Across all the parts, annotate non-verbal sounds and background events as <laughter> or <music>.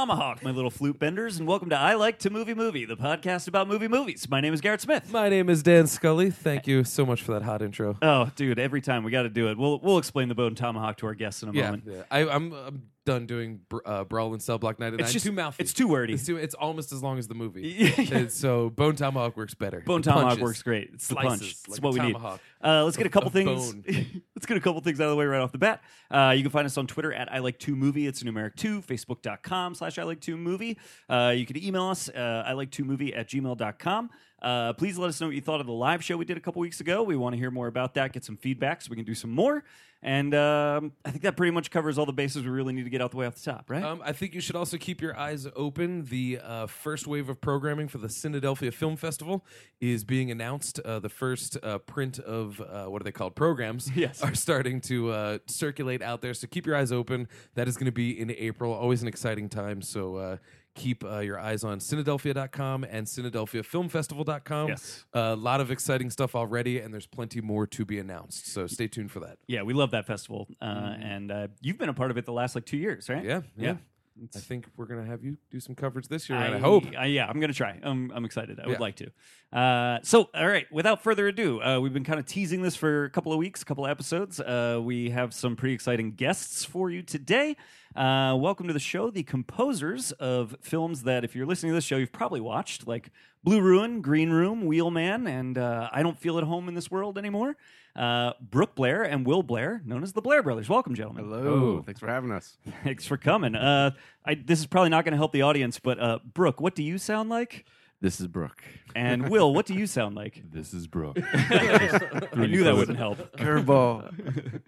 Tomahawk, my little flute benders, and welcome to I Like to Movie Movie, the podcast about movie movies. My name is Garrett Smith. My name is Dan Scully. Thank you so much for that hot intro. Oh, dude, every time we got to do it. We'll we'll explain the Bone Tomahawk to our guests in a Yeah, moment. yeah. I, I'm, I'm done doing br- uh, Brawl in Cell Block 99. It's just too mouthy. It's too wordy. It's, too, it's almost as long as the movie. <laughs> Yeah. And so Bone Tomahawk works better. Bone Tomahawk punches. works great. It's the Slices punch. It's like what a we need. Uh, let's get a <laughs> couple of things. bone. <laughs> let's get a couple things out of the way right off the bat. Uh, you can find us on Twitter at I Like Two Movie. It's numeric two. Facebook.com slash I Like Two Movie. Uh, you can email us uh, I Like Two Movie at gmail.com. Uh, please let us know what you thought of the live show we did a couple weeks ago. We want to hear more about that, get some feedback so we can do some more. And um, I think that pretty much covers all the bases we really need to get out the way off the top, right? Um, I think you should also keep your eyes open. The uh, first wave of programming for the Philadelphia Film Festival is being announced. Uh, the first uh, print of uh, what are they called? Programs <laughs> Yes. are starting to uh, circulate out there. So keep your eyes open. That is going to be in April. Always an exciting time. So uh, keep uh, your eyes on Cinedelphia.com and CinedelphiaFilmFestival.com. Yes. A lot of exciting stuff already, and there's plenty more to be announced. So stay tuned for that. yeah, we love that festival. Uh, And uh, you've been a part of it the last like two years, right? Mm-hmm. Yeah, yeah. Yeah. I think we're gonna have you do some coverage this year. I, and I hope. I- yeah, I'm going to try. I'm, I'm excited. I would like to. Uh, so, all right, without further ado, uh, we've been kind of teasing this for a couple of weeks, a couple of episodes. Uh, we have some pretty exciting guests for you today. Uh, welcome to the show, the composers of films that, if you're listening to this show, you've probably watched, like Blue Ruin, Green Room, Wheelman, and uh, I Don't Feel at Home in This World Anymore. Uh, Brooke Blair and Will Blair, known as the Blair Brothers. Welcome, gentlemen. Hello. Thanks for having us. <laughs> Thanks for coming. Uh, I, this is probably not going to help the audience, but uh, Brooke, what do you sound like? This is Brooke. And Will, what do you sound like? <laughs> This is Brooke. <laughs> I knew that wouldn't help. Curveball.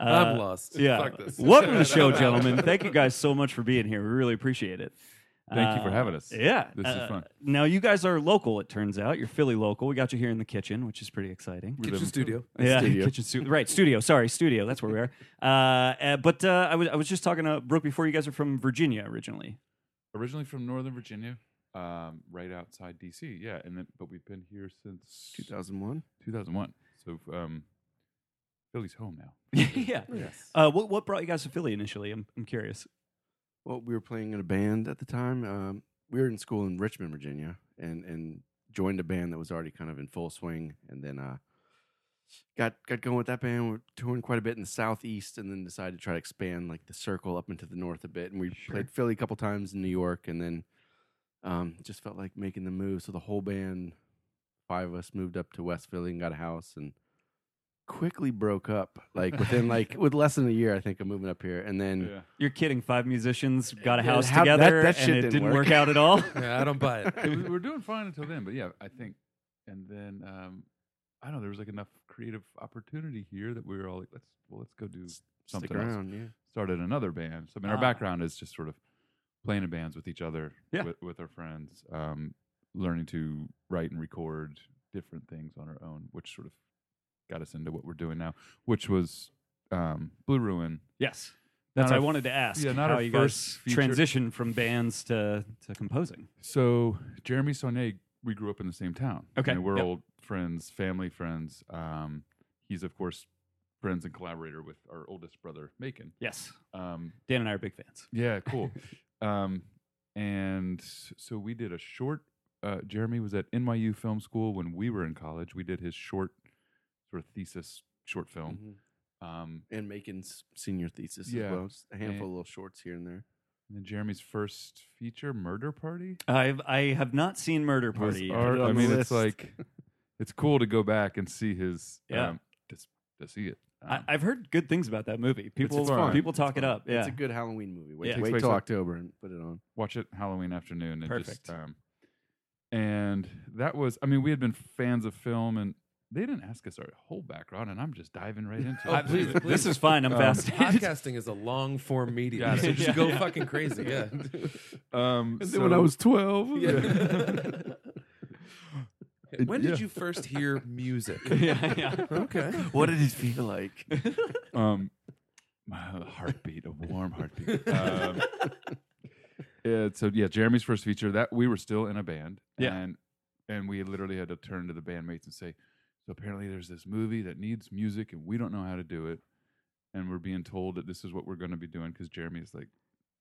I'm lost. Uh, Yeah. Fuck this. Welcome to the show, gentlemen. Thank you guys so much for being here. We really appreciate it. Thank you for Uh, having us. Yeah. This is Uh, fun. Now, you guys are local, it turns out. You're Philly local. We got you here in the kitchen, which is pretty exciting. Kitchen studio. Yeah, Studio. <laughs> kitchen studio. Right, studio. Sorry, studio. That's where we are. <laughs> Uh, uh, but uh, I was I was just talking to Brooke before. You guys are from Virginia originally. Originally from Northern Virginia, um, right outside DC. Yeah, and then but we've been here since 2001. 2001. So um, Philly's home now. <laughs> yeah. Yes. Uh, what what brought you guys to Philly initially? I'm I'm curious. Well, we were playing in a band at the time. Um, we were in school in Richmond, Virginia, and and joined a band that was already kind of in full swing, and then uh, got got going with that band. We're touring quite a bit in the southeast, and then decided to try to expand like the circle up into the north a bit. And we played Philly a couple times in New York, and then um, just felt like making the move. So the whole band, five of us, moved up to West Philly and got a house and. Quickly broke up, like <laughs> within like with less than a year, I think, of moving up here, and then Yeah. You're kidding. Five musicians got a Yeah, house how- that- together, that shit and it didn't didn't work. work out at all. <laughs> Yeah, I don't buy it. It was- we were doing fine until then, but yeah, I think, and then um, I don't know. There was like enough creative opportunity here that we were all like, let's well, let's go do stick something else. around. Yeah. Started another band. So I mean, our Ah. background is just sort of playing in bands with each other, Yeah. with, with our friends, um, learning to write and record different things on our own, which sort of got us into what we're doing now, which was um, Blue Ruin. yes, that's Not what I wanted to ask. yeah, not how you first guys feature- transitioned from bands to to composing. So Jeremy Saulnier, we grew up in the same town. Okay, and we're yep. old friends, family friends. Um, he's of course friends and collaborator with our oldest brother, Macon. Yes, Um, Dan and I are big fans. yeah, cool. <laughs> um, and so we did a short. Uh, Jeremy was at NYU Film School when we were in college. We did his short, sort of thesis short film. Mhm. Um, And Macon's senior thesis Yeah. as well. Just a handful And- of little shorts here and there. and then Jeremy's first feature, Murder Party. I've I have not seen Murder Party. yet. our- it I on the mean, it's like it's cool to go back and see his Yeah. um, to, to see it. I, Um, I've heard good things about that movie. People fun. people talk it up. Yeah, It's a good Halloween movie. Wait, Yeah. Wait till October and put it on. watch it Halloween afternoon and Perfect. just um and that was I mean we had been fans of film and they didn't ask us our whole background and I'm just diving right into Oh, it. please, this is fine. I'm Um, fascinated. <laughs> Podcasting is a long form medium, Got so just Yeah, go fucking crazy. Yeah. <laughs> um And so- then when I was 12. yeah. <laughs> When Yeah. did you first hear music? yeah, yeah. Okay. What did it feel like? um, my heartbeat, a warm heartbeat. Um, yeah, so yeah, Jeremy's first feature that we were still in a band, Yeah. and and we literally had to turn to the bandmates and say, so apparently there's this movie that needs music and we don't know how to do it, and we're being told that this is what we're going to be doing because Jeremy's like,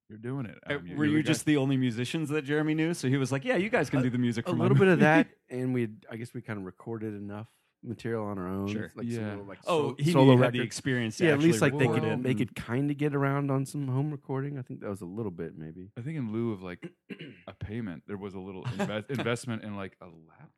you're doing it. Uh, Um, Were you're you the guy- just the only musicians that Jeremy knew? So he was like, "Yeah, you guys can A- do the music a for my little bit of movie." that, <laughs> and we I guess we kind of recorded enough material on our own. Sure. like some Yeah. little, like oh, so- he solo knew had the records. experience. To Yeah, at actually least like they record could it make and- it kind of get around on some home recording. I think that was a little bit maybe. I think in lieu of like a payment, there was a little <laughs> invest- investment in like a laptop.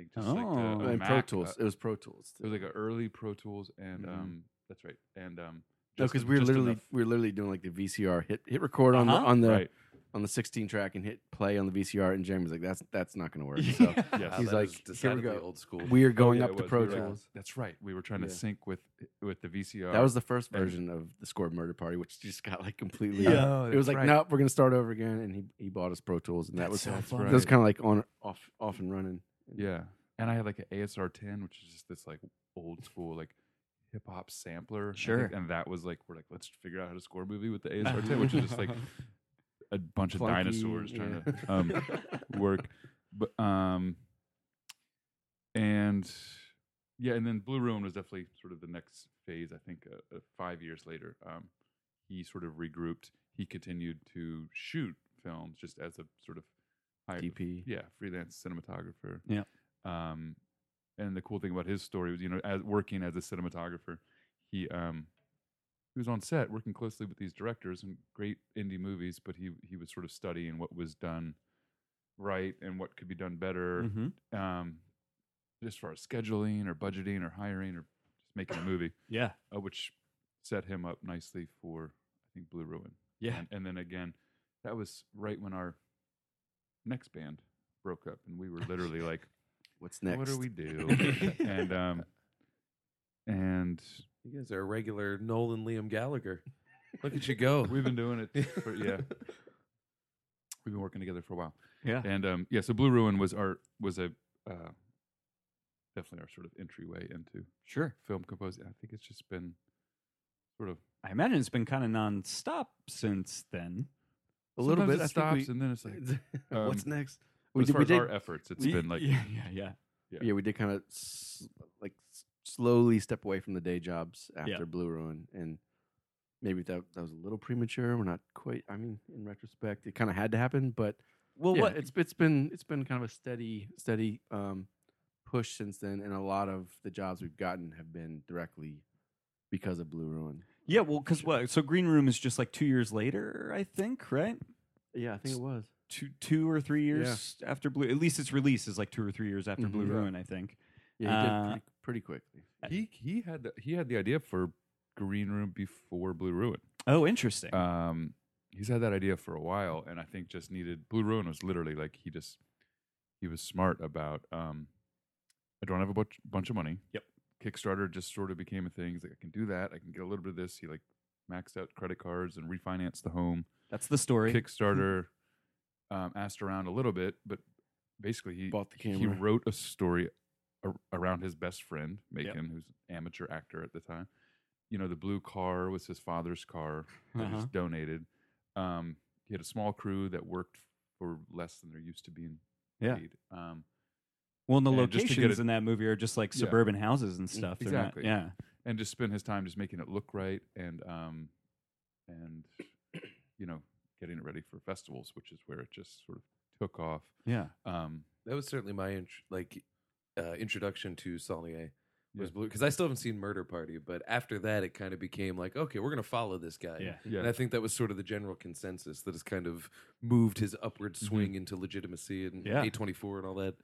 I think just like Oh. the, a and Pro Tools. uh, it was Pro Tools. It was like an early Pro Tools, and Mhm. um, that's right, and um, no, because we were just literally enough- we were literally doing like the VCR hit hit record on the Uh-huh. on the right. on the 16 track and hit play on the VCR, and Jeremy was like, "That's that's not going to work." <laughs> So Yes. He's like, "Here we go, old school. We are going Oh, yeah, up it to. Pro We were- Tools. That's right. We were trying to sync with with the VCR. That was the first And- version of the Scored Murder Party, which just got like completely. Yeah. Oh, it was like, right. nope, we're gonna start over again, and he he bought us Pro Tools, and that That's was so <laughs> that was kind of like on off off and running. Yeah, and I had like an ASR 10, which is just this like old school like hip hop sampler. Sure. think, and that was like we're like let's figure out how to score a movie with the <laughs> ASR 10, which is just like a bunch of dinosaurs trying yeah. to um, <laughs> work. But um, and yeah, and then Blue Ruin was definitely sort of the next phase. I think uh, uh, five years later, um, he sort of regrouped. He continued to shoot films just as a sort of high, DP. yeah, freelance cinematographer. Yeah. Um, and the cool thing about his story was, you know, as working as a cinematographer, he um, he was on set working closely with these directors and great indie movies, but he he was sort of studying what was done right and what could be done better, Mhm. um, as far as scheduling or budgeting or hiring or just making a movie, Yeah, uh, which set him up nicely for I think Blue Ruin. yeah. And, and then again, that was right when our next band broke up, and we were literally <laughs> like, What's next? "What do we do?" <laughs> and um, and You guys are a regular Noel and Liam Gallagher. Look at you go. <laughs> we've been doing it for yeah. We've been working together for a while, Yeah. and um, yeah. So Blue Ruin was our was a uh, definitely our sort of entryway into Sure. film composing. I think it's just been sort of I imagine it's been kind of nonstop since then. A little sometimes bit. It stops, we, and then it's like <laughs> What's um, next? as did- far as did, our efforts, it's Y- been like yeah, <laughs> yeah, yeah. Yeah. yeah, we did kind of s- like s- slowly step away from the day jobs after Yeah. Blue Ruin, and maybe that that was a little premature. We're not quite. I mean, in retrospect, it kind of had to happen, but Well, yeah, what? it's it's been it's been kind of a steady steady um, push since then, and a lot of the jobs we've gotten have been directly because of Blue Ruin. Yeah, well, because what? So Green Room is just like two years later, I think, right? Yeah, I think it was. Two, two or three years after Blue. At least its release is like two or three years after Mhm. Blue Yeah. Ruin, I think. Yeah, he Uh, did pretty, pretty quickly. he he had the, he had the idea for Green Room before Blue Ruin. Oh, interesting. Um, he's had that idea for a while, and I think just needed Blue Ruin was literally like he just he was smart about. Um, I don't have a bunch bunch of money. Yep. Kickstarter just sort of became a thing. He's like, I can do that. I can get a little bit of this. He like maxed out credit cards and refinanced the home. That's the story. <laughs> Kickstarter um, asked around a little bit, but basically he Bought the he camera. wrote a story ar- around his best friend. Macon, who's an amateur actor at the time. You know, the blue car was his father's car that Uh-huh. was donated. Um, he had a small crew that worked for less than they're used to being Yeah. paid. Um, Well, and the and just to get locations it- in that movie are just like Yeah. suburban houses and stuff. They're not- exactly. yeah. and just spend his time just making it look right and um, and you know getting it ready for festivals, which is where it just sort of took off. Yeah. Um, That was certainly my int- like uh, introduction to Saulnier. Was Yeah. blue because I still haven't seen Murder Party, but after that, it kind of became like, okay, we're gonna follow this guy. Yeah. yeah, And I think that was sort of the general consensus that has kind of moved his upward Mm-hmm. swing into legitimacy and A24 and all that.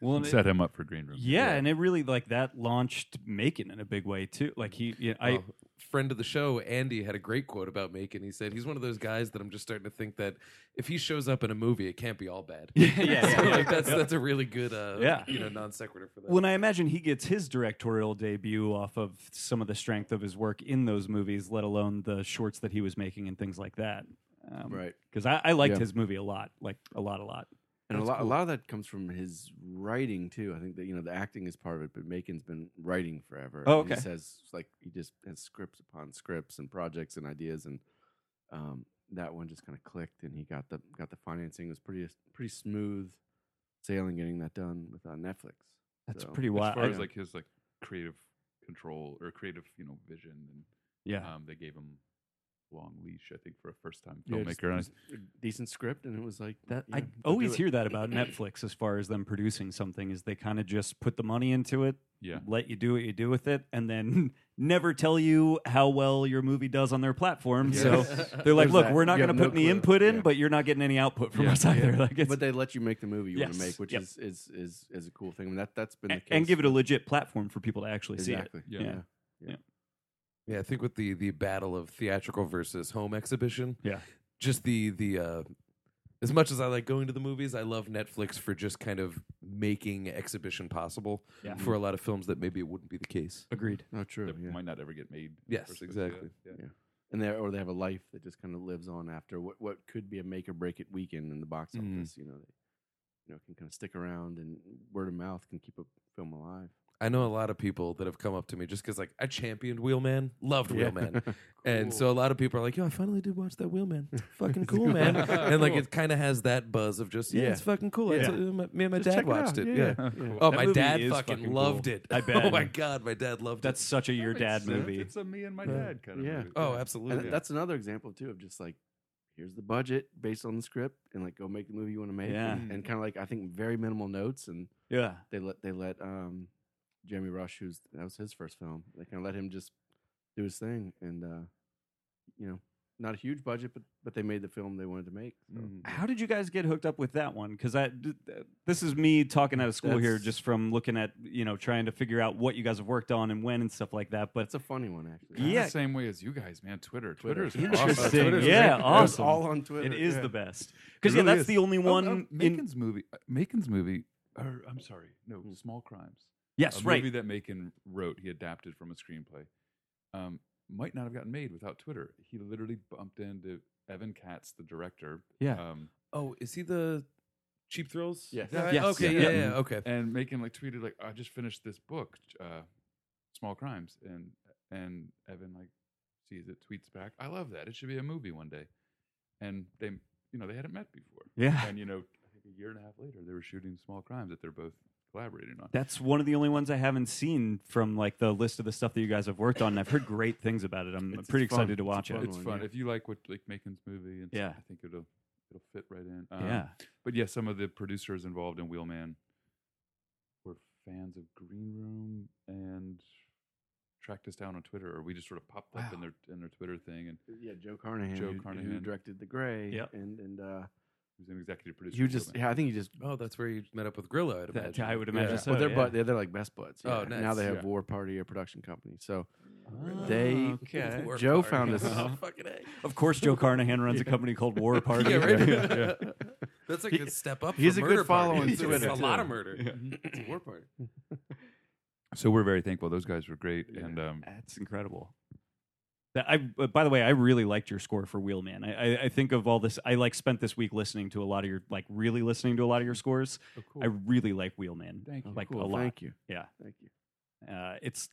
Well, and it- set him up for Green Room. yeah, and it really like that launched Macon in a big way too. Like he, yeah, I, Well, friend of the show, Andy, had a great quote about Macon. He said he's one of those guys that I'm just starting to think that if he shows up in a movie, it can't be all bad. <laughs> yeah, yeah, So, yeah, like that's yeah. that's a really good uh, Yeah. you know non sequitur for that. When I imagine he gets his directorial debut off of some of the strength of his work in those movies, let alone the shorts that he was making and things like that. Um, Right. Because I, I liked Yeah. his movie a lot, like a lot, a lot. And a lot, cool. a lot of that comes from his writing too. I think that you know the acting is part of it, but Macon's been writing forever. Oh, and He okay. says like he just has scripts upon scripts and projects and ideas, and um, that one just kind of clicked, and he got the got the financing. It was pretty pretty smooth sailing getting that done with uh, Netflix. That's So- pretty as wild. far as like his like creative control or creative you know vision and yeah. um, they gave him a long leash I think for a first time Yeah, just- filmmaker and I- a decent script, and it was like That yeah, I go do always it. hear that about Netflix as far as them producing something is they kind of just put the money into it, yeah let you do what you do with it, and then <laughs> never tell you how well your movie does on their platform. So <laughs> they're like, There's "Look, that. we're not You going to have put no any clue. input in, Yeah. but you're not getting any output from Yeah. us either." Yeah. Like it's, but they let you make the movie you want Yes. to make, which Yep. is, is is is a cool thing. I mean, that that's been a- the case and give it a legit platform for people to actually see. exactly. Yeah. Yeah. Yeah, I think with the the battle of theatrical versus home exhibition. Yeah. just the the uh as much as I like going to the movies, I love Netflix for just kind of making exhibition possible Yeah. for a lot of films that maybe it wouldn't be the case. Agreed. Oh, true. that yeah. might not ever get made Yes, Or something, exactly. yeah, yeah. Yeah. and they or they have a life that just kind of lives on after what what could be a make or break it weekend in the box Mhm. office. You know, they you know can kind of stick around, and word of mouth can keep a film alive. I know a lot of people that have come up to me just because like I championed Wheelman, loved Wheelman, <laughs> and so a lot of people are like, "Yo, I finally did watch that Wheelman, fucking <laughs> cool, man." and like it kind of has that buzz of just yeah, Yeah. it's fucking cool. I Yeah. told- my- me and my Just dad check it watched out. it. Yeah, Yeah. yeah. Cool. Oh, That my movie dad is fucking, fucking loved it. I <laughs> bet. Oh my god, my dad loved it. That's such a your dad sense. movie. It's a me and my Yeah. dad kind of Yeah. movie. Oh, And absolutely. that's another example too of just like here's the budget based on the script, and like go make the movie you want to make. Yeah. and, kind of like I think very minimal notes, and Yeah. they let they let um Jeremy Rush, who's that was his first film, they kind of let him just do his thing, and uh you know, not a huge budget, but but they made the film they wanted to make. So. Mm. How did you guys get hooked up with that one? Because I, d- th- this is me talking out of school here, just from looking at you know trying to figure out what you guys have worked on and when and stuff like that. But It's a funny one, actually. Kinda Yeah. the same way as you guys, man. Twitter, Twitter. Twitter's awesome. Interesting. Twitter's Yeah, great. awesome. It's all on Twitter. it is yeah. the best because It yeah, really that's is. the only Oh, one. oh, in, Macon's movie. uh, Macon's movie. Or I'm sorry, no, Small Crimes. Yes, a right. movie that Macon wrote, he adapted from a screenplay, um, might not have gotten made without Twitter. He literally bumped into Evan Katz, the director. Yeah. Um, Oh, is he the Cheap Thrills? Yes. guy? Yes. Okay. Yeah. Yeah. Yeah. yeah, Okay. and Macon like tweeted like, "I just finished this book, uh, Small Crimes," and and Evan like sees it, tweets back, "I love that. It should be a movie one day." And they, you know, they hadn't met before. Yeah. And you know, I think a year and a half later, they were shooting Small Crimes that they're both collaborating on. That's one of the only ones I haven't seen from like the list of the stuff that you guys have worked on. And I've heard great things about it. I'm It's- pretty it's fun. excited to It's a watch fun it. it's one, fun yeah. if you like what like Macon's movie. And Yeah. I think it'll it'll fit right in. Um, yeah. but yeah, some of the producers involved in Wheelman were fans of Green Room and tracked us down on Twitter, or we just sort of popped up in Wow. their in their Twitter thing, and Yeah, Joe Carnahan, Joe who, who Carnahan. directed The Grey, Yep. and and uh, he was an executive producer. you of just Wheelman. yeah, I think you just Oh, that's where you met up with Grillo. I'd That- imagine. I would imagine Yeah. so. well, they're yeah. bud, they're, they're like best buds. Oh, yeah. nice. Now they have Yeah. War Party, a production company. So They- okay. <laughs> War Joe Party. found us- <laughs> Oh, <laughs> fucking A. Of course, Joe Carnahan runs a company called War Party. Yeah, right. Yeah. That's like He- a step up. he's from a good Murder follow Party. on It's Twitter, a too. lot of murder. Yeah. It's a war party. so we're very thankful. Those guys were great, Yeah. and um, That's incredible. That I, uh, by the way, I really liked your score for Wheelman. I, I, I think of all this. I like spent this week listening to a lot of your, like, really listening to a lot of your scores. oh, cool. I really like Wheelman. Thank you. like cool. a lot. Thank you. Yeah. Thank you. Uh, it's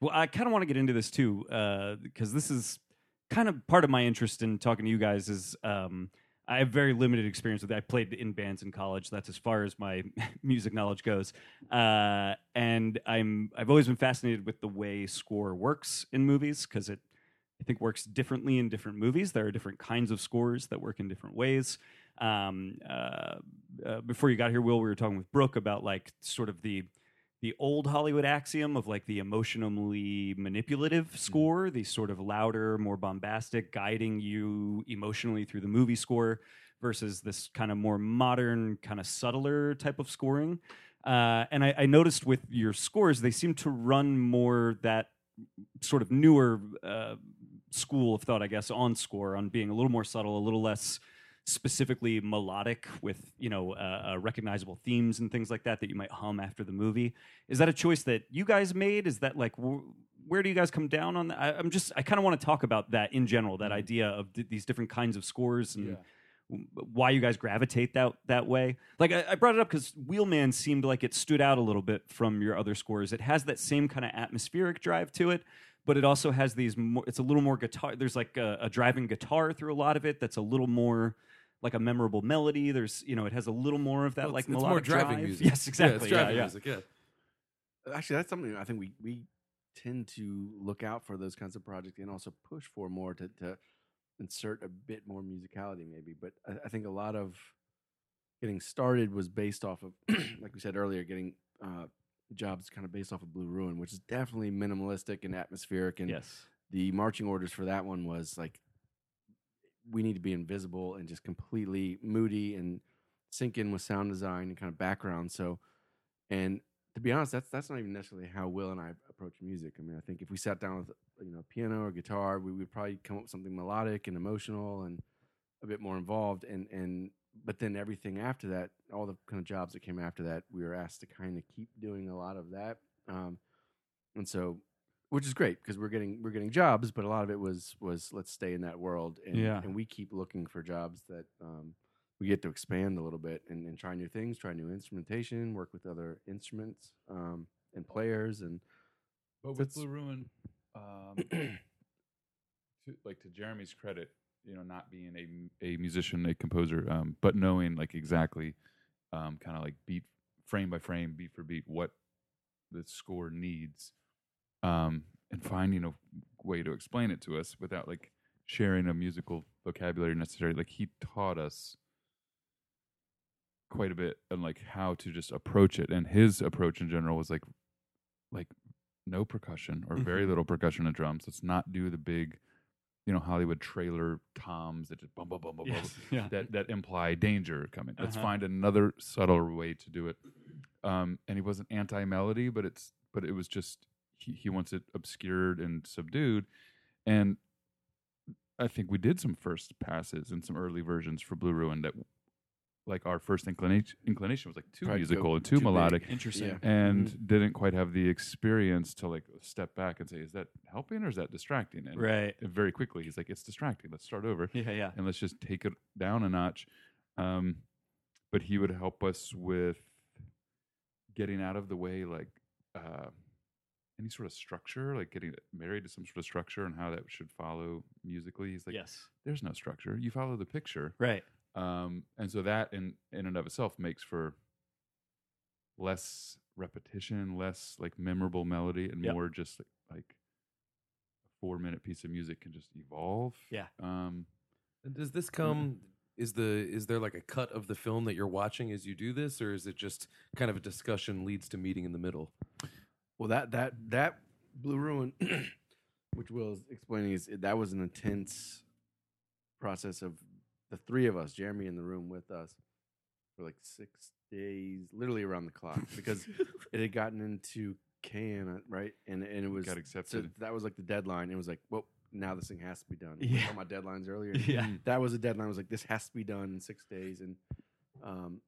well, I kind of want to get into this too because this is kind of part of my interest in talking to you guys. Is um, I have very limited experience with it. I played in bands in college. That's as far as my <laughs> music knowledge goes. Uh, and I'm I've always been fascinated with the way score works in movies because it I think works differently in different movies. There are different kinds of scores that work in different ways. Um, uh, uh, before you got here, Will, we were talking with Brooke about like sort of the the old Hollywood axiom of like the emotionally manipulative score, the sort of louder, more bombastic, guiding you emotionally through the movie score, versus this kind of more modern, kind of subtler type of scoring. Uh, and I, I noticed with your scores, they seem to run more that sort of newer uh, school of thought, I guess, on score, on being a little more subtle, a little less specifically melodic with you know uh, uh, recognizable themes and things like that that you might hum after the movie. Is that a choice that you guys made? Is that like wh- where do you guys come down on that? I, I'm just I kind of want to talk about that in general, that idea of th- these different kinds of scores and Yeah. why you guys gravitate that that way. Like I, I brought it up because Wheelman seemed like it stood out a little bit from your other scores. It has that same kind of atmospheric drive to it, but it also has these. More, it's a little more guitar. There's like a, a driving guitar through a lot of it. That's a little more like a memorable melody. There's you know it has a little more of that Well, like it's, it's more driving drive. music. <laughs> Yes, exactly. Yeah, it's Yeah, driving yeah. music. Yeah. Actually, that's something I think we we tend to look out for those kinds of projects and also push for more to to insert a bit more musicality, maybe. But I, I think a lot of getting started was based off of, <clears throat> like we said earlier, getting uh, jobs kind of based off of Blue Ruin, which is definitely minimalistic and atmospheric. And Yes. the marching orders for that one was like we need to be invisible and just completely moody and sync in with sound design and kind of background. So, and to be honest, that's that's not even necessarily how Will and I approach music. I mean, I think if we sat down with you know piano or guitar, we would probably come up with something melodic and emotional and a bit more involved. And and but then everything after that, all the kind of jobs that came after that, we were asked to kind of keep doing a lot of that. Um, and so which is great because we're getting we're getting jobs, but a lot of it was was let's stay in that world, and Yeah. and we keep looking for jobs that um, we get to expand a little bit and, and try new things, try new instrumentation, work with other instruments um, and players, and But with That's- Blue Ruin, um, <clears throat> to, like to Jeremy's credit, you know, not being a, a musician, a composer, um, but knowing like exactly, um, kind of like beat frame by frame, beat for beat, what the score needs, um, and finding a way to explain it to us without like sharing a musical vocabulary necessarily. Like he taught us quite a bit on like how to just approach it, and his approach in general was like like no percussion or very little percussion and drums. Let's not do the big, you know, Hollywood trailer toms that just bum bum bum bum, bum Yes. Yeah. that that imply danger coming. Let's Uh-huh. find another subtler way to do it. Um, and he wasn't anti melody, but it's but it was just he, he wants it obscured and subdued. And I think we did some first passes and some early versions for Blue Ruin that like our first inclination inclination was like too Probably go musical and too, too big. melodic Interesting. Yeah. and didn't quite have the experience to like step back and say, is that helping or is that distracting? And Right. very quickly, he's like, it's distracting. Let's start over Yeah. Yeah. and let's just take it down a notch. Um, but he would help us with getting out of the way, like uh, any sort of structure, like getting married to some sort of structure and how that should follow musically. He's like, yes. there's no structure. You follow the picture. Right. Um, and so that in in and of itself makes for less repetition, less like memorable melody, and Yep. more just like, like a four minute piece of music can just evolve. Yeah. Um, And does this come? Is the is there like a cut of the film that you're watching as you do this, or is it just kind of a discussion leads to meeting in the middle? well, that that that Blue Ruin, <clears throat> which Will is explaining, is that was an intense process of the three of us, Jeremy in the room with us, for like six days, literally around the clock, because <laughs> it had gotten into Cannes, right? And and it was got accepted. so that was like the deadline. It was like, well, now this thing has to be done. Yeah. Yeah. my deadlines earlier. <laughs> Yeah. that was a deadline. I was like, this has to be done in six days, and um,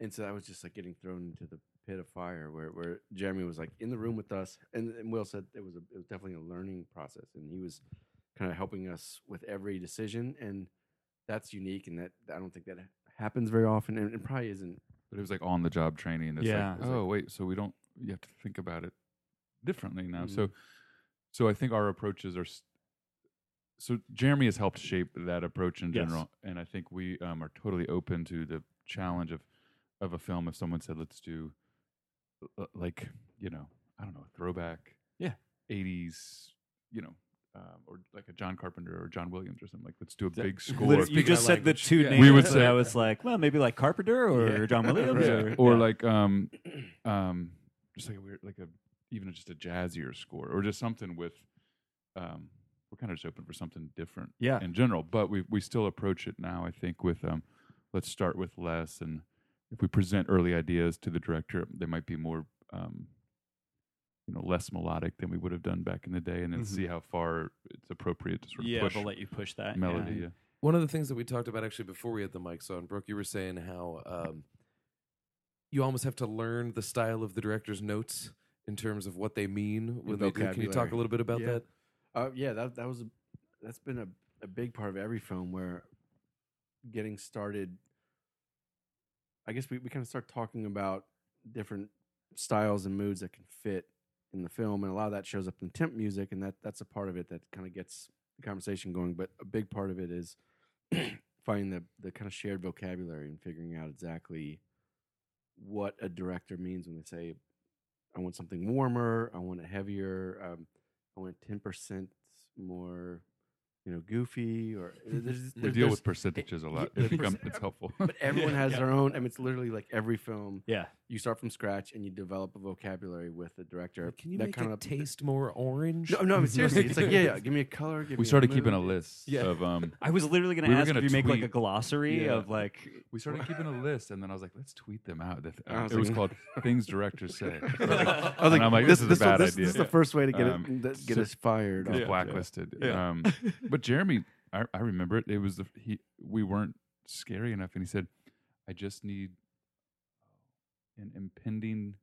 and so that was just like getting thrown into the pit of fire, where where Jeremy was like in the room with us, and, and Will said it was a, it was definitely a learning process, and he was kind of helping us with every decision, and that's unique, and that I don't think that happens very often, and it probably isn't. but it was like on the job training. It's Yeah. Like, oh wait, so we don't. You have to think about it differently now. Mm-hmm. So, so I think our approaches are. So Jeremy has helped shape that approach in Yes. general, and I think we um, are totally open to the challenge of of a film. If someone said, "Let's do," uh, like you know, I don't know, throwback, Yeah. '80s, you know. Um, or like a John Carpenter or John Williams or something like let's do a big <laughs> score Literally, you just our said the two Yeah. names. We would say- I was like, well, maybe like Carpenter or Yeah. John <laughs> Williams, Right. or, or yeah. like um um just like a weird like a even just a jazzier score or just something with um we're kind of just open for something different Yeah. in general but we we still approach it now i think with um let's start with less and if we present early ideas to the director they might be more um you know less melodic than we would have done back in the day and then Mhm. see how far it's appropriate to sort of yeah, push they'll let you push that melody Yeah. yeah. One of the things that we talked about actually before we had the mics on, Brooke, you were saying how um, you almost have to learn the style of the director's notes in terms of what they mean when they do. Can you talk a little bit about Yeah. that? Uh, yeah, that that was a, that's been a, a big part of every film where getting started, I guess we, we kind of start talking about different styles and moods that can fit in the film, and a lot of that shows up in temp music, and that that's a part of it that kind of gets the conversation going. But a big part of it is <clears throat> finding the the kind of shared vocabulary and figuring out exactly what a director means when they say, "I want something warmer, I want it heavier, um, I want ten percent more." You know, goofy or there's, We deal there's- with percentages a lot. the It become, percent- it's helpful. <laughs> but everyone <laughs> has their own. I mean, it's literally like every film. Yeah. You start from scratch and you develop a vocabulary with the director. Can you that make kind it of taste more orange? No, no. <laughs> Seriously, it's like yeah, yeah. Give me a color. Give we me started a keeping a list Yeah. of um. I was literally going to We ask gonna if you make like a glossary Yeah. of like. We started keeping a list, and then I was like, "Let's tweet them out." The th- I was it was called "Things Directors Say." I was like, I'm like, this, this is a this, bad this, idea. This is the first way to get Um, it, that- get us fired. It's off. blacklisted. But Jeremy, I, I remember it. It was the he. We weren't scary enough, and he said, "I just need an impending.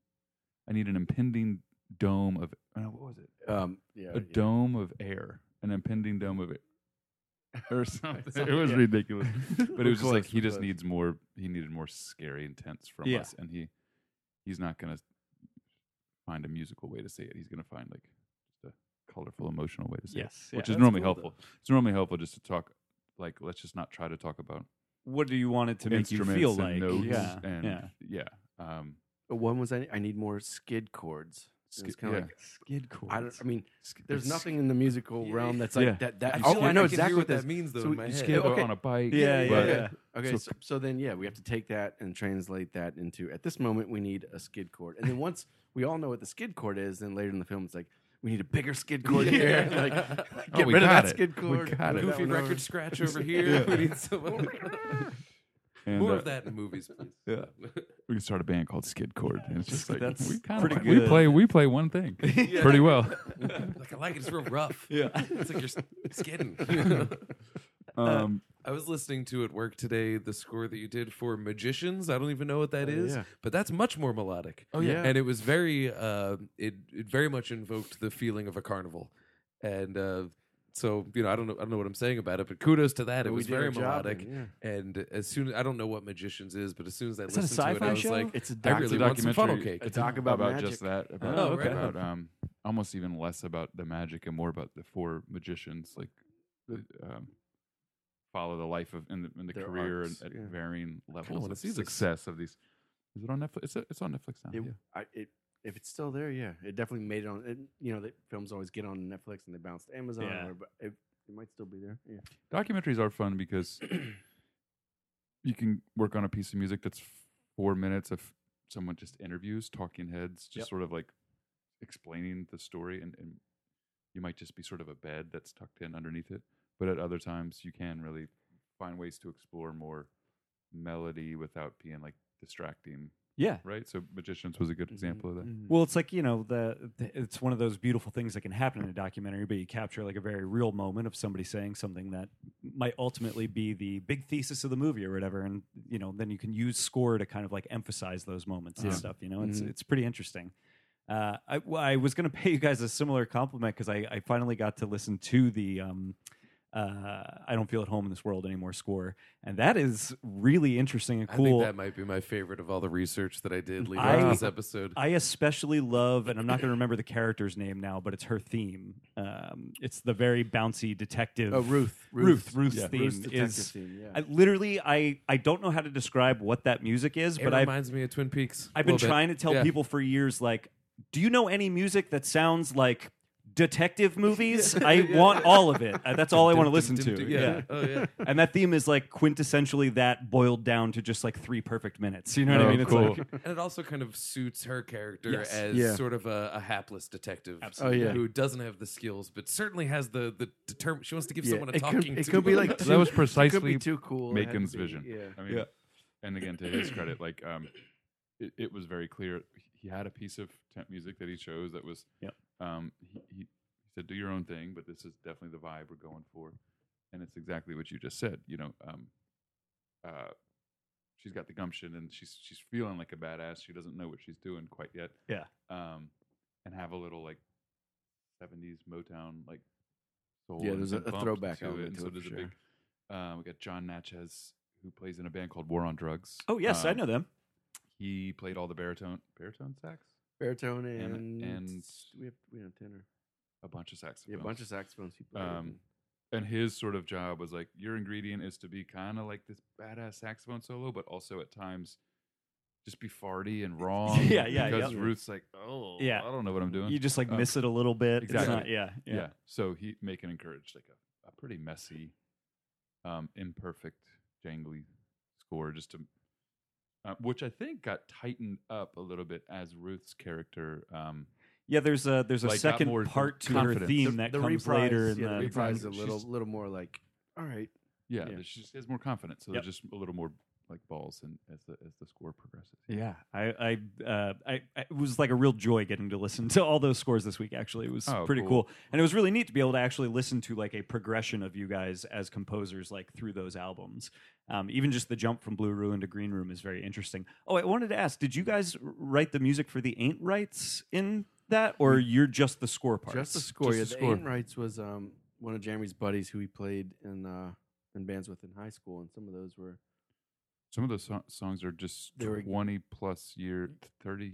I need an impending dome of uh, what was it? Um, yeah, A yeah. dome of air, an impending dome of air, or <laughs> something. It was yeah. ridiculous, but it was just like he just needs more. He needed more scary intense from Yeah. us, and he he's not gonna find a musical way to say it. He's gonna find like colorful, emotional way to say Yes. it, which is normally helpful. It's normally helpful just to talk. Like, let's just not try to talk about What do you want it to make you instruments feel and like? notes yeah. and yeah. yeah. Um, Uh, One was I, I need more skid chords. It was Skid- kind of yeah. like Skid chords. I, I mean, sk- there's it's- nothing in the musical Yeah. realm that's like Yeah. that. That I, oh, I know I exactly what that means, though. So in you my skip head. skid okay. on a bike. Yeah, yeah, but- yeah. Okay, So- so, so then yeah, we have to take that and translate that into at this moment we need a skid chord, and then once we all know what the skid chord is, then later in the film it's like we need a bigger skid <laughs> chord here, like Oh, get we rid of got that it. skid We chord. got move it. that Goofy over. record scratch <laughs> over here. We need <laughs> some And, more uh, of that in movies, please. Yeah. We can start a band called Skid Chord, and it's just like That's we kind pretty of we good. play we play one thing pretty well. like I like it. It's real rough. Yeah. It's like you're s- skidding. Um, I was listening to at work today the score that you did for Magicians. I don't even know what that Oh, is, yeah. but that's much more melodic. Oh, yeah. and it was very uh, it it very much invoked the feeling of a carnival, and uh, so you know I don't know I don't know what I'm saying about it, but kudos to that. It But we was very job melodic, then, and as soon I don't know what Magicians is, but as soon as I Is a listened to it, sci-fi I was show? like, It's a I doc- really it's a want some funnel documentary. cake. A doc <laughs> about, magic. just that about, Oh, okay. about um almost even less about the magic and more about the four magicians like the, um, follow the life of in the, in the Their career arcs, at yeah. varying levels of success of these. Is it on Netflix? It's, it's on Netflix now. It, yeah. I, it, if it's still there, yeah, it definitely made it on. It, you know, the films always get on Netflix and they bounce to Amazon, Yeah. or, but it, it might still be there. Yeah, Documentaries are fun because <clears throat> you can work on a piece of music that's four minutes of someone just interviews, talking heads, just Yep. sort of like explaining the story, and, and you might just be sort of a bed that's tucked in underneath it. But at other times, you can really find ways to explore more melody without being like distracting, Yeah. right? So Magicians was a good Mhm. example of that. Well, it's like you know the, the it's one of those beautiful things that can happen in a documentary, but you capture like a very real moment of somebody saying something that might ultimately be the big thesis of the movie or whatever, and you know then you can use score to kind of like emphasize those moments and Yeah. stuff. You know, it's Mhm. it's pretty interesting. Uh, I, well, I was going <laughs> to pay you guys a similar compliment because I, I finally got to listen to the um, uh, I don't feel at home in this world anymore score, and that is really interesting and I cool. think that might be my favorite of all the research that I did leading up to this episode. I especially love, and I'm not going to remember the character's name now, but it's her theme. Um, it's the very bouncy detective. Oh, Ruth, Ruth, Ruth's yeah. theme Ruth's is. theme, yeah. I, literally, I I don't know how to describe what that music is, it but I've reminds me of Twin Peaks. I've been a little bit. trying to tell Yeah. people for years, like, do you know any music that sounds like detective movies? <laughs> I want all of it. Uh, That's all I want to listen to. Yeah. Oh yeah. <laughs> And that theme is like quintessentially that boiled down to just like three perfect minutes. You know what Oh, I mean? It's cool. like <laughs> and it also kind of suits her character Yes. as Yeah. sort of a, a hapless detective, Absolutely. Oh, yeah. who doesn't have the skills, but certainly has the the determ- She wants to give Yeah, someone a it talking. could, it to. could be like That too- was precisely too cool. It had Macon's be- vision. Yeah. I mean, Yeah. and again, to his credit, like um, it, it was very clear. He had a piece of temp music that he chose that was. Yep. Um, he, he said, "Do your own thing," but this is definitely the vibe we're going for, and it's exactly what you just said. You know, um, uh, she's got the gumption and she's she's feeling like a badass. She doesn't know what she's doing quite yet. Yeah. Um, and have a little like '70s Motown like soul. Yeah, there's a- a throwback to it. and so it there's a big. Um, we got Jon Natchez, who plays in a band called War on Drugs. Oh yes, I Um, know them. He played all the baritone baritone sax, baritone And- and and- we have we have tenor. a bunch of Yeah, saxophones. a bunch of saxophones. He played. Um, and his sort of job was like your ingredient is to be kind of like this badass saxophone solo, but also at times just be farty and <laughs> wrong. Yeah, yeah, Because yep. Ruth's like, oh, Yeah. I don't know what I'm doing. You just like Um, miss it a little bit. Exactly. not- yeah, yeah. yeah. So he make and encourage like a, a pretty messy, um, imperfect, jangly score, just to, uh, which I think got tightened up a little bit as Ruth's character. Um, Yeah, there's a there's a Like, second more part to her confidence. theme that comes reprise, later in yeah, the the reprise is a She's- little little more like, all right, yeah, Yeah. she has more confidence, so Yep. they're just a little more like balls, and as the as the score progresses. Yeah, I I, uh, I I- it was like a real joy getting to listen to all those scores this week. Actually, it was Oh, pretty cool. cool. and it was really neat to be able to actually listen to like a progression of you guys as composers, like through those albums. Um, even just the jump from Blue Ruin to Green Room is very interesting. Oh, I wanted to ask: Did you guys write the music for the Ain't Rights in that, or you're just the score parts? just the score. just yeah, the the score. Ain't Rights was um one of Jeremy's buddies who he played in uh in bands with in high school, and some of those were Some of those so- songs are just They were- twenty plus year, thirty,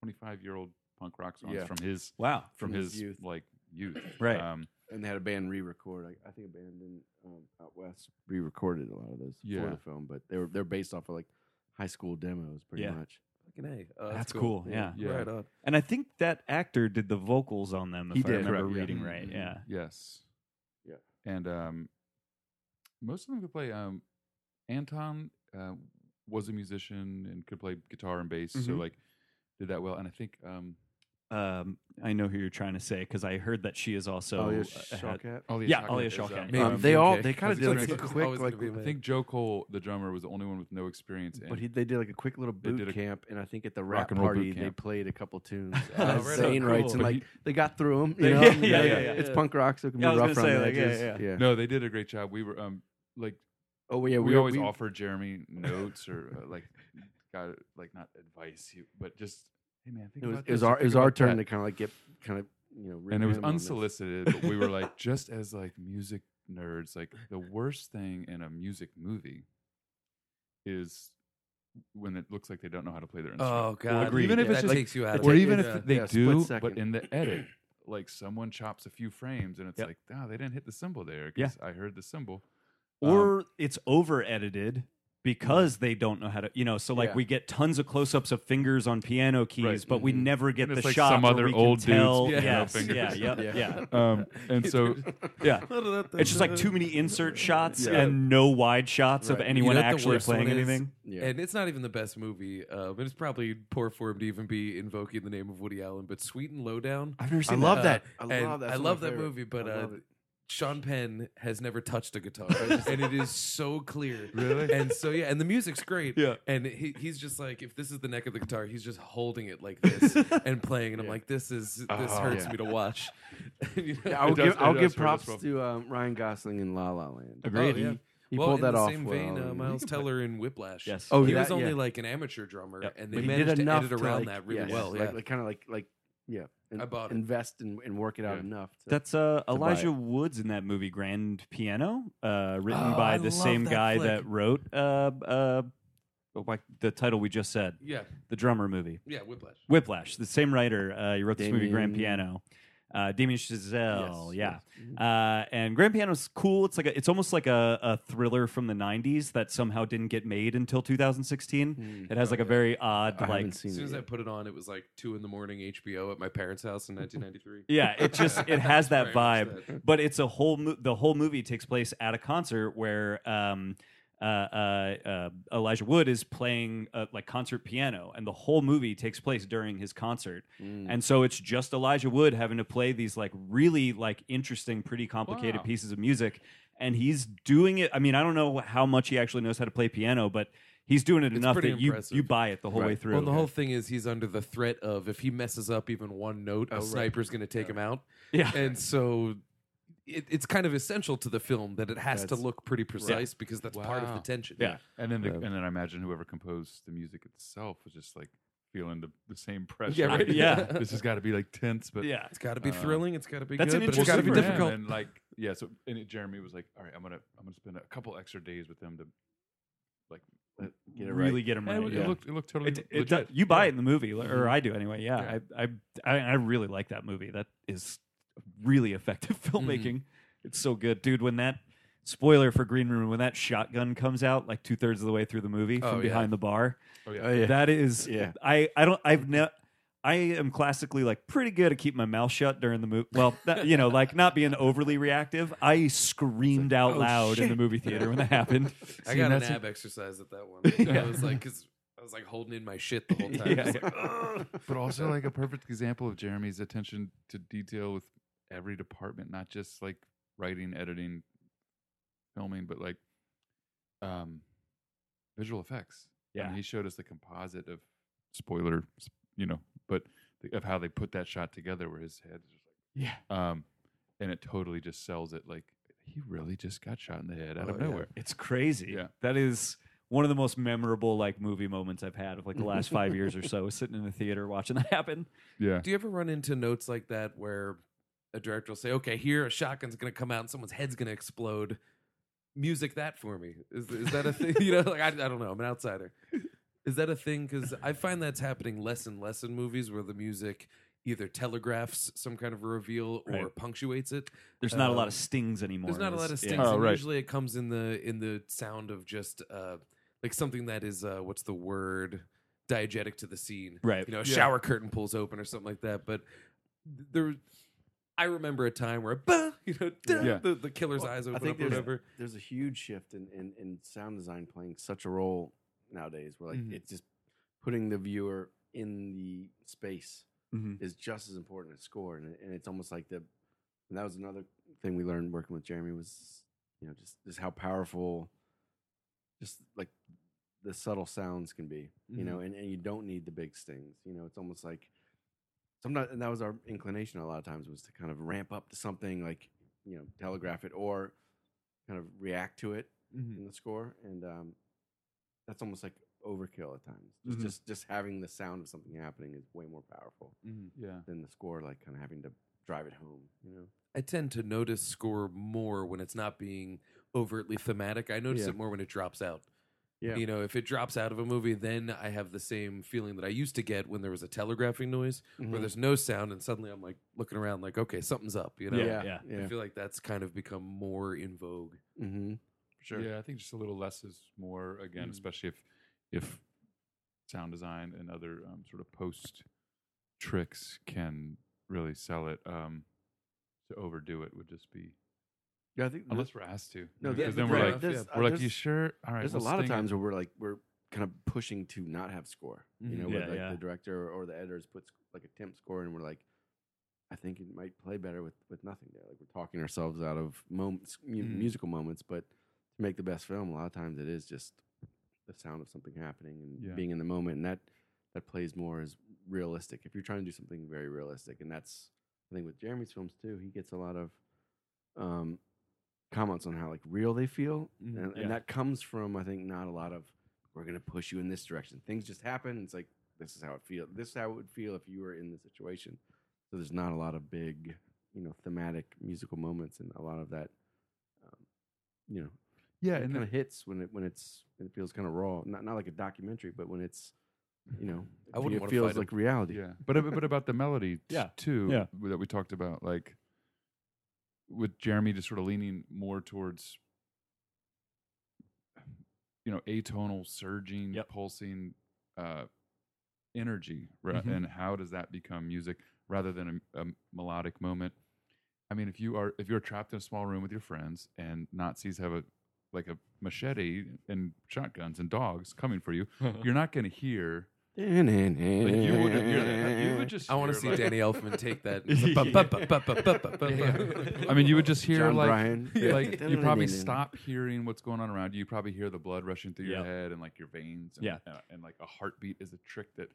twenty five year old punk rock songs Yeah. from his Wow. from, From his his, youth. like youth, <clears throat> Right. Um, and they had a band re-record. I, I think a band in um, out west re-recorded a lot of those Yeah. for the film, but they were they're based off of like high school demos, pretty Yeah. much. Fucking A. Oh, That's cool, yeah. Yeah. Right on. And I think that actor did the vocals on them, if He I did. remember Correct, yeah. reading right. mhm. Yeah. Yes. Yeah. And um, most of them could play. Um, Anton uh, was a musician and could play guitar and bass, so Mhm. like did that well. And I think um, Um, I know who you're trying to say because I heard that she is also. oh, yeah, uh, had- Shawkat. Alia Yeah, Shawkat Alia is, Shawkat. um, Maybe Um, they all they kind of did like a quick always like, I think Joe Cole, the drummer, was the only one with no experience. but he they did like a quick little They boot did a- camp, and I think at the Rock rap and roll boot party they camp. played a couple <laughs> tunes Oh, as right Ain't Rights, cool. and But like he- they got through them. Yeah, You know? yeah, And, yeah, uh, yeah, It's yeah. punk rock, so it can Yeah, I be was rough gonna on say, the like, yeah, edges. yeah. no, they did a great job. We were um like Oh yeah, we, we, always we, offer Jeremy notes or uh, like got like not advice, he, but just hey man, think It was, about it was this, our think it was our about turn that. to kind of like get kind of you know. and it was rip him on this. unsolicited but we were like <laughs> just as like music nerds like the worst thing in a music movie is when it looks like they don't know how to play their instrument Oh god. Agreed. even if that it's just takes you out of or it. even Yeah. if they yeah, split do but second. in the <laughs> edit like someone chops a few frames and it's Yep. like oh they didn't hit the cymbal there Yeah. because i heard the cymbal Um, Or it's over edited because they don't know how to, you know. So like Yeah. we get tons of close ups of fingers on piano keys, Right. but we Mhm. never get the like shot some where other we old can dude's tell. <laughs> yes, fingers. yeah, Yeah. yeah. <laughs> um and so <laughs> Yeah. It's just like too many insert shots Yeah. and no wide shots of Right. You anyone know actually playing anything. Yeah. And it's not even the best movie, uh, but it's probably poor form to even be invoking the name of Woody Allen. But Sweet and Lowdown, I've never I seen love Uh, that. I love that. I love that favorite. movie, but I uh, it. Sean Penn has never touched a guitar, and it is so clear. <laughs> Really? And so yeah, and the music's great. Yeah. And he, he's just like, if this is the neck of the guitar, he's just holding it like this <laughs> and playing, and I'm like, this is this Oh, hurts yeah. me to watch. <laughs> You know? Yeah, I'll It does- give it I'll does give hurt props well. to um, Ryan Gosling in La La Land. Agreed. Oh, yeah. He, he well, pulled in that the off same well. vein, uh, and- Miles Teller in Whiplash. Yes. Oh, he that- was only yeah. like an amateur drummer, Yep. and they But he managed did to enough edit to, around like, that really yes, well. Like, yeah. like kind of like like yeah, in- I bought it. invest and, and work it out Yeah. enough. To, That's uh, buy Elijah it. Woods in that movie Grand Piano, uh, written Oh, by I the love same that guy flick. that wrote uh, uh, oh, like the title we just said, yeah, the drummer movie. yeah, Whiplash. Whiplash, the same writer. Uh, he wrote this movie Grand Piano. Uh, Damien Chazelle, Yes, yeah. yes. Uh, and Grand Piano's cool. It's like a, it's almost like a, a thriller from the '90s that somehow didn't get made until 2016. Mm. It has like a very odd, I like haven't seen As soon it as I put it on, it was like two in the morning HBO at my parents' house in 1993. <laughs> yeah. It just it <laughs> has that vibe. that. but it's a whole mo- the whole movie takes place at a concert where um uh, uh, uh, Elijah Wood is playing uh, like concert piano, and the whole movie takes place during his concert. Mm. And so it's just Elijah Wood having to play these like really like interesting, pretty complicated Wow. pieces of music, and he's doing it. I mean, I don't know how much he actually knows how to play piano, but he's doing it It's enough that you impressive. you buy it the whole way through. Well, and the whole thing is he's under the threat of if he messes up even one note, Oh, a right. sniper's going to take him out. yeah, And so it, it's kind of essential to the film that it has to look pretty precise because that's part of the tension. Yeah. and then the, Yeah. and then i imagine whoever composed the music itself was just like feeling the, the same pressure Yeah, right. <laughs> Yeah. <laughs> this has got to be like tense but yeah. It's got to be Uh, thrilling. It's got to be That's good, an but it's got to be interesting- difficult. and like yeah. So and it, Jeremy was like, "All right, I'm gonna I'm gonna spend a couple extra days with them to like Get it really right. get him And right. it, yeah. it looked it looked totally It, it legit. does- you buy Yeah. it in the movie, or Mhm. I do anyway. Yeah, Yeah. I, I, I, I really like that movie. That is really effective <laughs> mm-hmm. filmmaking. It's so good, dude. When that spoiler for Green Room, when that shotgun comes out, like two thirds of the way through the movie Oh, from yeah. behind the bar, Oh yeah. Oh, yeah. that is. Yeah. I, I don't. I've never. I am classically like pretty good at keeping my mouth shut during the movie. Well, that, you know, like not being overly reactive. I screamed out oh, loud in the movie theater when that happened. <laughs> I See, got an that's a- ab exercise at that one. <laughs> I was like, because I was like holding in my shit the whole time. Yeah. Just like, but also like a perfect example of Jeremy's attention to detail with every department, not just like writing, editing, filming, but like um visual effects. I mean, Yeah. he showed us the composite of spoiler, you know, but the, of how they put that shot together, where his head is just Yeah. um, and it totally just sells it. Like he really just got shot in the head out Oh, of yeah. nowhere. It's crazy. Yeah. That is one of the most memorable like movie moments I've had of like the last five years or <laughs> so, sitting in the theater watching that happen. Yeah, Do you ever run into notes like that where a director will say, "Okay, here a shotgun's going to come out and someone's head's going to explode"? Music that for me is is that a thing? <laughs> you know, like I, I don't know. I'm an outsider. Is that a thing? Because I find that's happening less and less in movies where the music either telegraphs some kind of a reveal or Right. punctuates it. There's not a lot Um, of stings anymore. There's not a lot of this- stings. yeah. Oh, and right. Usually it comes in the in the sound of just uh like something that is uh what's the word diegetic to the scene. Right. You know, a Yeah. shower curtain pulls open or something like that. But there I remember a time where bah, <laughs> you know, duh, Yeah. the, the killer's Well, eyes I open think up or there's, whatever. there's a huge shift in, in, in sound design playing such a role nowadays where like Mhm. it's just putting the viewer in the space Mhm. is just as important as score and, and it's almost like the and that was another thing we learned working with Jeremy was you know just just how powerful just like the subtle sounds can be you know and, and you don't need the big stings you know it's almost like sometimes and that was our inclination a lot of times was to kind of ramp up to something like you know telegraph it or kind of react to it Mhm. in the score and um that's almost like overkill at times just Mhm. just just having the sound of something happening is way more powerful yeah. than the score like kind of having to drive it home you know I tend to notice score more when it's not being overtly thematic. I notice Yeah. it more when it drops out. Yeah You know, if it drops out of a movie, then I have the same feeling that I used to get when there was a telegraphing noise, where Mhm. there's no sound, and suddenly I'm like looking around, like, okay, something's up. You know, Yeah. yeah I feel like that's kind of become more in vogue. mm-hmm. sure Yeah, I think just a little less is more again, Mm. especially if if sound design and other um, sort of post tricks can really sell it. Um, to overdo it would just be yeah i think unless we're asked to. no because the- then the- we're like uh, we're like, you sure? All right. there's we'll a lot of sting it." times where we're like we're kind of pushing to not have score you know Mhm. where like yeah. the director or the editors puts like a temp score and we're like i think it might play better with with nothing there like we're talking ourselves out of moments Mhm. musical moments but to make the best film a lot of times it is just the sound of something happening and Yeah. being in the moment and that that plays more as realistic if you're trying to do something very realistic and that's i think with jeremy's films too he gets a lot of um comments on how like real they feel Mhm. and, Yeah. and that comes from i think not a lot of we're going to push you in this direction things just happen it's like this is how it feels this is how it would feel if you were in the situation so there's not a lot of big you know thematic musical moments and a lot of that um, you know Yeah, it and kind of hits when it when it's when it feels kind of raw not not like a documentary but when it's you know I wouldn't it feels fight 'em. like reality yeah, but ab- but about the melody t- Yeah. too Yeah. that we talked about, like with Jeremy just sort of leaning more towards you know atonal, surging, Yep. pulsing uh, energy, right? Mhm. and how does that become music rather than a, a melodic moment? I mean, if you are if you're trapped in a small room with your friends and Nazis have a like a machete and shotguns and dogs coming for you, <laughs> you're not going to hear. Like you wouldn't hear that. You would just. I want to hear, see like- Danny Elfman take that. I mean, you would just hear Jon like, Brion. <laughs> like you probably stop hearing what's going on around you. You probably hear the blood rushing through Yeah. your head and like your veins. And, Yeah. uh, and like a heartbeat is a trick that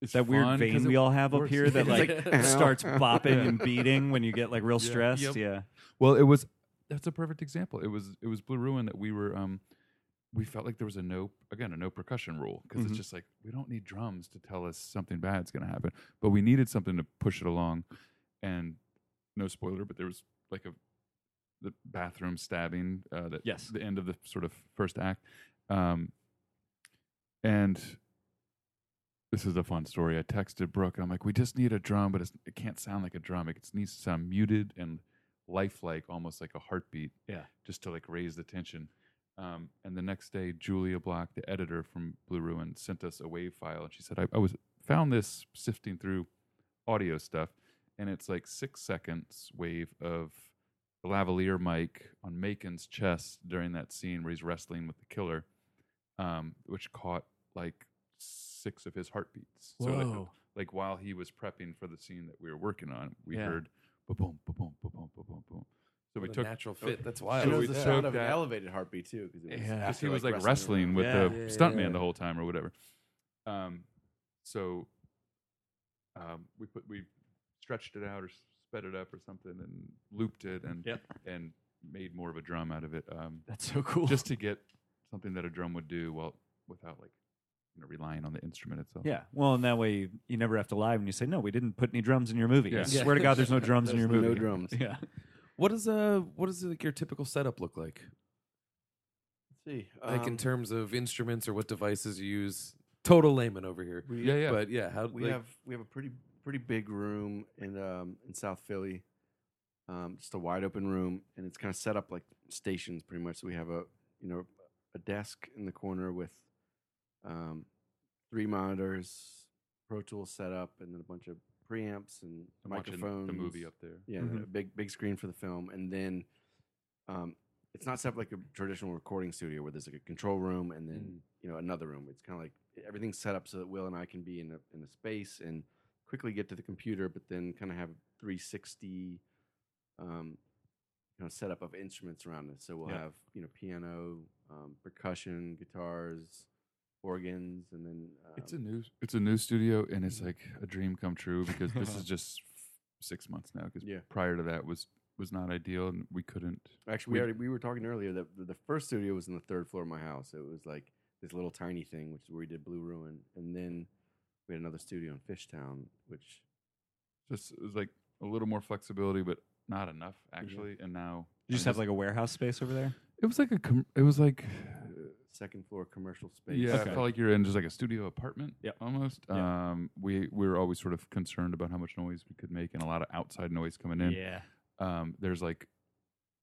is that weird fun 'cause vein it we all have up works. here that It's <laughs> like, <laughs> like, starts ow. bopping Yeah. and beating when you get like real Yeah. stressed. Yep. Yeah. Well, it was that's a perfect example. It was it was Blue Ruin that we were um we felt like there was a no again a no percussion rule because Mhm. it's just like we don't need drums to tell us something bad's going to happen, but we needed something to push it along. And no spoiler, but there was like a the bathroom stabbing. Uh, that Yes. the end of the sort of first act. Um, and this is a fun story. I texted Brooke and I'm like, we just need a drum, but it's, it can't sound like a drum. It needs to sound muted and lifelike, almost like a heartbeat. Yeah. Just to like raise the tension. Um, and the next day, Julia Bloch, the editor from Blue Ruin, sent us a wave file, and she said, "I, I was found this sifting through audio stuff, and it's like six seconds wave of the lavalier mic on Macon's chest during that scene where he's wrestling with the killer, um, which caught like six of his heartbeats. So like, like while he was prepping for the scene that we were working on, we Yeah. heard ba boom, ba boom, ba boom, ba boom, boom. So we What a took natural fit. That's And wild. it So was we the took sound of an that- elevated heartbeat too, because it was Yeah. 'Cause because after, he was like wrestling wrestling with Yeah. the Yeah, yeah, stuntman yeah. the whole time or whatever. Um, so um, we put we stretched it out or sped it up or something and looped it and Yep. and made more of a drum out of it. Um, That's so cool. just to get something that a drum would do well without like you know relying on the instrument itself. yeah. Well, and that way you, you never have to lie when you say, no, we didn't put any drums in your movie. I Yeah. Yeah. swear to God, there's no <laughs> drums in There's your no movie. drums. <laughs> Yeah. What is uh what does like your typical setup look like? Let's see, Like in um, terms of instruments or what devices you use? Total layman over here. we, yeah, yeah. But yeah, how we like, have we have a pretty pretty big room in um in South Philly, um, just a wide open room, and it's kind of set up like stations pretty much. So we have a you know a desk in the corner with um, three monitors, Pro Tools set up, and then a bunch of preamps and I'm microphones. the movie up there. Yeah, Mhm. a big big screen for the film, and then um, it's not set up like a traditional recording studio where there's like a control room and then you know another room. It's kind of like everything's set up so that Will and I can be in a in a space and quickly get to the computer, but then kind of have 360 um, you know setup of instruments around us. So we'll Yeah. have you know piano, um, percussion, guitars, organs, and then um, It's a new it's a new studio and it's like a dream come true because this is <laughs> just six months now because Yeah. prior to that was was not ideal and we couldn't Actually, we, We- already we were talking earlier that the- the first studio was in the third floor of my house. It was like this little tiny thing, which is where we did Blue Ruin, and then we had another studio in Fishtown, which just it was like a little more flexibility but not enough actually and now You just I'm have like a warehouse space over there? it was like a com- it was like second floor commercial space. yeah, I Okay. felt like you're in just like a studio apartment Yep. almost. Yeah. Um, we we were always sort of concerned about how much noise we could make and a lot of outside noise coming in. Yeah. Um, there's like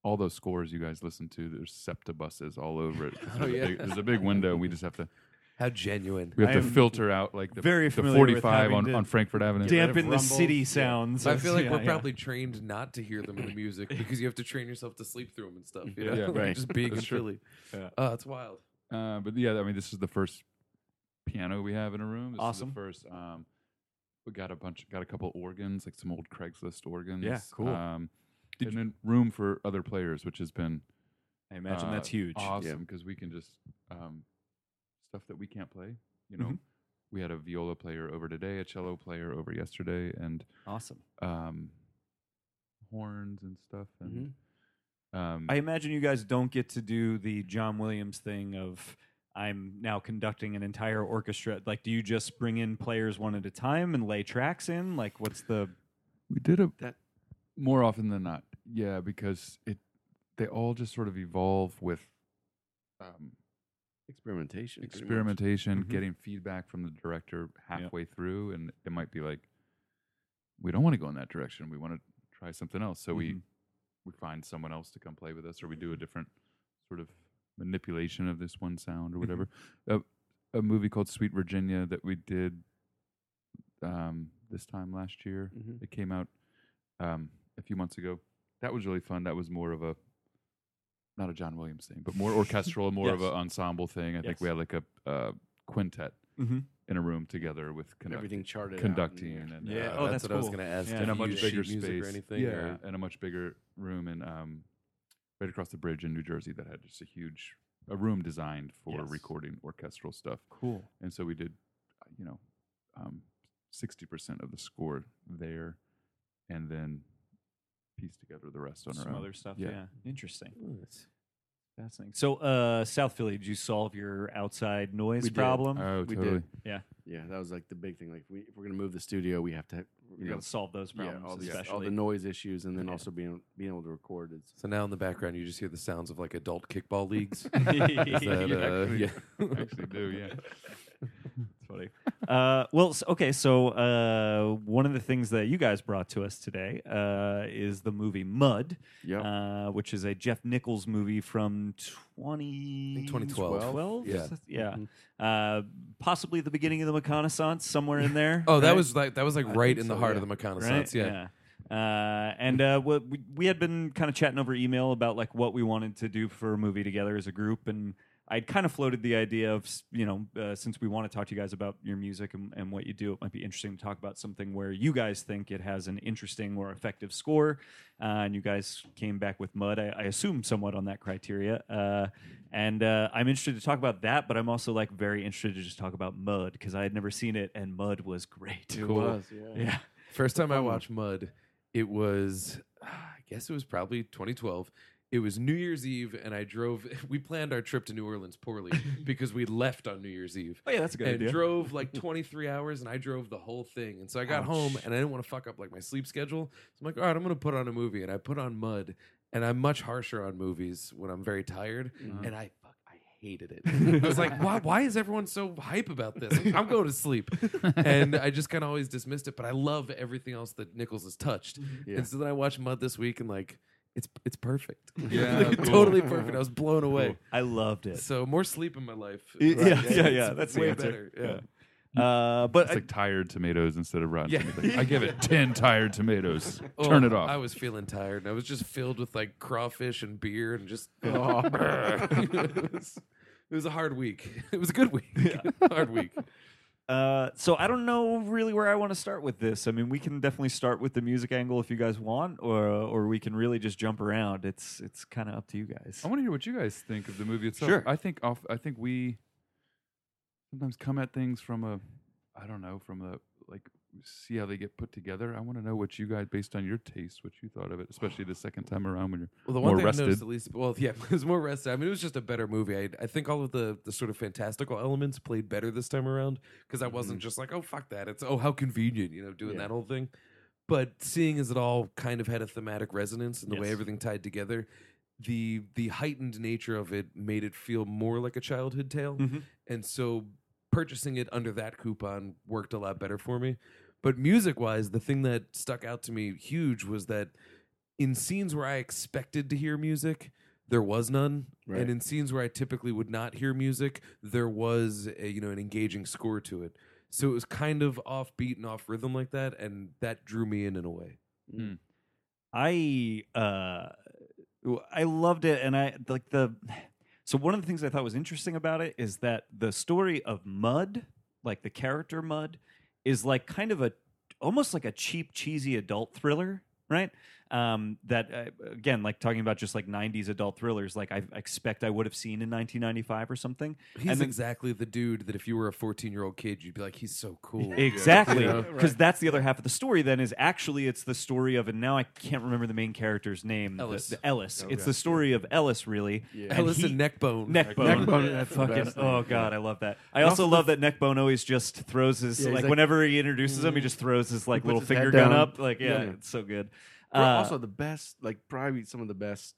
all those scores you guys listen to. There's SEPTA buses all over it. <laughs> 'cause Oh, there's, a yeah. big, there's a big window. We just have to how genuine. we have I to am filter out like the, very the familiar with 45 having on, to on Frankford Avenue. Rid of Dampen the rumble. city Yeah. sounds. I feel like <laughs> Yeah, we're yeah. probably trained not to hear them in the music <laughs> because you have to train yourself to sleep through them and stuff. You know, Yeah, right. just being in That's true. Philly. Yeah. Oh, it's wild. Uh, but yeah, I mean, this is the first piano we have in a room. This Awesome. Is the first. Um, we got a bunch, got a couple organs, like some old Craigslist organs. Yeah, cool. Um, and then room for other players, which has been I imagine uh, that's huge. awesome because we can just um, stuff that we can't play. You know, Mhm. we had a viola player over today, a cello player over yesterday, and Awesome. um, horns and stuff. And Mhm. Um, I imagine you guys don't get to do the John Williams thing of I'm now conducting an entire orchestra. Like, do you just bring in players one at a time and lay tracks in? Like, what's the We did a That- more often than not. Yeah, because it they all just sort of evolve with um, experimentation. pretty much. experimentation, Mhm. getting feedback from the director halfway through, and it might be like, we don't want to go in that direction. We want to try something else. So we Mhm. We find someone else to come play with us, or we do a different sort of manipulation of this one sound or whatever. a, a movie called Sweet Virginia that we did um, this time last year. Mhm. It came out um, a few months ago. That was really fun. That was more of a not a John Williams thing, but more orchestral, <laughs> more of an ensemble thing. I think we had like a uh, quintet Mhm. In a room together with conduct- Everything charted out conducting and, and Yeah. uh, Oh, that's, that's what I was cool. going to ask. Yeah. in a much use bigger sheet music space, or anything. yeah, or- in a much bigger room in um, right across the bridge in New Jersey that had just a huge a room designed for Yes. recording orchestral stuff. Cool. and so we did uh, you know um, 60% of the score there and then piece together the rest on our Some own other stuff. Yeah. Yeah. Interesting. Nice. Fascinating. So, uh, South Philly, did you solve your outside noise We did. problem? Oh, we totally. did. Yeah. Yeah, that was like the big thing. Like, we, if we're gonna move the studio, we have to, We you got know, to solve those yeah, problems, all, the, especially. all the noise issues, and then Yeah. also being being able to record. It's So now in the background, you just hear the sounds of like adult kickball leagues. <laughs> Is yeah, that, uh, yeah. Actually, do yeah. <laughs> It's funny. Uh, well, s- okay. So uh, one of the things that you guys brought to us today uh, is the movie Mud, yeah. uh, which is a Jeff Nichols movie from 20... 2012. 12? Yeah. yeah. Mhm. Uh, possibly the beginning of the McConaissance, somewhere in there. <laughs> Oh, that right? was like that was like right in the so, heart yeah. of the right. McConaissance. Yeah. Uh, and uh, what we, we had been kind of chatting over email about like what we wanted to do for a movie together as a group, and I'd kind of floated the idea of you know uh, since we want to talk to you guys about your music and, and what you do, it might be interesting to talk about something where you guys think it has an interesting or effective score, uh, and you guys came back with Mud. I, I assume somewhat on that criteria, uh, and uh, I'm interested to talk about that, but I'm also like very interested to just talk about Mud because I had never seen it, and Mud was great. it cool. was. Yeah. Yeah. First time I watched Mud, it was, <sighs> I guess it was probably 2012. It was New Year's Eve, and I drove. <laughs> We planned our trip to New Orleans poorly <laughs> because we left on New Year's Eve. Oh yeah, that's a good and idea. drove <laughs> like 23 hours and I drove the whole thing. And so I got home and I didn't want to fuck up like my sleep schedule. So I'm like, all right, I'm going to put on a movie. And I put on Mud. And I'm much harsher on movies when I'm very tired. Mm-hmm. And I fuck, I hated it. I was like, why, why is everyone so hype about this? I'm going to sleep. And I just kind of always dismissed it. But I love everything else that Nichols has touched. Yeah. And so then I watched Mud this week and like, it's it's perfect. <laughs> Yeah, Like, cool. totally <laughs> perfect. I was blown away. I loved it. So more sleep in my life. Y- Right. yeah, yeah, It's yeah, that's the way answer. better. Yeah. Yeah. Uh, but It's I- like tired tomatoes instead of rotten Yeah. tomatoes. <laughs> I give it ten tired tomatoes. Oh, Turn it off. I was feeling tired, and I was just filled with like crawfish and beer, and just Oh. it, was, it was a hard week. It was a good week, hard week. Uh, so I don't know really where I want to start with this. I mean, we can definitely start with the music angle if you guys want, or or we can really just jump around. It's it's kind of up to you guys. I want to hear what you guys think of the movie itself. Sure. I think off. I think we sometimes come at things from a, I don't know, from a like see how they get put together. I want to know what you guys, based on your taste, what you thought of it, especially the second time around when you're Well, the more one thing rested. I noticed at least, well, <laughs> yeah, it was more rested. I mean, it was just a better movie. I, I think all of the the sort of fantastical elements played better this time around because I wasn't just like, oh fuck that. It's oh how convenient, you know, doing Yeah. that whole thing. But seeing as it all kind of had a thematic resonance and the way everything tied together, the the heightened nature of it made it feel more like a childhood tale. Mhm. And so purchasing it under that coupon worked a lot better for me. But music wise, the thing that stuck out to me huge was that in scenes where I expected to hear music, there was none. Right. And in scenes where I typically would not hear music, there was a, you know an engaging score to it. So it was kind of offbeat and off rhythm like that, and that drew me in in a way. I uh, I loved it, and I like the. So one of the things I thought was interesting about it is that the story of Mud, like the character Mud, is like kind of a almost like a cheap, cheesy adult thriller, right? Um, that uh, again, like talking about just like '90s adult thrillers, like I expect I would have seen in 1995 or something. He's And then- exactly the dude that if you were a 14 year old kid, you'd be like, he's so cool. Exactly, You know? because that's the other half of the story. Then is actually it's the story of, and now I can't remember the main character's name. Ellis. the Ellis. It's Okay. the story of Ellis, really. Yeah. Ellis he- and Neckbone. Neckbone. Neckbone, that's Fucking, oh god. I love that. I also, also love that Neckbone always just throws his Yeah, like, like- whenever he introduces him, he just throws his like little his finger gun up. Like yeah, Yeah. it's so good. Well, Uh, also the best, like probably some of the best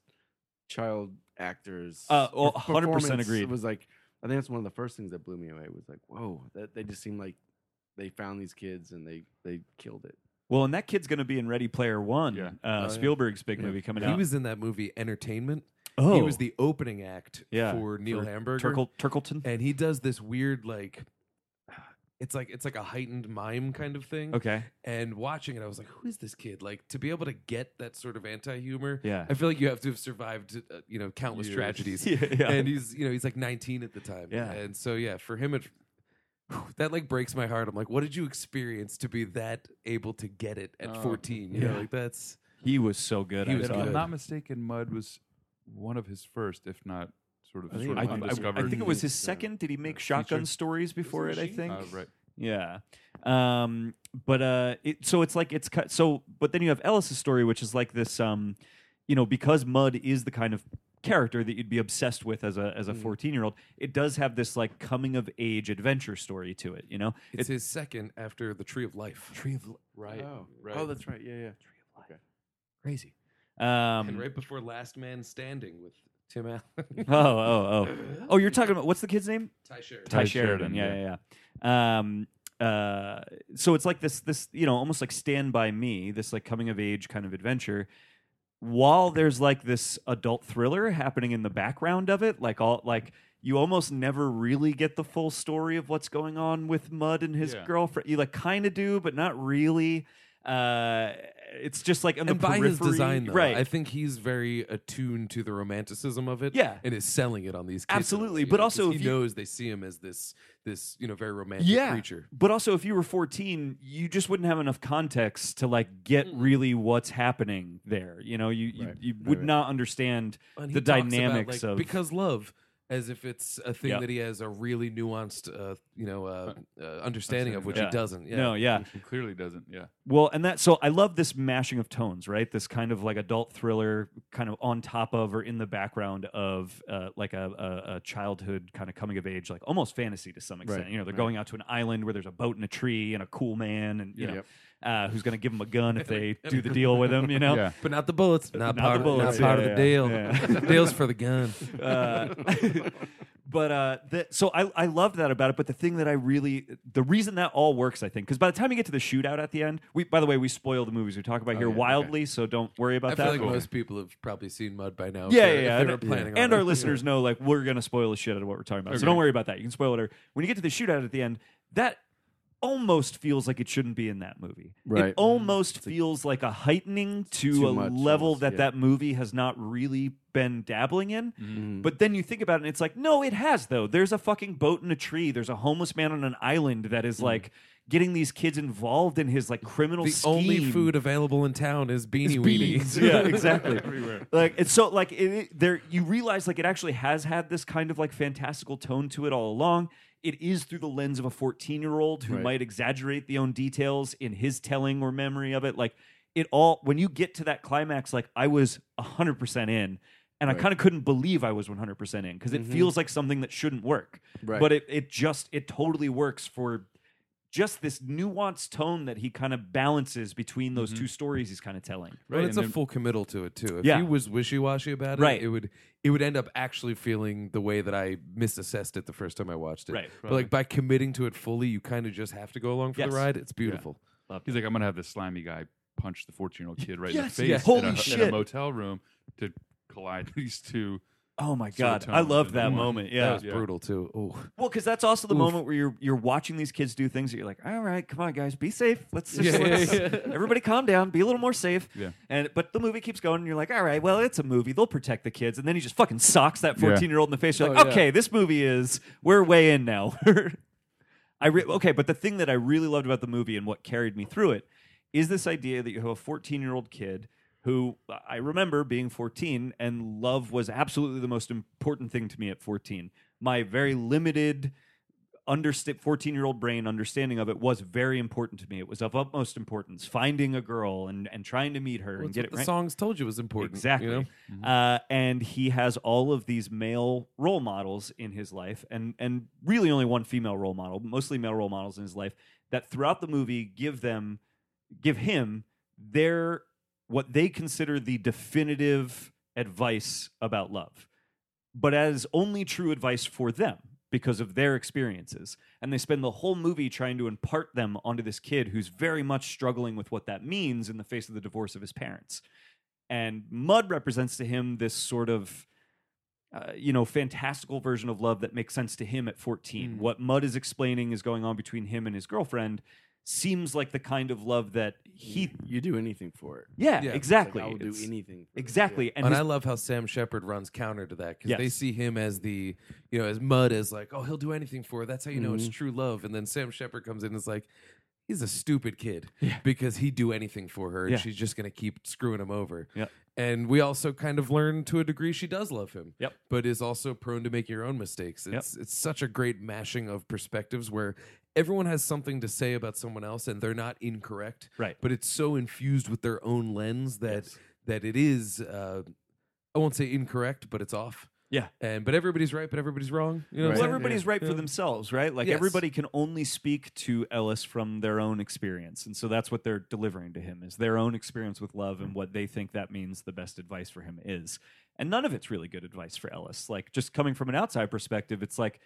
child actors. Uh, well, 100% performance It Was like I think that's one of the first things that blew me away. Was like, whoa, that they just seemed like they found these kids and they they killed it. well, and that kid's going to be in Ready Player One, Yeah. uh, Oh, yeah. Spielberg's big Yeah. movie coming He out. He was in that movie Entertainment. oh, He was the opening act Yeah, for Neil for Hamburger. Turkle, Turkleton. and he does this weird like it's like it's like a heightened mime kind of thing. Okay, And watching it, I was like, "Who is this kid?" Like to be able to get that sort of anti-humor. yeah, I feel like you have to have survived, uh, you know, countless Years. tragedies. yeah, <laughs> yeah. And he's, you know, he's like 19 at the time. Yeah. And so, yeah, for him, it that like breaks my heart. I'm like, what did you experience to be that able to get it at Oh, 14? You know, yeah. like that's he was so good. He I was if thought. I'm not mistaken, Mud was one of his first, if not sort of, I think sort I, of I- I- I I- think it was his second. Did he make Uh, Shotgun feature. Stories before it? I think. Uh, right. Yeah. Um, but uh, it, so it's like it's cut. So, but then you have Ellis's story, which is like this. Um, you know, because Mud is the kind of character that you'd be obsessed with as a as a Mm. 14 year old. It does have this like coming of age adventure story to it. You know, It's his second after the Tree of Life. Tree of Right. Oh, right. oh, that's right. Yeah, yeah. Tree of Life. crazy. Um, and right before Last Man Standing with Tim Allen. <laughs> oh, oh, oh, oh! You're talking about what's the kid's name? Tye Sheridan. Ty Tye Sheridan. Sheridan, Yeah, yeah. yeah, yeah. Um, uh, so it's like this, this, you know, almost like Stand by Me, this like coming of age kind of adventure. While there's like this adult thriller happening in the background of it, like all like you almost never really get the full story of what's going on with Mud and his Yeah. girlfriend. You like kind of do, but not really. Uh, it's just like on the and by his periphery- design, though, right? I think he's very attuned to the romanticism of it. Yeah. and is selling it on these kids. Absolutely, way, but you know, 'cause also he if you- knows they see him as this this you know very romantic yeah. creature. But also, if you were 14, you just wouldn't have enough context to like get really what's happening there. You know, you you, Right. you Right, would right. not understand And he the talks about, dynamics like, of because love. As if it's a thing Yeah. that he has a really nuanced, uh, you know, uh, uh, understanding of, which Yeah. he doesn't. Yeah. no, yeah. He clearly doesn't. Yeah. Well, and that so I love this mashing of tones, right? This kind of like adult thriller, kind of on top of or in the background of uh, like a, a, a childhood kind of coming of age, like almost fantasy to some extent. Right, You know, they're right. going out to an island where there's a boat and a tree and a cool man, and you Yeah. know, uh, who's going to give him a gun if they do the <laughs> deal with him. You know, Yeah. but not the bullets. Not, Not part, the bullets, Of, not part yeah, of the deal. yeah. <laughs> the deal's for the gun. <laughs> Uh, but uh, the, so I I loved that about it. But the thing that I really the reason that all works, I think, because by the time you get to the shootout at the end, we by the way we spoil the movies we talk about Oh, here yeah, okay. wildly, so don't worry about I that. feel like Cool. most people have probably seen Mud by now. if Yeah, yeah, if yeah. they were And- planning on and it. our listeners know like we're gonna spoil the shit out of what we're talking about. So don't worry about that. You can spoil it. Or When you get to the shootout at the end, that almost feels like it shouldn't be in that movie. It Right. almost feels like a heightening to a much level almost, that yeah. that movie has not really been dabbling in. Mhm. But then you think about it and it's like, no, it has though. There's a fucking boat in a tree. There's a homeless man on an island that is like getting these kids involved in his like criminal the scheme. only food available in town is beanie It's weenie. beans. <laughs> yeah, <laughs> exactly. Everywhere. Like it's so like it, it- there you realize like it actually has had this kind of like fantastical tone to it all along. It is through the lens of a 14 year old who Right. might exaggerate the own details in his telling or memory of it. Like it all when you get to that climax, like I was 100% in. And I kind of couldn't believe I was 100% in because it Mhm. feels like something that shouldn't work. Right. But it, it just, it totally works for just this nuanced tone that he kind of balances between those Mhm. two stories he's kind of telling. Right, Right, it's and a then- full committal to it too. If Yeah. he was wishy washy about it, Right. it would it would end up actually feeling the way that I misassessed it the first time I watched it. Right. But like by committing to it fully, you kind of just have to go along for Yes. the ride. It's beautiful. He's like, I'm gonna have this slimy guy punch the 14 year old kid right Yes, in the face Holy in, a, in a motel room to collide <laughs> these two. Oh my Sort god, of I tones love that one. Mm. moment. That Yeah. was Yeah. brutal too. Oh, Well, because that's also the Oof. moment where you're you're watching these kids do things that you're like, all right, come on, guys, be safe. Let's just Yeah, yeah, let's- yeah. <laughs> everybody calm down, be a little more safe. Yeah. And but the movie keeps going, and you're like, all right, well, it's a movie. They'll protect the kids, and then he just fucking socks that 14 year old in the face. You're Oh, like, yeah. okay, this movie is we're way in now. <laughs> I re- okay, but the thing that I really loved about the movie and what carried me through it is this idea that you have a 14 year old kid who I remember being 14 and love was absolutely the most important thing to me at 14. My very limited understand 14 year old brain understanding of it was very important to me. It was of utmost importance. Finding a girl and, and trying to meet her Well, and get what it the right. songs told you was important. Exactly. You know? Uh, and he has all of these male role models in his life, and and really only one female role model, mostly male role models in his life. That throughout the movie give them, give him their what they consider the definitive advice about love, but as only true advice for them because of their experiences. And they spend the whole movie trying to impart them onto this kid who's very much struggling with what that means in the face of the divorce of his parents and mud represents to him this sort of uh, you know fantastical version of love that makes sense to him at 14 Mm. what mud is explaining is going on between him and his girlfriend seems like the kind of love that he you do anything for it. yeah, Yeah. It's like, exactly I will do It's- anything. for this, exactly and, And, his- I love how Sam Shepard runs counter to that because they Yes. see him as the, you know, as mud as like, oh, he'll do anything for her. That's how you know it's Mhm. true love. And then Sam Shepard comes in and is like, he's a stupid kid Yeah. because he'd do anything for her and Yeah. she's just going to keep screwing him over. Yep. And we also kind of learn to a degree she does love him. Yep. But is also prone to make your own mistakes. It's it's such a great mashing of perspectives where everyone has something to say about someone else and they're not incorrect. right But it's so infused with their own lens that Yes. that it is uh, I won't say incorrect, but it's off. Yeah. And but everybody's right, but everybody's wrong. You know, what I'm Well, saying? everybody's right for themselves, right? Like Yes. everybody can only speak to Ellis from their own experience, and so that's what they're delivering to him is their own experience with love and what they think that means the best advice for him is. And none of it's really good advice for Ellis. Like just coming from an outside perspective, it's like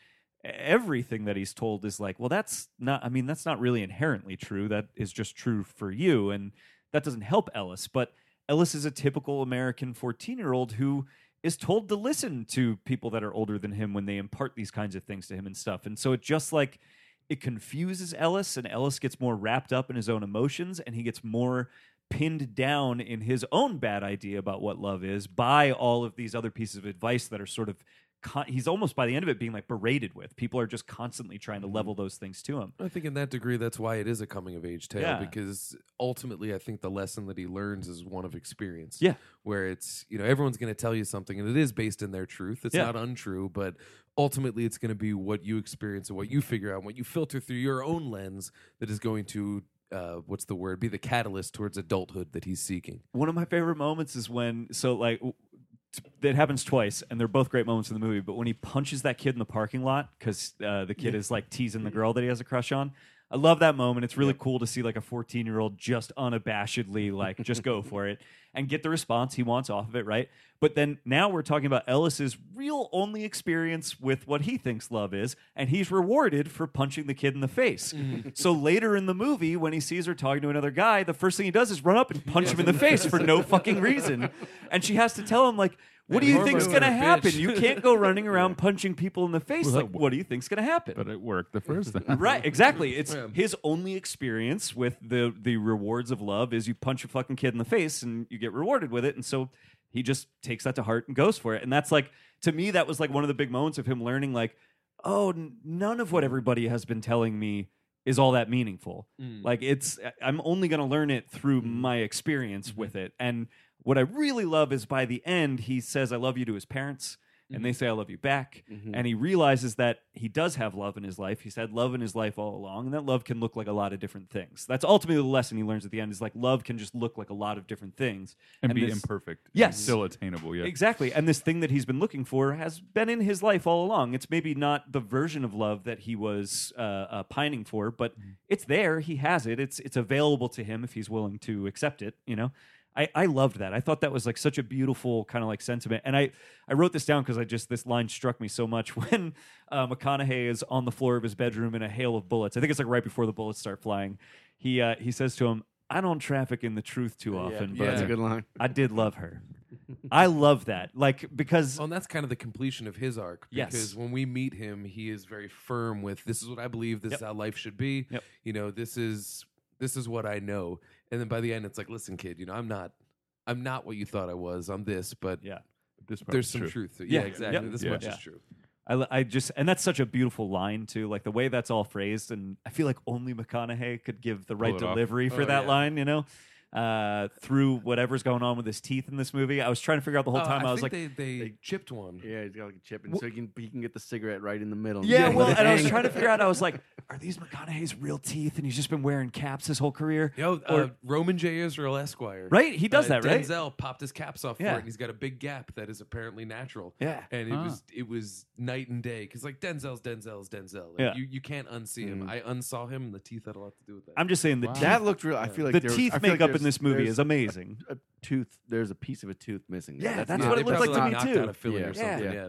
everything that he's told is like, well, that's not. I mean, that's not really inherently true. That is just true for you, and that doesn't help Ellis. But Ellis is a typical American fourteen-year-old who is told to listen to people that are older than him when they impart these kinds of things to him and stuff. And so it just like it confuses Ellis and Ellis gets more wrapped up in his own emotions and he gets more pinned down in his own bad idea about what love is by all of these other pieces of advice that are sort of con- he's almost by the end of it being like berated with people are just constantly trying to level those things to him I think in that degree, that's why it is a coming of age tale Yeah. because ultimately, I think the lesson that he learns is one of experience. Yeah. where it's you know everyone's going to tell you something, and it is based in their truth. It's Yeah. not untrue, but ultimately, it's going to be what you experience and what you figure out, and what you filter through your own lens that is going to. Uh, what's the word? Be the catalyst towards adulthood that he's seeking. one of my favorite moments is when so like it happens twice and they're both great moments in the movie but when he punches that kid in the parking lot because uh, the kid is like teasing the girl that he has a crush on i love that moment. It's really cool to see like a 14 year old just unabashedly like just go for it and get the response he wants off of it right? But then now we're talking about ellis's real only experience with what he thinks love is and he's rewarded for punching the kid in the face. Mm. So later in the movie when he sees her talking to another guy the first thing he does is run up and punch him in the face for no fucking reason. And she has to tell him like what do you That think's gonna gonna happen? You can't go running <laughs> around punching people in the face. Well, Like, what do you think's gonna happen? But it worked the first <laughs> time. Right, exactly. It's his only experience with the the rewards of love is you punch a fucking kid in the face and you get rewarded with it, and so he just takes that to heart and goes for it. And that's like to me, that was like one of the big moments of him learning, like, oh, n- none of what everybody has been telling me is all that meaningful. Mm. Like it's I'm only going to learn it through mm. my experience mm-hmm. with it. And what I really love is by the end he says I love you to his parents and they say I love you back and he realizes that he does have love in his life. He's had love in his life all along and that love can look like a lot of different things. That's ultimately the lesson he learns at the end is like love can just look like a lot of different things and, be this- imperfect. and Yes. still attainable. Yeah, Exactly. And this thing that he's been looking for has been in his life all along. It's maybe not the version of love that he was uh, uh, pining for, but it's there. He has it. It's it's available to him if he's willing to accept it, you know? I, I loved that. I thought that was like such a beautiful kind of like sentiment. And I, I wrote this down because I just, this line struck me so much <laughs> when uh, McConaughey is on the floor of his bedroom in a hail of bullets. I think it's like right before the bullets start flying. He, uh, he says to him, I don't traffic in the truth too often, yeah, but that's a good line. I did love her. <laughs> I love that. Like because Well, and that's kind of the completion of his arc. Yes. Because when we meet him, he is very firm with this is what I believe, this Yep. is how life should be. Yep. You know, this is this is what I know. And then by the end it's like, listen, kid, you know, I'm not I'm not what you thought I was. I'm this, but yeah. this part there's is some true. truth to. Yeah. Yeah, exactly. Yep. This Yeah. much Yeah. is true. I, I just and that's such a beautiful line too like the way that's all phrased and i feel like only mcconaughey could give the right it off. delivery for Oh, that yeah. line you know uh, through whatever's going on with his teeth in this movie i was trying to figure out the whole Uh, time i, was think like they, they, chipped one. Yeah, he's got like a chip, and Wh- so he can he can get the cigarette right in the middle. yeah, Let well, and I was <laughs> trying to figure out. I was like, "Are these McConaughey's real teeth?" And he's just been wearing caps his whole career, Yo, uh, Roman J. Israel Esquire. right? He does Uh, that, right? Denzel popped his caps off Yeah. for it, and he's got a big gap that is apparently natural. Yeah. and it Ah. was it was night and day because like Denzel's Denzel's Denzel. Like, Yeah. you you can't unsee him. Mm. I unsaw him, and the teeth had a lot to do with that. I'm just saying the Wow. teeth, That looked real. I feel like the there was- teeth I feel like makeup in this movie is amazing. A tooth. There's a piece of a tooth missing. Yeah, that's Yeah, what they it looks like to me, knocked too. Out a filling Yeah. or something. Yeah. Yeah.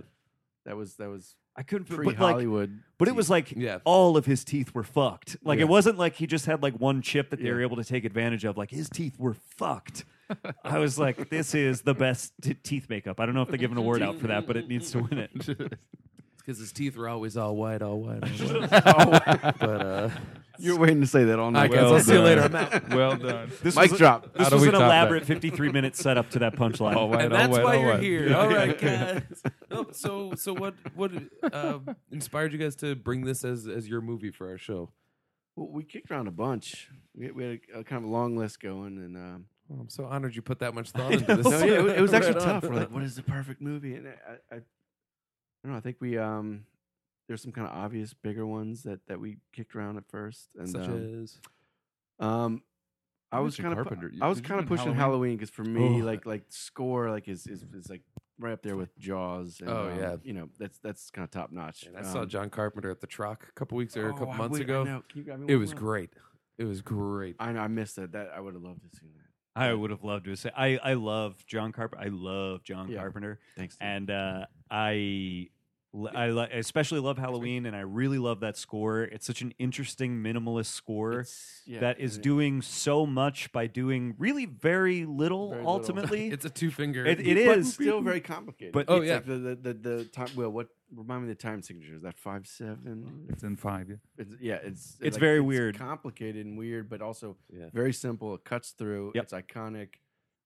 That was that was I couldn't, pre but like, Hollywood. But it was like Yeah. all of his teeth were fucked. Like Yeah. it wasn't like he just had like one chip that they were able to take advantage of. Like his teeth were fucked. I was like, this is the best t- teeth makeup. I don't know if they give an award out for that, but it needs to win it. <laughs> because his teeth were always all white, all white. All white. <laughs> but uh, You're waiting to say that all I night. guess Well I'll see you later. I'm out. well done. <laughs> This Mic was a- drop. This How do was we an top that? elaborate 53 minute setup to that punchline. All white, and all that's white, why all you're white. here. Yeah. All right, <laughs> guys. <laughs> No, so, so what? What uh, inspired you guys to bring this as as your movie for our show? Well, we kicked around a bunch. We, we had a, a kind of a long list going, and um, Oh, I'm so honored you put that much thought into this. no, yeah, it, it was actually Right on. tough. We're like, what is the perfect movie? And I, I, I don't know. I think we um, there's some kind of obvious bigger ones that that we kicked around at first, and Such um, as um, I was kind of Carpenter. You- I was kind of pushing Halloween? Halloween because for me, Oh. like like score like is is, is like right up there with Jaws. And, Oh, um, yeah. you know that's that's kind of top notch. And I saw Um, John Carpenter at the Troc a couple weeks or a oh, couple I months would- ago. know. Can you grab me It was more? great. It was great. I know. I missed it. That I would have loved to see that. I would have loved to say I I love John Carpenter. I love John Yeah. Carpenter, Thanks. Steve. and uh, I. I li- especially love Halloween, and I really love that score. It's such an interesting minimalist score It's- yeah, that is and it- doing so much by doing really very little. Very little. <laughs> ultimately, It's a two finger. It- it but is. still very complicated. But- Oh, It's yeah. like the, the the the time. Well, what remind me of the time signature? Is that five seven? It's in five. Yeah. It's, yeah, it's It's very weird. complicated and weird, but also Yeah. very simple. It cuts through. Yep. It's iconic.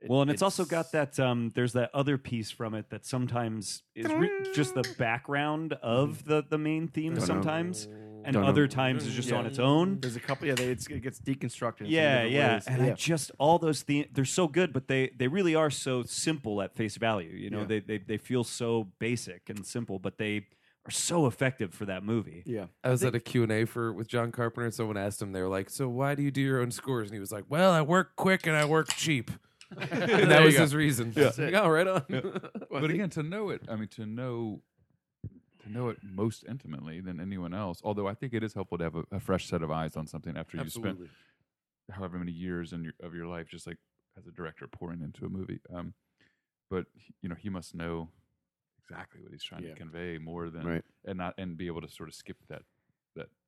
It- Well, and it's, also got that. Um, there's that other piece from it that sometimes is re- just the background of the the main theme. Don't know. Sometimes, and Don't know. other times is just Yeah. on its own. There's a couple. Yeah, they, it's, it gets deconstructed. Yeah, yeah, ways. and I just all those themes they're so good, but they they really are so simple at face value. You know, Yeah. they, they they feel so basic and simple, but they are so effective for that movie. yeah. I was at a Q&A for with John Carpenter and someone asked him they were like, "So why do you do your own scores?" And he was like, "Well, I work quick and I work cheap." <laughs> and that was his reason. Yeah. Like, oh, right on. Well, <laughs> but again, to know it, I mean, to know to know it most intimately than anyone else. Although I think it is helpful to have a, a fresh set of eyes on something after you spent however many years in your, of your life, just like as a director pouring into a movie. Um, but you know, he must know exactly what he's trying Yeah. to convey more than Right. and not and be able to sort of skip that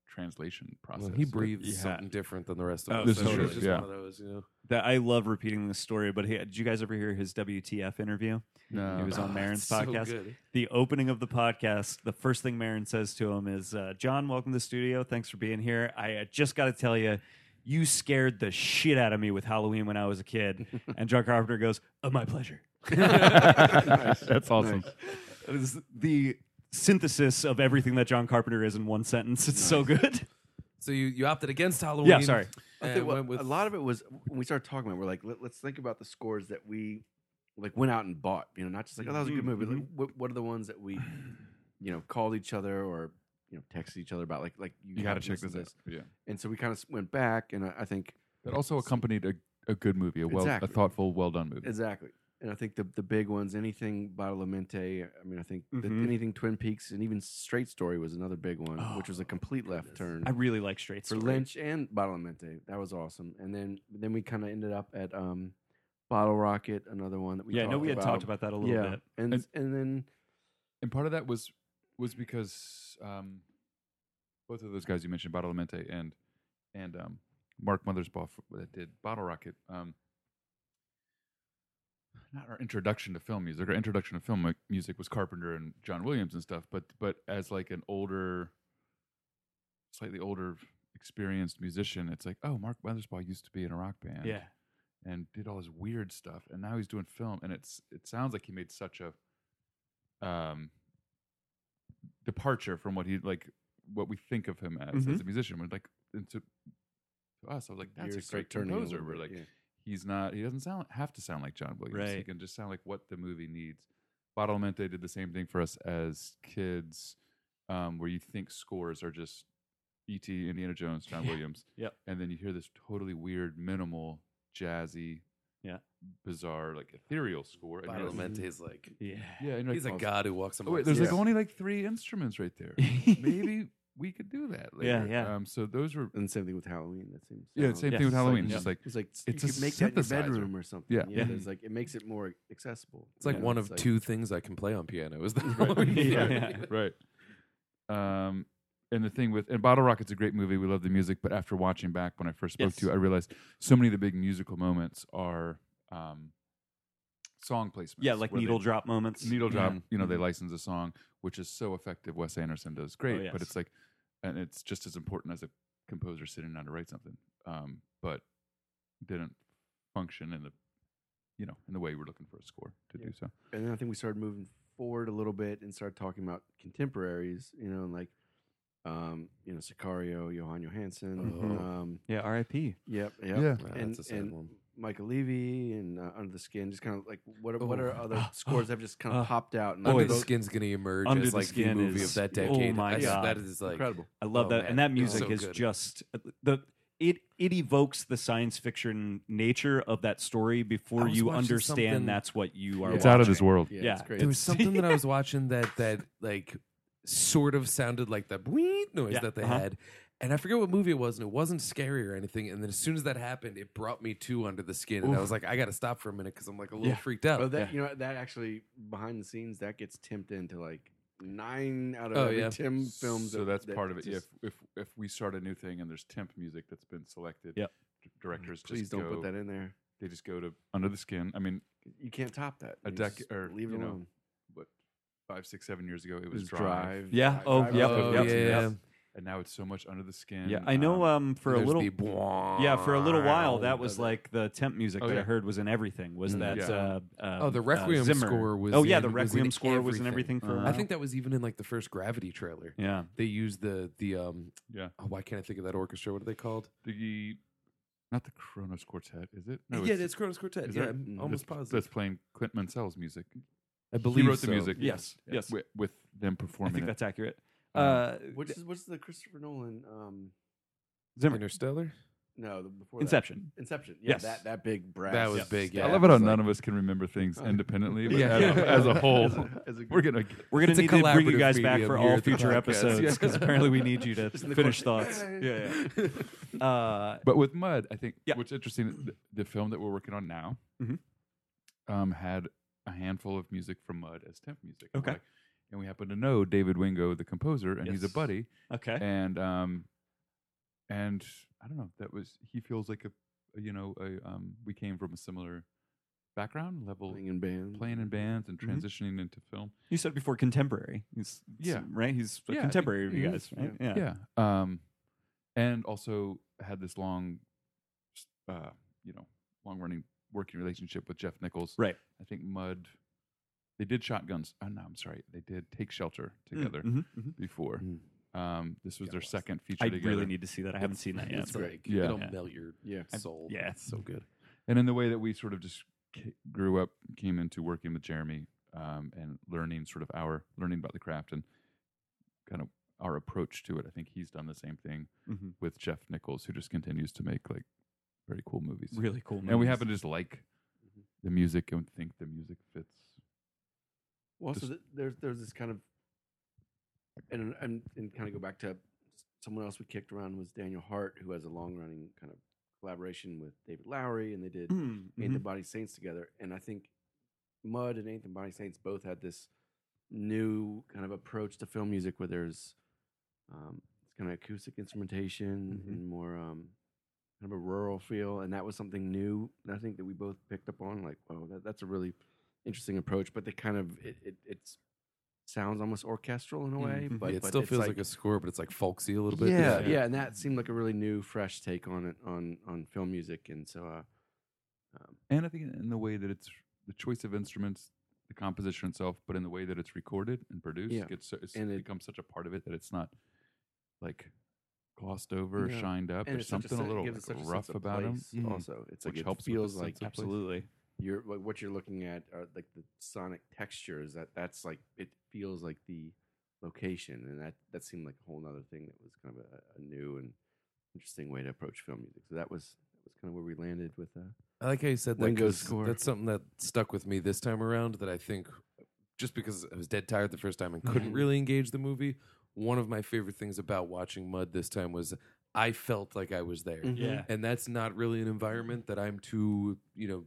translation process. Well, he breathes Yeah. something different than the rest of Oh, us. This so is true, just yeah. one of those, you know. That I love repeating this story, but he, did you guys ever hear his WTF interview? no, He was on Ah, Marin's it's so podcast. good. the opening of the podcast, the first thing Marin says to him is, uh, "John, welcome to the studio. Thanks for being here. I uh, just got to tell you." You scared the shit out of me with Halloween when I was a kid. <laughs> And John Carpenter goes, oh, my pleasure. Nice. <laughs> <laughs> That's awesome. Nice. It is the synthesis of everything that John Carpenter is in one sentence. It's so good. So you, you opted against Halloween. Yeah, sorry. I think what- with a lot of it was when we started talking about. it, We're like, Let, us think about the scores that we like went out and bought. You know, not just like, oh, that was a good Mhm, movie. Like, what, what are the ones that we, you know, called each other or you know texted each other about? Like, like You got to check listen this to out. Yeah, And so we kind of went back, and I, I think that also accompanied a, a good movie, a well, Exactly. a thoughtful, well done movie. exactly. And I think the the big ones, anything Badalamenti. I mean, I think that Mhm. anything Twin Peaks and even Straight Story was another big one, which was a complete left turn. I really like Straight for Lynch and Badalamenti. That was awesome. And then then we kind of ended up at um, Bottle Rocket, another one that we yeah, no, talked we had talked about that a little yeah. bit. And, And- and then and part of that was was because um, both of those guys you mentioned, Badalamenti and and um, Mark Mothersbaugh that did Bottle Rocket. Um, not our introduction to film music. Our introduction to film music was Carpenter and John Williams and stuff. But but as like an older, slightly older, experienced musician, it's like, oh, Mark Mothersbaugh used to be in a rock band Yeah. and did all this weird stuff and now he's doing film and it's it sounds like he made such a um departure from what he like what we think of him as as a musician when like and to, to us I was like that's gears a great composer we're like yeah. He's not he doesn't sound have to sound like John Williams he can just sound like what the movie needs Badalamenti did the same thing for us as kids um where you think scores are just E.T. Indiana Jones John Williams Yep. and then you hear this totally weird minimal jazzy Yeah. bizarre like ethereal score and you're Badalamenti is like Yeah. yeah and you're he's a like, god who walks oh, wait, there's us. like only like three instruments right there <laughs> maybe we could do that Yeah, later. yeah. um so those were and same thing with Halloween. That seems yeah sound- same Yes, thing with like, Halloween yeah. just like It's like It's you a could make that in your bedroom or something. Yeah. yeah. Yeah. There's like it makes it more accessible. It's like know, one it's of like- two things I can play on piano. Is the <laughs> Right. Yeah, yeah. <laughs> right um and the thing with and Bottle Rocket's a great movie. We love the music, but after watching back when I first spoke Yes. to you, I realized so many of the big musical moments are um, song placements. Yeah, like where they- needle drop moments. needle drop. Mhm. You know, they Mhm. license a song, which is so effective. Wes Anderson does great, yes. but it's like, and it's just as important as a composer sitting down to write something. Um, but didn't function in the, you know, in the way we're looking for a score to Yeah. do so. and then I think we started moving forward a little bit and started talking about contemporaries. You know, and like um, you know, Sicario, Jóhann Jóhannsson. Mhm. Um, Yeah, R.I.P. yep, yep. Yeah. Wow, and that's a sad and one. Mica Levi and uh, Under the Skin, just kind of like what are, what Oh. are other <gasps> scores that have just kind of Uh, popped out and Oh, Under the Skin's going to emerge Under as the like the Skin movie is- of that oh decade. my I- God. that is like incredible. I love Oh, that, man. and that It music so is good. just the it it evokes the science fiction nature of that story I before was you watching understand that's what you are. Yeah. It's out of this watching. world. Yeah, Yeah. it's great. There was <laughs> something that I was watching that that like sort of sounded like the <laughs> bleep noise Yeah, that they uh-huh. had. And I forget what movie it was, and it wasn't scary or anything. And then as soon as that happened, it brought me to under the skin, and I was like, I got to stop for a minute because I'm like a little Yeah. freaked out. Well, that Yeah. you know that actually behind the scenes that gets tipped into like nine out of Oh, every yeah. Tim films. So that- that's that part of it. Yeah, just- if, if if we start a new thing and there's temp music that's been selected, Yep. d- directors please just don't go, put that in there. They just go to under the skin. I mean, You can't top that. A You dec- just or, leave it you know, alone. what five, six, seven years ago, it It was, was Drive, drive. Yeah. Drive- Oh, Drive- yep, oh, yep, yeah, yep. Yeah. and now it's so much under the skin. Yeah, I know. Um, for a There's little, the bwah yeah, for a little while, that was like the temp music Oh, that I yeah. heard was in everything. Was Mm. that? Yeah. Uh, uh, Oh, the uh, Requiem Zimmer. score was Oh yeah, in- the was in Requiem score was in everything. everything for. a Uh-huh. I while. think that was even in like the first Gravity trailer. Yeah. They used the the um. Yeah. Oh, why can't I think of that orchestra? What are they called? the not the Kronos Quartet, is it? yeah, it's- it's Kronos Quartet. is Yeah, that- I'm almost that's, positive. that's playing Clint Mansell's music. I believe he wrote the music. Yes, yes. With, with them I performing think it. that's accurate. Um, Uh, Which is what's the Christopher Nolan? Um, Zimmer. Interstellar. no, the, before Inception. That. Inception. Yeah, Yes. that that big brass. That was Yeah. big. Yeah. I love it how was none of us can remember things independently, but Yeah. as, a, <laughs> as a whole, As a- as a we're gonna. We're gonna It's a need to bring you collaborative guys back medium for here all at the future podcast. episodes Yeah. because apparently we need you to <laughs> Just in the finish thoughts. Yeah, yeah. <laughs> Uh, But with Mud, I think Yeah. what's interesting, the, the film that we're working on now, Mhm. um, had a handful of music from Mud as temp music. And we're Okay. like- and we happen to know David Wingo, the composer, and he's a Yes. buddy. okay. And um, and I don't know. That was he feels like a, a, you know a um we came from a similar background level playing in bands. playing in bands and Mhm. transitioning into film. You said before contemporary. He's Yeah. right. He's a Yeah, I think- contemporary of you guys, right? Yeah. Um, and also had this long, s- uh, you know, long running working relationship with Jeff Nichols. Right. I think Mud. They did shotguns. Oh no, I'm sorry. They did take shelter Mm, together mhm, mhm. before. Mm. Um, this was Gotta their watch second feature I together. really need to see that. I haven't seen that yet. It's but- like Yeah. it'll Yeah. melt your Yeah. soul. yeah. it's so good. and in the way that we sort of just ca- grew up, came into working with Jeremy um, and learning sort of our learning about the craft and kind of our approach to it. I think he's done the same thing Mhm. with Jeff Nichols, who just continues to make like very cool movies. Really cool. Movies. And we happen to just like Mhm. the music and think the music fits. Well, th- there's there's this kind of, and and and kind of go back to someone else we kicked around was Daniel Hart, who has a long running kind of collaboration with David Lowery, and they did Mm, Ain't the mhm. Body Saints together. And I think Mud and Ain't Them Bodies Saints both had this new kind of approach to film music where there's um, it's kind of acoustic instrumentation Mhm. and more um, kind of a rural feel. And that was something new. And I think that we both picked up on like, oh, that, that's a really interesting approach. But they kind of, it, it it's sounds almost orchestral in a way. Mhm. But Yeah, it but still feels like, a score, but it's like folksy a little bit. yeah, yeah, and that seemed like a really new, fresh take on it on on film music, and so uh, um, And I think in the way that it's the choice of instruments, the composition itself, but in the way that it's recorded and produced, Yeah. gets so, it's And it- becomes such a part of it that it's not like glossed over, or Yeah. shined up. and There's something a, sen- it little like, rough about them. Mhm. Also, it's like Which it helps with feels like absolutely. place. Absolutely. you're what you're looking at are like the sonic textures. That that's like it feels like the location, and that that seemed like a whole other thing that was kind of a, a new and interesting way to approach film music. So that was that was kind of where we landed with uh, I like how you said that. Score. That's something that stuck with me this time around. That I think, just because I was dead tired the first time and couldn't Mhm. really engage the movie, one of my favorite things about watching Mud this time was I felt like I was there, Mhm. Yeah. and that's not really an environment that I'm too, you know,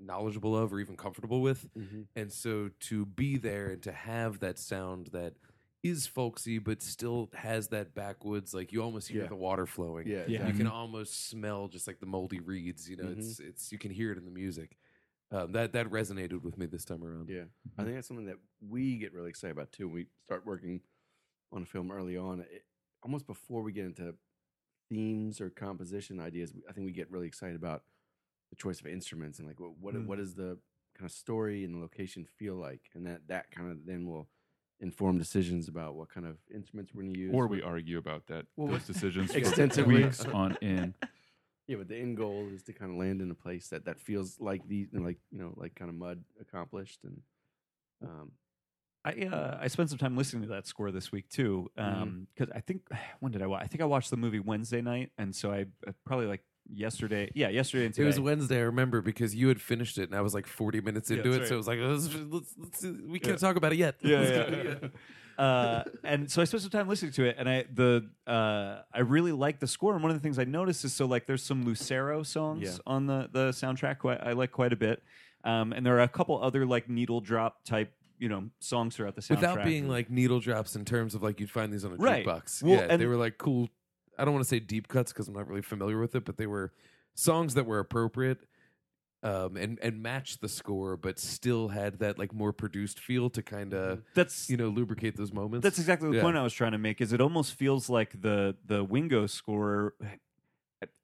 knowledgeable of or even comfortable with. Mhm. And so to be there and to have that sound that is folksy but still has that backwoods, like you almost hear Yeah. the water flowing. yeah, Yeah. You can almost smell just like the moldy reeds. You know, Mhm. it's it's you can hear it in the music. Um, that that resonated with me this time around. Yeah, I think that's something that we get really excited about too. When we start working on a film early on, it, almost before we get into themes or composition ideas. I think we get really excited about the choice of instruments and like what what, Mm. what does the kind of story and the location feel like, and that that kind of then will inform decisions about what kind of instruments we're going to use. Or we argue about that Well, those <laughs> decisions for extensively. weeks on <laughs> end. Yeah, but the end goal is to kind of land in a place that that feels like the like you know like kind of mud accomplished and um I uh, I spent some time listening to that score this week too, because I think <sighs> when did I watch? I think I watched the movie Wednesday night, and so I uh, probably like yesterday. Yeah, yesterday and It was Wednesday, I remember, because you had finished it, and I was like 40 minutes Yeah, into it. that's So it was like, let's, let's, let's, we can't Yeah. talk about it yet. yeah, yeah, yeah. <laughs> Uh, and so I spent some time listening to it, and I the uh, I really like the score. And one of the things I noticed is so like there's some Lucero songs Yeah. on the the soundtrack quite, I like quite a bit, um, and there are a couple other like needle drop type you know songs throughout the soundtrack Without being like needle drops in terms of like you'd find these on a Right. jukebox. Well, yeah, they were like cool. I don't want to say deep cuts because I'm not really familiar with it, but they were songs that were appropriate um, and and matched the score, but still had that like more produced feel to kind of that's you know lubricate those moments. That's exactly the Yeah. point I was trying to make. Is it almost feels like the the Wingo score,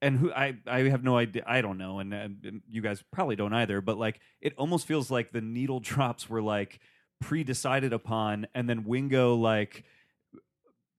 and who I I have no idea. I don't know, and, and you guys probably don't either. But like, it almost feels like the needle drops were like pre-decided upon, and then Wingo like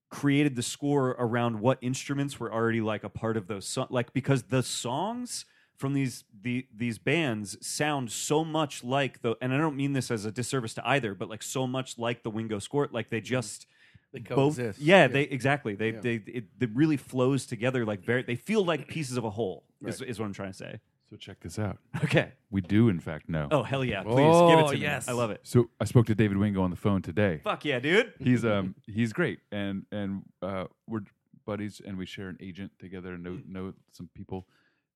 created the score around what instruments were already like a part of those songs. Like because the songs from these the, these bands sound so much like the and I don't mean this as a disservice to either, but like so much like the Wingo score. Like they mm-hmm. just They both coexist. yeah, they exactly they Yeah. they it, it really flows together like very they feel like pieces of a whole is, Right. is what i'm trying to say So check this out. okay We do, in fact, know. oh hell yeah please Oh, give it to yes. me i love it So I spoke to David Wingo on the phone today. fuck yeah dude He's um he's great, and and uh, we're buddies, and we share an agent together, and know know some people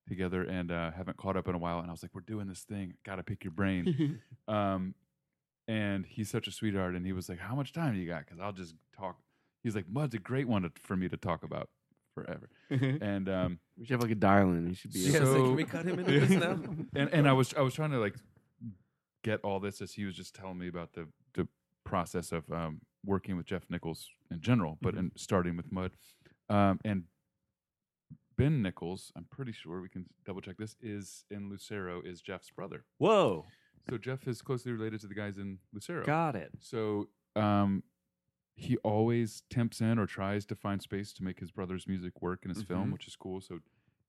together, and uh, haven't caught up in a while. And I was like, we're doing this thing. Got to pick your brain. <laughs> um, and he's such a sweetheart, and he was like, how much time do you got? Because I'll just talk. He's like, Mud's a great one to, for me to talk about forever. <laughs> and um, We should have like a dial-in. He should be. yeah, so, So- can we cut him into this now? <laughs> and and I was I was trying to like get all this as he was just telling me about the the process of um, working with Jeff Nichols in general, but in starting with Mud, um, and Ben Nichols, I'm pretty sure we can double check this is in Lucero is Jeff's brother. whoa So Jeff is closely related to the guys in Lucero. got it So um, he always tempts in or tries to find space to make his brother's music work in his film, Mhm. which is cool. So,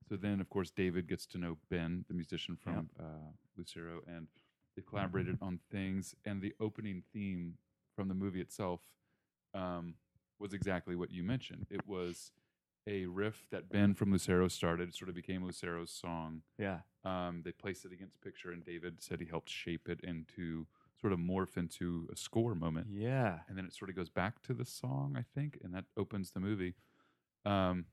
so then of course David gets to know Ben, the musician from uh, Lucero, and they collaborated on things. And the opening theme from the movie itself um, was exactly what you mentioned. It was a riff that Ben from Lucero started. It sort of became Lucero's song. yeah Um, they placed it against picture, and David said he helped shape it into sort of morph into a score moment. yeah And then it sort of goes back to the song, I think, and that opens the movie, um,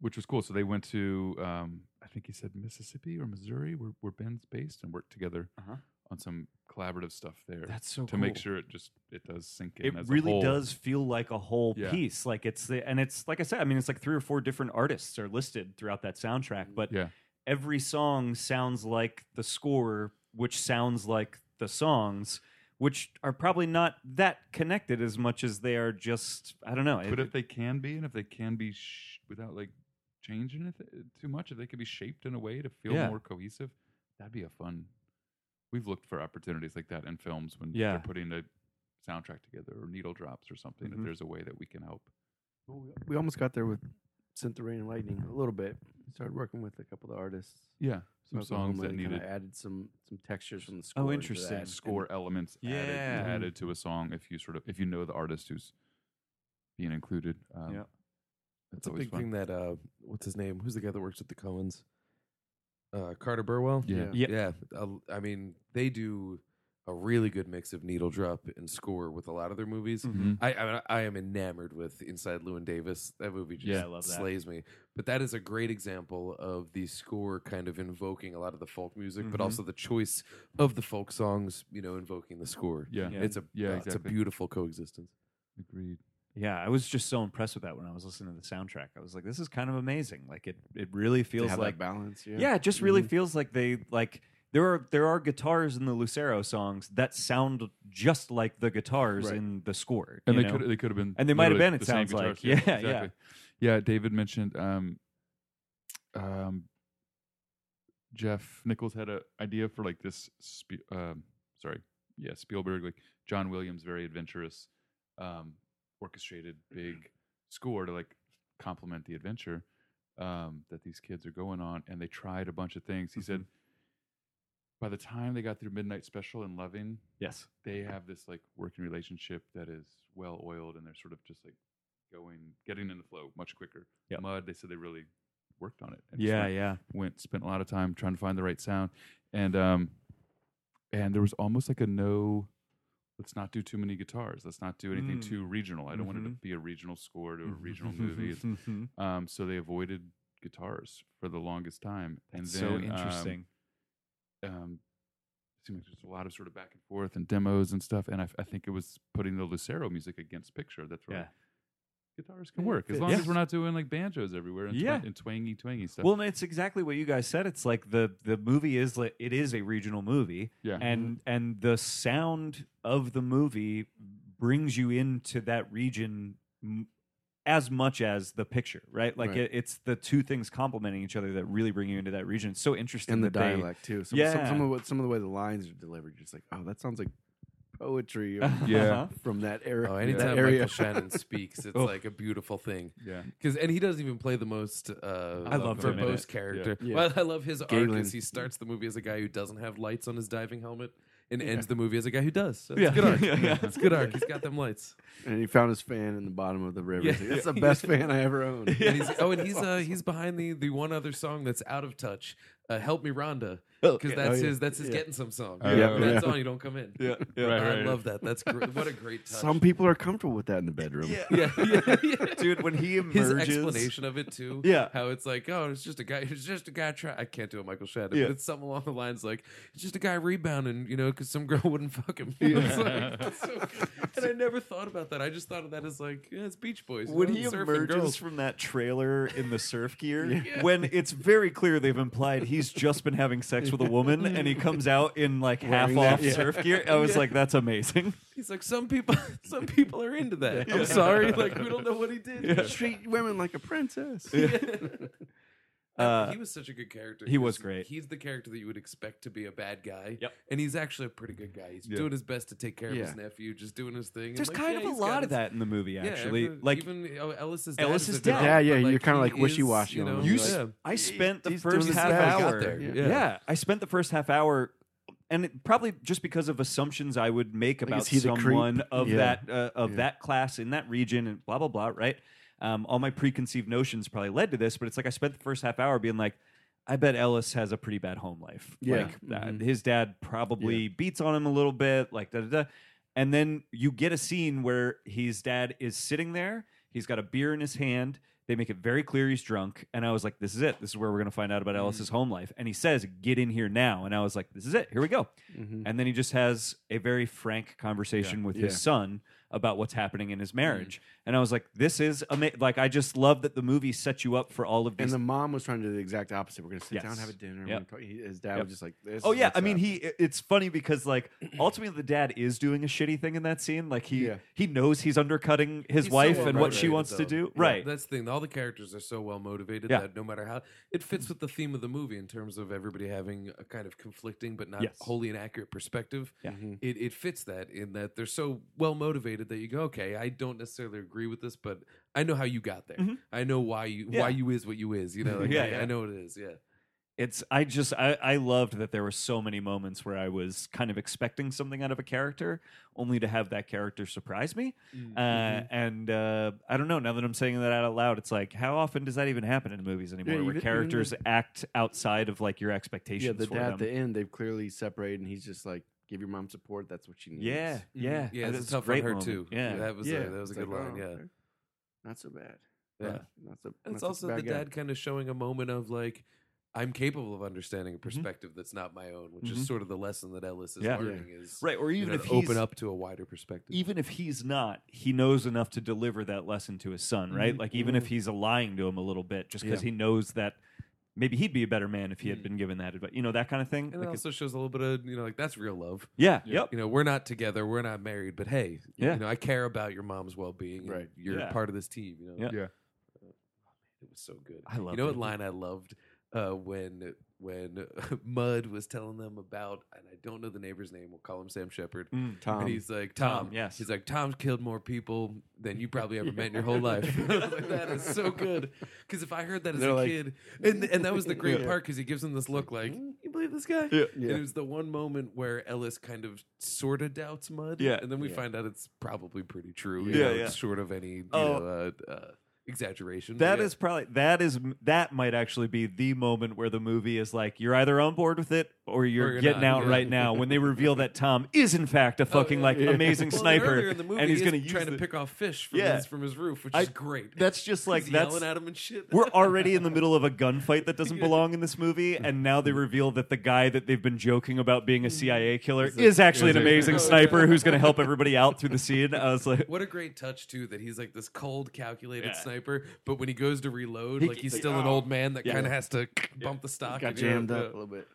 which was cool. So they went to, um, I think he said Mississippi or Missouri, where, where Ben's based, and worked together Uh-huh. on some collaborative stuff there that's so to make sure it just it does sink in. it as a really does feel like a whole Yeah. piece like it's the and it's like i said i mean it's like three or four different artists are listed throughout that soundtrack but Yeah. every song sounds like the score which sounds like the songs which are probably not that connected as much as they are just i don't know But It- if they can be, and if they can be sh- without like changing it too much, if they could be shaped in a way to feel Yeah. more cohesive, that'd be a fun. We've looked for opportunities like that in films when Yeah. they're putting a soundtrack together or needle drops or something. Mhm. If there's a way that we can help. We almost got there with "Sent the Rain and Lightning" a little bit. Started working with a couple of the artists. Yeah, some from songs that and kinda needed added some some textures from the score. Oh, interesting. that. score elements Yeah. added, added to a song. If you sort of if you know the artist who's being included, um, Yeah. that's It's a always big fun. thing that uh, what's his name? Who's the guy that works with the Coens? Uh, Carter Burwell. Yeah. Yeah. yeah. uh, I mean, they do a really good mix of needle drop and score with a lot of their movies. Mhm. I, I I am enamored with Inside Llewyn Davis. That movie just Yeah, that. slays me. But that is a great example of the score kind of invoking a lot of the folk music, but Mhm. also the choice of the folk songs, you know, invoking the score. Yeah, Yeah. It's a Yeah, uh, it's a beautiful coexistence. agreed. yeah i was just so impressed with that when i was listening to the soundtrack i was like this is kind of amazing like it it really To feels have like that balance. Yeah, yeah, it just really Mhm. feels like they like there are there are guitars in the Lucero songs that sound just like the guitars Right. in the score. and they know? could they could have been And they might have been, it sounds like. guitars. Yeah, yeah. yeah David mentioned um, um, Jeff Nichols had an idea for like this Spe- um, sorry yeah Spielberg like John Williams very adventurous um, orchestrated big score to like complement the adventure um, that these kids are going on and they tried a bunch of things he said by the time they got through Midnight Special and Loving, Yes. they have this like working relationship that is well oiled, and they're sort of just like going, getting in the flow much quicker. Yep. Mud, they said they really worked on it. and Yeah, went- yeah. went spent a lot of time trying to find the right sound and um and there was almost like a no let's not do too many guitars let's not do anything Mm. too regional i don't want it to Mhm. be a regional score to a regional <laughs> movie Mhm. um so they avoided guitars for the longest time and then so um, um seemed like there's a lot of sort of back and forth and demos and stuff and I think it was putting the lucero music against picture that's right. Yeah. guitars can work as long Yeah. as we're not doing like banjos everywhere and, Yeah. twa- and twangy twangy stuff Well, and it's exactly what you guys said. It's like the the movie is like it is a regional movie, yeah and and the sound of the movie brings you into that region as much as the picture, right? Like Right. It, it's the two things complementing each other that really bring you into that region. It's so interesting. and the that they- dialect too. Some, Yeah. some, some of what some of the way the lines are delivered, you're just like oh, that sounds like poetry <laughs> Yeah. from that era. Oh, that anytime area. Michael <laughs> Shannon speaks, it's Oh. like a beautiful thing. yeah Because and he doesn't even play the most uh, I love him in verbose it. character. Yeah. Well, I love his arc Galen. as he starts the movie as a guy who doesn't have lights on his diving helmet, and Yeah. ends the movie as a guy who does. So it's Yeah. a good arc. <laughs> Yeah, yeah. It's a good arc. He's got them lights. and he found his fan in the bottom of the river. Yeah. He's like, That's the best <laughs> fan I ever owned. And he's, oh, and <laughs> he's uh, he's behind the the one other song that's out of touch. Uh, Help me, Rhonda, <laughs> because yeah. that's oh, yeah. his that's his Yeah. getting some song. Oh, If yeah, that's yeah. on, you don't come in. yeah, <laughs> yeah. Right, I right. love that. That's great. What a great touch. Some people are comfortable with that in the bedroom. Yeah. <laughs> yeah, yeah, yeah. dude. When he emerges, his explanation of it too. Yeah. how it's like, oh, it's just a guy. It's just a guy. Try. I can't do a Michael Shannon, Yeah. but it's something along the lines like, it's just a guy rebounding, you know, because some girl wouldn't fuck him. It's like, that's so good. And I never thought about that. I just thought of that as like, yeah, it's Beach Boys. when know, he surfing emerges girls. from that trailer in the surf gear, Yeah. when it's very clear they've implied he's just been having sex with a woman and he comes out in like half Wearing that, off yeah. surf gear, I was Yeah. like, that's amazing. he's like, some people, <laughs> some people are into that. Yeah. I'm sorry, like we don't know what he did. Treat women like a princess. <laughs> Uh, he was such a good character. he was great. He's the character that you would expect to be a bad guy. Yep. And he's actually a pretty good guy. He's Yeah. doing his best to take care of his nephew, just doing his thing. and, There's like, kind yeah, of a he's got lot of his- that in the movie, Yeah, actually. every- like even oh, Ellis's dad Ellis's is a dad. dog, Yeah, yeah, but, you're kinda he like is, wishy-washy You on know, him. You Like- yeah. I spent the he's doing first his half best. Got hour. there, Yeah. yeah. Yeah. I spent the first half hour, and it, probably just because of assumptions I would make about is he the creep? someone of Yeah. that uh, of Yeah. that class in that region and blah blah blah. Right. Um, all my preconceived notions probably led to this, but it's like I spent the first half hour being like, I bet Ellis has a pretty bad home life. Yeah. Like uh, Mhm. his dad probably beats on him a little bit, like da da da. And then you get a scene where his dad is sitting there. He's got a beer in his hand. They make it very clear he's drunk. And I was like, this is it. This is where we're going to find out about Ellis's home life. And he says, get in here now. And I was like, this is it. Here we go. Mhm. And then he just has a very frank conversation with his son about what's happening in his marriage. And I was like, this is ama- like I just love that the movie sets you up for all of this. And the mom was trying to do the exact opposite. We're going to sit down, Yes. have a dinner. Yep. we're gonna talk- he- His dad Yep. was just like, this oh yeah, I mean up. he it's funny because like ultimately the dad is doing a shitty thing in that scene. Like he Yeah. he knows he's undercutting his He's so wife well and what she motivated, wants to do. Yeah, Right. That's the thing. All the characters are so well motivated Yeah. that no matter how it fits with the theme of the movie in terms of everybody having a kind of conflicting but not Yes. wholly inaccurate perspective. Yeah. Mhm. It, it fits that in that they're so well motivated that you go, okay, I don't necessarily agree with this, but I know how you got there. Mhm. I know why you Yeah. why you is what you is. You know, <laughs> like, Yeah, I, yeah. I know what it is. Yeah. it's I just I, I loved that there were so many moments where I was kind of expecting something out of a character, only to have that character surprise me. Uh, and uh, I don't know. Now that I'm saying that out loud, it's like how often does that even happen in movies anymore, where even- even characters act outside of like your expectations Yeah, the for dad them? at the end, they've clearly separated, and he's just like, give your mom support. That's what she needs. yeah, yeah, yeah. That's It's a tough on great her moment. too. Yeah, that was yeah. a, that was a good like, line. oh, Yeah. Not so bad. Yeah. Not, not so. Not it's such a also the guy. dad kind of showing a moment of like, I'm capable of understanding a Mm-hmm. perspective that's not my own, which Mhm. is sort of the lesson that Ellis is Yeah. learning is right. Or you even know, if to he's open up to a wider perspective. even if he's not, he knows enough to deliver that lesson to his son, right? Mhm. Like even if he's lying to him a little bit, just because Yeah. he knows that maybe he'd be a better man if he had Mhm. been given that advice, you know, that kind of thing. and it Like it's- also shows a little bit of you know like that's real love. yeah, Yeah. yep, You know, we're not together, we're not married, but hey, Yeah. you know, I care about your mom's well being. Right. You're Yeah. part of this team. You know, Yeah. Yeah. it was so good. I love You know it. what line I loved uh, when when <laughs> Mud was telling them about, and I don't know the neighbor's name. We'll call him Sam Shepard. Mm. Tom. And he's like, Tom, Tom, yes. He's like, Tom's killed more people than you probably ever <laughs> met in your whole life. <laughs> Like, that is so good. Because if I heard that as They're a like- kid, and and that was the great Yeah. part because he gives him this look like, "Mm, you believe this guy? Yeah. And it was the one moment where Ellis kind of sort of doubts Mud. Yeah. And then we Yeah. find out it's probably pretty true. Yeah, know, yeah. Short of any, you Oh. know, uh, uh, exaggeration. That But is probably that is that might actually be the moment where the movie is like you're either on board with it or you're, you're getting not, out yeah. right now when they reveal that Tom is in fact a oh, fucking yeah. like Yeah. amazing Well, sniper the movie, and he's he going to use trying to pick off fish from, Yeah. his, from his roof, which I- is great. That's just <laughs> like He's that's yelling at him and shit. we're already in the <laughs> middle of a gunfight that doesn't belong in this movie, and now they mm-hmm. reveal that the guy that they've been joking about being a mm-hmm. CIA killer is actually an is a- amazing Oh, sniper yeah. who's going to help <laughs> everybody out through the scene. I was like, What a great touch too that he's like this cold, calculated Yeah. Sniper, but when he goes to reload, He- like he's like, still an oh. old man that Yeah. kind of has to <laughs> bump the stock. got and, you know, jammed up a little bit.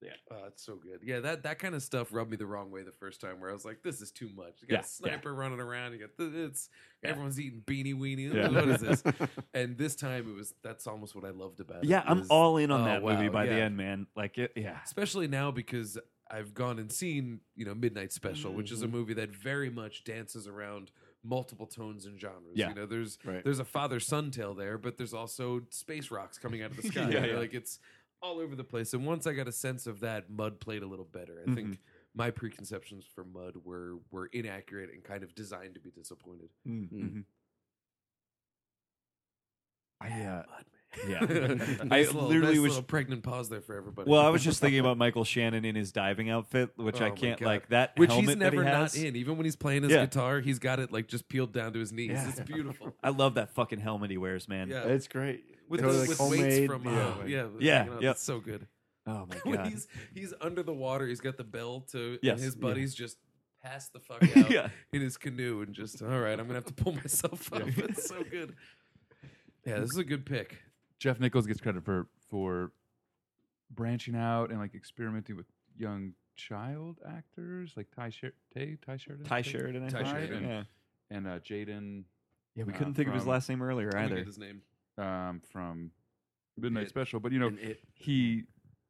Yeah. Oh, it's so good. Yeah, that that kind of stuff rubbed me the wrong way the first time, where I was like, "This is too much." You got Yeah, a sniper running around. You got the, it's Yeah. everyone's eating beanie weenie. Yeah. What is this? <laughs> and this time it was. That's almost what I loved about it. yeah, I'm was- all in on oh, that movie wow, by the yeah. end, man. Like, it, yeah, especially now because I've gone and seen you know Midnight Special, which is a Mm-hmm. movie that very much dances around multiple tones and genres. Yeah. You know, there's Right. there's a father son tale there, but there's also space rocks coming out of the <laughs> sky. Yeah, You know, yeah. Like it's all over the place. And once I got a sense of that, Mud played a little better. I think Mm-hmm. my preconceptions for Mud were were inaccurate and kind of designed to be disappointed. Mhm. I uh, Mud, yeah. man. <laughs> I little- literally nice was- little pregnant pause there for everybody. Well, I was just thinking about <laughs> Michael Shannon in his diving outfit, which Oh I my can't God. like that which helmet he's never that he not has. in. Even when he's playing his Yeah. guitar, he's got it like just peeled down to his knees. Yeah. It's <laughs> beautiful. I love that fucking helmet he wears, man. Yeah. It's great. with, Totally, the, like, with homemade, weights from uh, yeah, yeah, like- Yeah, hanging out. yep. It's so good. Oh my when god. he's he's under the water, he's got the bell to, Yes, and his yeah. buddies just pass the fuck out yeah. in his canoe and just all right. I'm gonna have to pull myself up. It's so good. Yeah, this is a good pick. Jeff Nichols gets credit for for branching out and like experimenting with young child actors like Ty Sher- Tay Tye Sheridan Tye Sheridan, I Ty think. Sheridan. Yeah. and uh, Jaeden Yeah, we Uh, couldn't think of his from- last name earlier Let me either. get his name. um, from Midnight It- Special. But you know, And it- he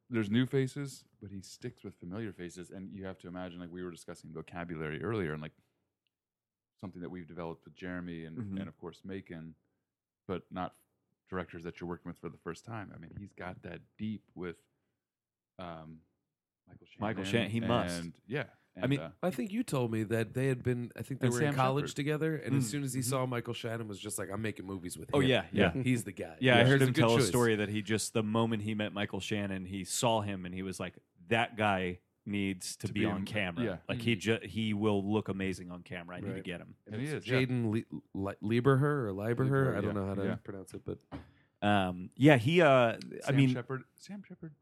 there's new faces, but he sticks with familiar faces, and you have to imagine like we were discussing vocabulary earlier, and like something that we've developed with Jeremy and Mhm. and of course Macon, but not directors that you're working with for the first time. I mean, he's got that deep with um, Michael Shannon. Michael Shannon, he must. and, Yeah, I mean, uh, I think you told me that they had been. I think they were Sam in college Shepard. together, and as Mm, soon as he mhm. saw Michael Shannon, was just like, "I'm making movies with him." Oh yeah, yeah. he's the guy. Yeah, I Which heard him good tell a story that he just the moment he met Michael Shannon, he saw him and he was like, "That guy needs to, To be, be on in- camera. yeah. Like he ju- he will look amazing on camera. I need to get him." and he It's is. yeah. Jaeden Le- Le- Lieberher or Lieberher. Lieberher, I don't yeah, know how to yeah. pronounce it, but Um, yeah, he. Uh, I Sam mean, Shepard. Sam Shepard.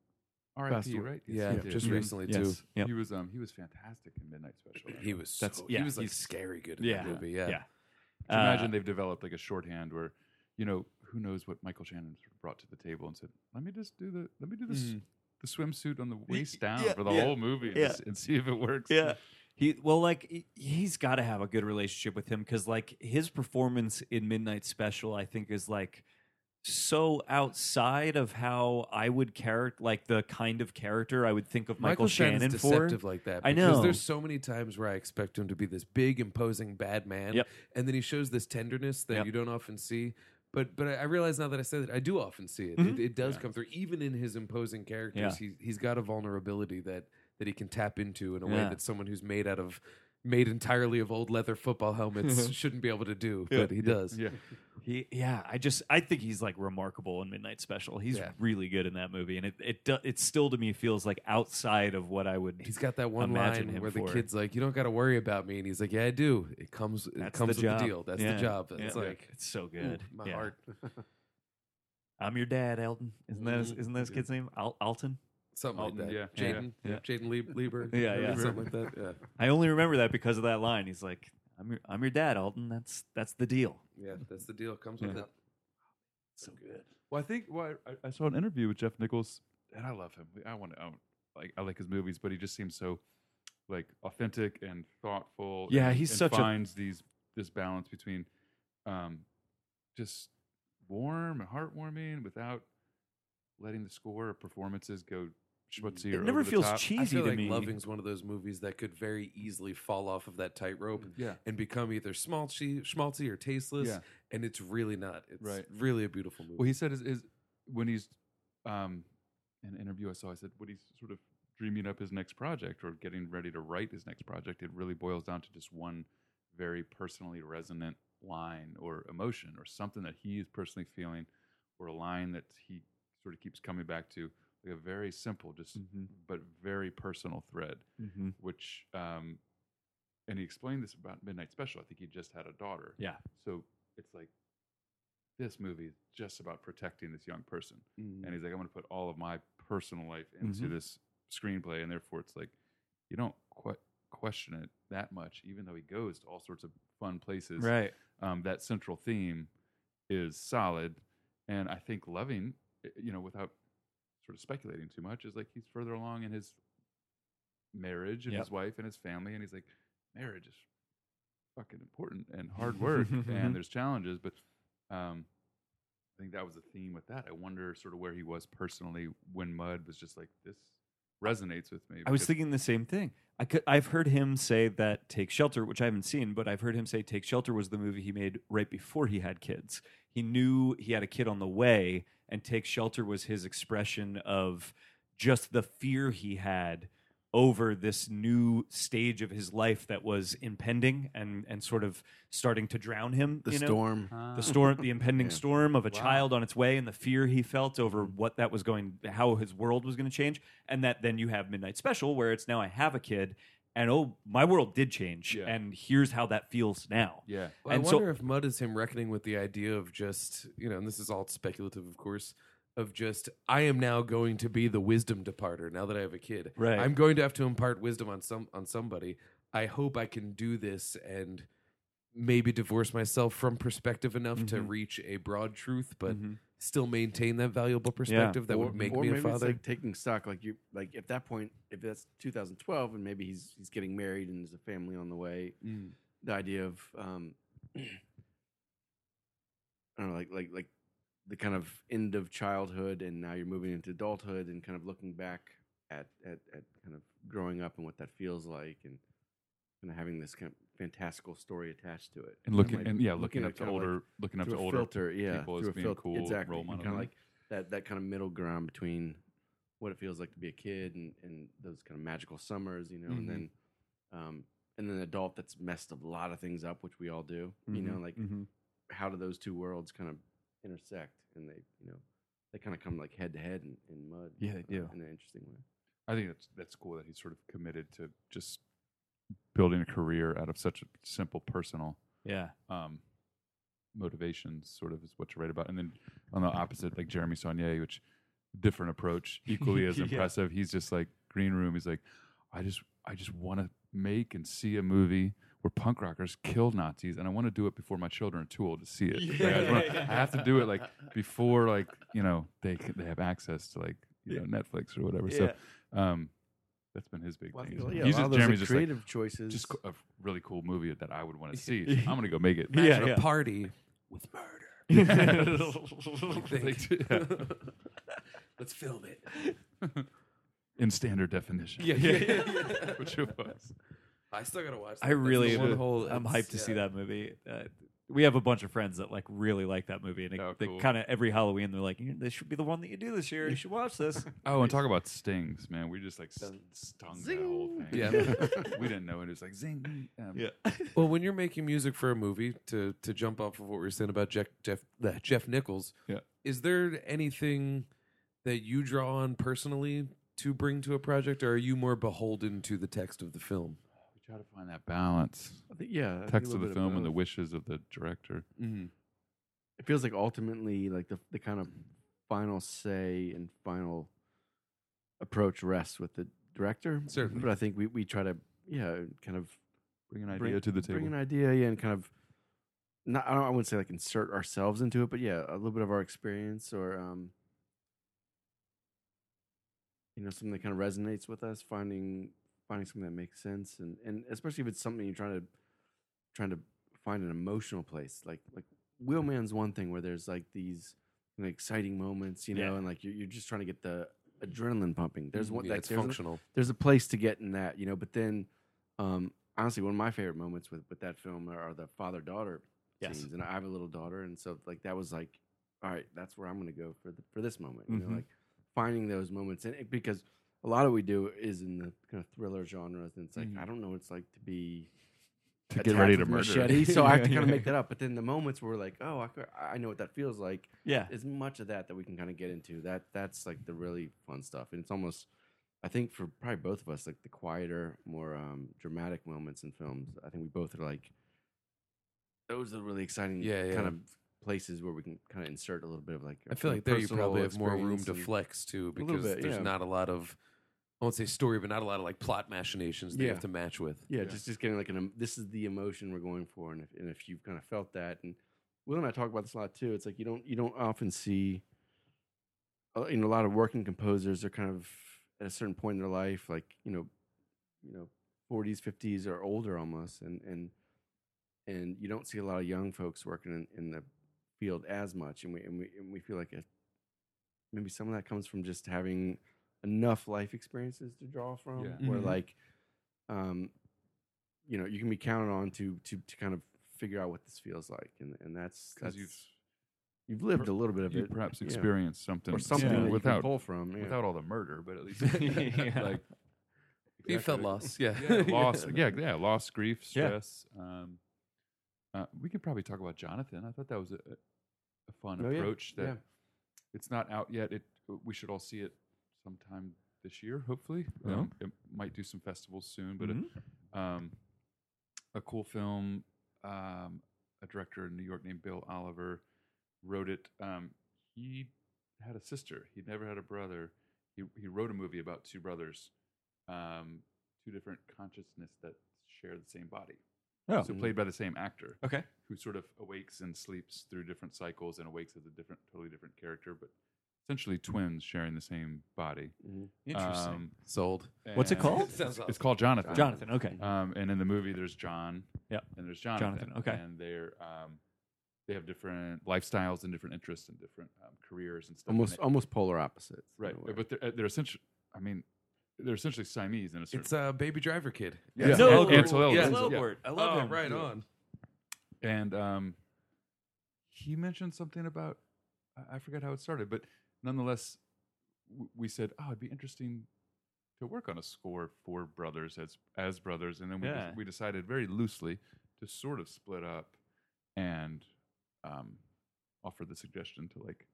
Passed R.I.P. away. Right? yeah, he did. just Mhm. recently yes. too. Yep. He was um he was fantastic in Midnight Special. He was That's- so, yeah, he was like he's- scary good in yeah, that movie. Yeah, yeah. Uh, imagine they've developed like a shorthand where, you know, who knows what Michael Shannon brought to the table and said, "Let me just do the let me do this Mhm. The swimsuit on the waist down yeah, for the yeah, whole movie and, yeah. and see if it works." Yeah. He well, like he- he's got to have a good relationship with him because, like, his performance in Midnight Special, I think, is like so outside of how I would character, like the kind of character I would think of Michael, Shannon's Shannon for. deceptive like that. I because know. There's so many times where I expect him to be this big, imposing bad man, Yep. and then he shows this tenderness that Yep. you don't often see. But but I realize now that I said it, I do often see it. Mhm. It, it does Yeah. come through, even in his imposing characters. Yeah. He he's got a vulnerability that that he can tap into in a way Yeah. that someone who's made out of made entirely of old leather football helmets <laughs> shouldn't be able to do. Yeah. But he does. Yeah. He, yeah, I just I think he's like remarkable in Midnight Special. He's Yeah. really good in that movie, and it it do, it still to me feels like outside of what I would. He's got that one line him where the for- kid's like, "You don't got to worry about me," and he's like, "Yeah, I do. It comes. It That's comes the with job. the deal. That's Yeah. the job." Yeah. It's like it's so ooh, good. my Yeah. heart. <laughs> I'm your dad, Elton. Isn't that his, Mhm. isn't that his kid's name? Al- Alton. Something Alton, like that. yeah. Jaeden, Yeah. Jaeden Lieb- Lieber, <laughs> Yeah, yeah. something like that. Yeah, I only remember that because of that line. He's like, "I'm your I'm your dad, Alton. That's that's the deal." yeah, that's the deal. Comes with Yeah. it. So good. Well, I think well, I, I saw an interview with Jeff Nichols, and I love him. I want to I, like I like his movies, but he just seems so like authentic and thoughtful. Yeah, and, he's and such a- finds these this balance between um, just warm and heartwarming without letting the score or performances go schmutzy It never over the feels top. cheesy I feel to like me. Loving's one of those movies that could very easily fall off of that tightrope Yeah, and become either schmaltzy, schmaltzy or tasteless. Yeah. And it's really not. It's Right. really a beautiful movie. Well, he said is, is when he's um, in an interview I saw, I said when he's sort of dreaming up his next project or getting ready to write his next project, it really boils down to just one very personally resonant line or emotion or something that he is personally feeling or a line that he sort of keeps coming back to. Like a very simple, just Mhm. but very personal thread, Mm-hmm. which um, and he explained this about Midnight Special. I think he just had a daughter. Yeah. So it's like this movie is just about protecting this young person. Mhm. And he's like, I'm going to put all of my personal life into Mhm. this screenplay. And therefore, it's like, you don't quite question it that much, even though he goes to all sorts of fun places. Right. Um, that central theme is solid. And I think Loving, eh, you know, without sort of speculating too much, is like he's further along in his marriage and Yep. his wife and his family. And he's like, marriage is fucking important and hard work and <laughs> there's challenges. But um, I think that was the theme with that. I wonder sort of where he was personally when Mud was just like, this resonates with me. I was thinking the same thing. I could, I've heard him say that Take Shelter, which I haven't seen, but I've heard him say Take Shelter was the movie he made right before he had kids. He knew he had a kid on the way, and Take Shelter was his expression of just the fear he had over this new stage of his life that was impending and and sort of starting to drown him. The you know? storm. Ah. the storm, the impending Yeah. storm of a Wow. child on its way, and the fear he felt over mm-hmm. what that was going, how his world was going to change, and that then you have Midnight Special, where it's now I have a kid, and oh, my world did change, Yeah. and here's how that feels now. Yeah. Well, And I so- wonder if Mud is him reckoning with the idea of just, you know, and this is all speculative, of course, of just, I am now going to be the wisdom departer now that I have a kid. Right. I'm going to have to impart wisdom on some on somebody. I hope I can do this and maybe divorce myself from perspective enough to Mhm. reach a broad truth, but Mhm. Still maintain that valuable perspective that or, would make or me a maybe It's father. like taking stock, like you, like at that point, if that's 2012, and maybe he's he's getting married and there's a family on the way. Mm. The idea of, um, <clears throat> I don't know, like like like the kind of end of childhood, and now you're moving into adulthood, and kind of looking back at at, at kind of growing up and what that feels like, and kind of having this kind of fantastical story attached to it, And looking like, and yeah, looking, up to of like older, looking up to older filter, yeah, people as being filter, cool exactly. role models. Kind of like that that kind of middle ground between what it feels like to be a kid and, and those kind of magical summers, you know, Mhm. and then um, and then an adult that's messed a lot of things up, which we all do, you know, Mhm. like Mhm. how do those two worlds kind of intersect and they, you know, they kind of come like head to head in, in mud. Yeah, they do. in an interesting way. I think that's that's cool that he's sort of committed to just building a career out of such a simple personal yeah, um, motivations, sort of is what to write about. And then on the opposite, like Jeremy Saulnier, which different approach, <laughs> equally as Yeah. impressive. He's just like green room. He's like, I just I just want to make and see a movie where punk rockers kill Nazis, and I want to do it before my children are too old to see it. Like, I, wanna- I have to do it like before, like you know, they can, they have access to like you know Netflix or whatever. So um, that's been his big Well, thing. yeah, he's just, of those Jeremy's like, just like, creative choices. just a really cool movie that I would want to see. <laughs> I'm gonna go make it. <laughs> Yeah, Imagine yeah. a party with murder. <laughs> Yeah. Let's film it. in standard definition. Yeah, yeah, yeah, yeah. which it was. I still gotta watch. That. I really, one whole- I'm hyped to see that movie. Uh, we have a bunch of friends that like really like that movie, and they, Oh, they kind of every Halloween they're like, "You- "This should be the one that you do this year. You should watch this." <laughs> Oh, and talk about stings, man. We just like s- Dun. stung that whole thing. Yeah. <laughs> we didn't know it. It was like zing. Um, <laughs> Well, when you're making music for a movie, to to jump off of what we were saying about Jeff Jeff uh, Jeff Nichols, Yeah. is there anything that you draw on personally to bring to a project, or are you more beholden to the text of the film? Try to find that balance. Think, yeah, I think a Text of the film and the wishes of the director. Mm-hmm. it feels like ultimately like the the kind of final say and final approach rests with the director. Certainly. but I think we we try to yeah kind of Bring an idea bring, to the table. bring an idea yeah and kind of not I, don't, I wouldn't say like insert ourselves into it, but yeah, a little bit of our experience or um you know something that kind of resonates with us, finding finding something that makes sense and and especially if it's something you're trying to trying to find an emotional place like like Wheelman's one thing where there's like these and exciting moments, you know, Yeah. and like you're, you're just trying to get the adrenaline pumping. There's one yeah, it's there's a- functional. there's a place to get in that, you know. But then, um, honestly, one of my favorite moments with with that film are, the father daughter Yes. scenes, and I have a little daughter, and so like that was like, all right, that's where I'm going to go for the, for this moment, you Mhm. know, like finding those moments, and it, because a lot of what we do is in the kind of thriller genres, and it's like Mhm. I don't know what it's like to be to get ready to murder. machete, so I have to <laughs> kind of make that up. But then the moments where we're like, oh, I, I know what that feels like Yeah. as much of that that we can kind of get into. That that's like the really fun stuff, and it's almost, I think for probably both of us, like the quieter, more um, dramatic moments in films. I think we both are like, those are the really exciting, Yeah, yeah. kind of places where we can kind of insert a little bit of like. I feel like there you probably have more room to flex too, because bit, there's yeah. not a lot of I won't say story, but not a lot of like plot machinations that you Yeah. have to match with. Yeah, just just getting like an em- this is the emotion we're going for, and if and if you've kind of felt that, and Will and I talk about this a lot too. It's like you don't you don't often see, uh, you know, a lot of working composers are kind of at a certain point in their life, like you know, you know, forties, fifties, or older almost, and and and you don't see a lot of young folks working in, in the field as much, and we and we and we feel like it, maybe some of that comes from just having enough life experiences to draw from, Yeah. where Mhm. like, um, you know, you can be counted on to to to kind of figure out what this feels like, and and that's because you've you've lived a little bit of you it, perhaps yeah. experienced something or something Yeah. that you can without pull from, yeah. without all the murder, but at least <laughs> <laughs> Yeah. like You felt exactly. loss, yeah. yeah, <laughs> loss, yeah, yeah, loss, grief, Yeah. stress. Um, uh, we could probably talk about Jonathan. I thought that was a, a fun Oh, yeah. approach. That Yeah. it's not out yet. It we should all see it sometime this year, hopefully. Um, it might do some festivals soon, but Mhm. a, um, a cool film. Um, a director in New York named Bill Oliver wrote it. Um, he had a sister. He'd never had a brother. He he wrote a movie about two brothers, um, two different consciousness that share the same body. Oh. So played by the same actor Okay. who sort of awakes and sleeps through different cycles and awakes as a different, totally different character, but essentially twins sharing the same body. Mhm. Interesting. Um, Sold. What's it and called? <laughs> Sounds It's called Jonathan. Jonathan. Okay. Um, and in the movie, there's John. Yep. And there's Jonathan. Jonathan, okay. And they're um, they have different lifestyles and different interests and different um, careers and stuff. almost And they- almost polar opposites, in right. a way. But they're, they're essentially. I mean, they're essentially Siamese in a certain. It's a baby driver kid. Yeah. It's No, Elgort. Ansel Elgort. Yeah. Yeah. Elgort. I love Oh, him. right on. and um, he mentioned something about I- I forget how it started, but nonetheless, w- we said, "Oh, it'd be interesting to work on a score for brothers as as brothers," and then we Yeah. we decided very loosely to sort of split up and um, offer the suggestion to like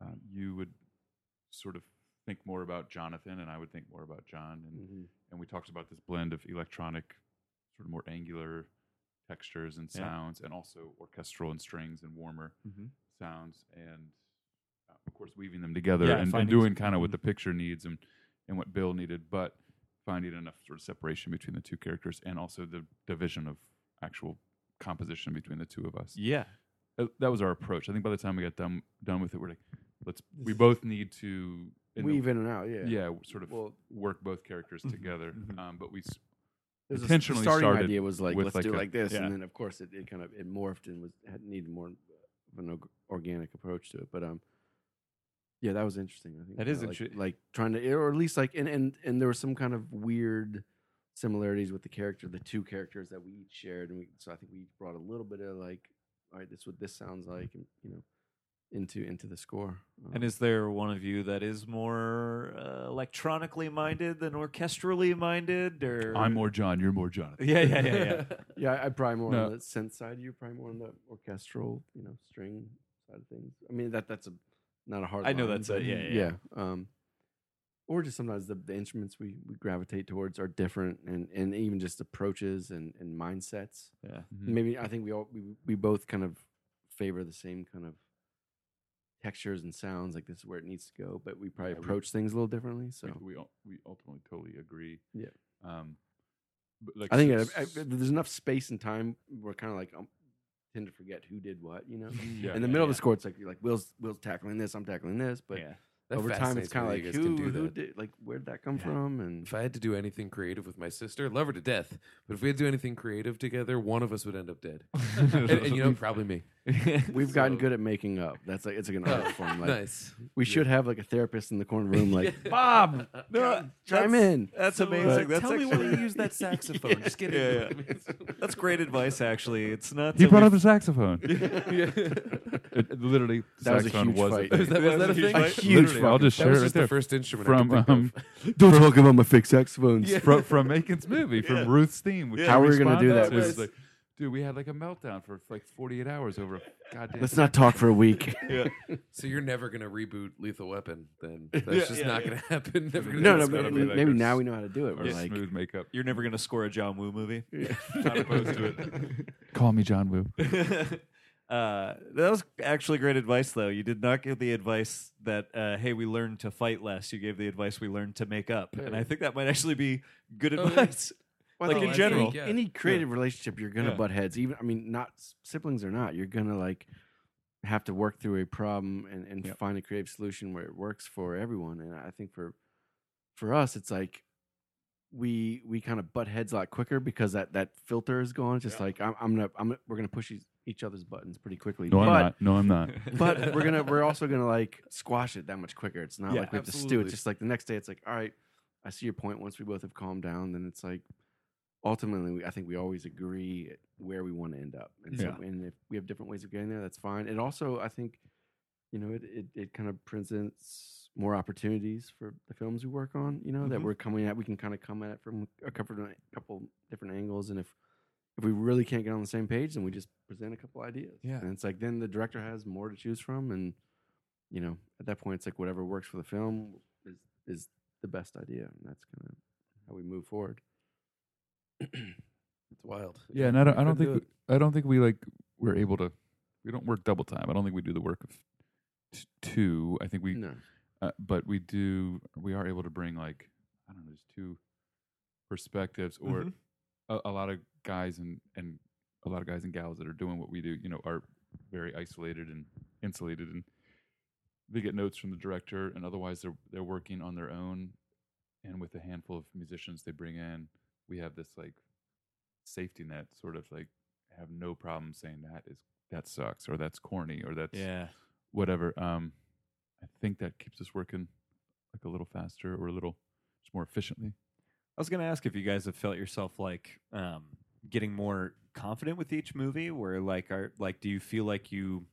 um, you would sort of think more about Jonathan, and I would think more about John, and Mhm. and we talked about this blend of electronic, sort of more angular textures and Yeah. sounds, and also orchestral and strings and warmer Mhm. sounds, and uh, course weaving them together Yeah, and, and doing kind of what the picture needs and and what Bill needed, but finding enough sort of separation between the two characters and also the division of actual composition between the two of us. Yeah. Uh, That was our approach. I think by the time we got done done with it, we're like, let's. We both need to in the- weave in and out, yeah. yeah, sort of Well, work both characters Mhm, together. mhm. Um, but we s- There's a- intentionally the starting started idea was like let's like do it a- like this, yeah. and then of course it, it kind of it morphed and was had needed more of an org- organic approach to it. But um, yeah, that was interesting. I think That is uh, like, interest- Like trying to, or at least like, and and and there were some kind of weird similarities with the character, the two characters that we each shared, and we so I think we each brought a little bit of like, all right, this is what this sounds like, and you know, into into the score. Um, And is there one of you that is more uh, electronically minded than orchestrally minded, or I'm more John, you're more Jonathan. Yeah, yeah, yeah, yeah. <laughs> Yeah, I- I'd probably more No. on the synth side. You're probably more on the orchestral, you know, string side of things. I mean, that that's a not a hard. I know line, that's a- but yeah, yeah, Um, or just sometimes the, the instruments we, we gravitate towards are different, and, and even just approaches and, and mindsets. yeah. Mhm. Maybe I think we all we, we both kind of favor the same kind of textures and sounds. Like this is where it needs to go, but we probably Yeah, we- approach things a little differently. So we, we we ultimately totally agree. Yeah. Um, but like I think s- I, I, there's enough space and time. We're kind of like um, tend to forget who did what, you know. Mm, yeah, in the yeah, middle of yeah. the score, it's like you're like Will's Will's tackling this, I'm tackling this, but yeah. That over time, it's kind of like that you can who do who did like where'd that come Yeah. from? And If I had to do anything creative with my sister, love her to death. But if we had to do anything creative together, one of us would end up dead. <laughs> and, and, you know, probably me. <laughs> We've gotten So- good at making up. That's like it's like an art <laughs> form. Like, nice. We should have like a therapist in the corner room, like <laughs> Bob, No, chime that's- in. That's So, amazing. That's tell me actually, why you use that saxophone. Just get Yeah, into it. That's great advice, actually. It's not. He that brought we- up the saxophone. It, literally, That was a saxophone huge was fight. thing. Was that, was that a huge thing? fight? huge Literally, I'll fucking- just That share was it right just there. the first instrument from I could think um, Don't talk about my fake saxophones. Yeah. from from Macon's movie, from Ruth's theme. which Yeah. he How are we gonna responded do that? to. It's Nice. like, dude, we had like a meltdown for like 48 hours over a goddamn. Let's not talk for a week. <laughs> Yeah. So you're never gonna reboot Lethal Weapon, then? <laughs> That's Yeah, just yeah, not yeah. gonna happen. <laughs> Never gonna no, no, it. gotta maybe, like maybe a now we know how to do it. or We're like, smooth makeup. You're never going to score a John Woo movie. Not opposed to it. Call me John Woo. uh, that was actually great advice, though. You did not give the advice that, uh, hey, we learned to fight less. You gave the advice we learned to make up. And I think that might actually be good Oh, yeah. advice. Well, I like think in I general. think, yeah. any creative relationship, you're gonna Yeah. butt heads. Even I mean, not siblings or not, you're gonna like have to work through a problem and, and Yep. find a creative solution where it works for everyone. And I think for for us, it's like we we kind of butt heads a lot quicker because that that filter is gone. It's just Yeah. like I'm, I'm gonna I'm gonna, we're gonna push each, each other's buttons pretty quickly. No, I'm not. No, I'm not. <laughs> but we're gonna we're also gonna like squash it that much quicker. It's not Yeah, like we have to stew. It's just like the next day. It's like all right, I see your point. Once we both have calmed down, then it's like ultimately we, I think we always agree where we want to end up. And, so, and if we have different ways of getting there, that's fine. And also, I think you know it it, it kind of presents more opportunities for the films we work on. You know that Mhm. we're coming at. We can kind of come at it from a couple couple different angles, and if if we really can't get on the same page, then we just present a couple ideas. Yeah. And it's like then the director has more to choose from and you know, at that point it's like whatever works for the film is is the best idea. And that's kind of how we move forward. It's wild. Yeah, and I don't. I don't think. do We, I don't think we like. We're able to. We don't work double time. I don't think we do the work of t- two. I think we. no. Uh, but we do. We are able to bring like I don't know, just two perspectives, or Mhm. a, a lot of guys and and a lot of guys and gals that are doing what we do. You know, are very isolated and insulated, and they get notes from the director, and otherwise they're they're working on their own. And with a handful of musicians they bring in, we have this like safety net, sort of like have no problem saying that is that sucks or that's corny or that's yeah. whatever. Um, I think that keeps us working like a little faster or a little just more efficiently. I was going to ask if you guys have felt yourself like um, getting more confident with each movie, where like are like do you feel like you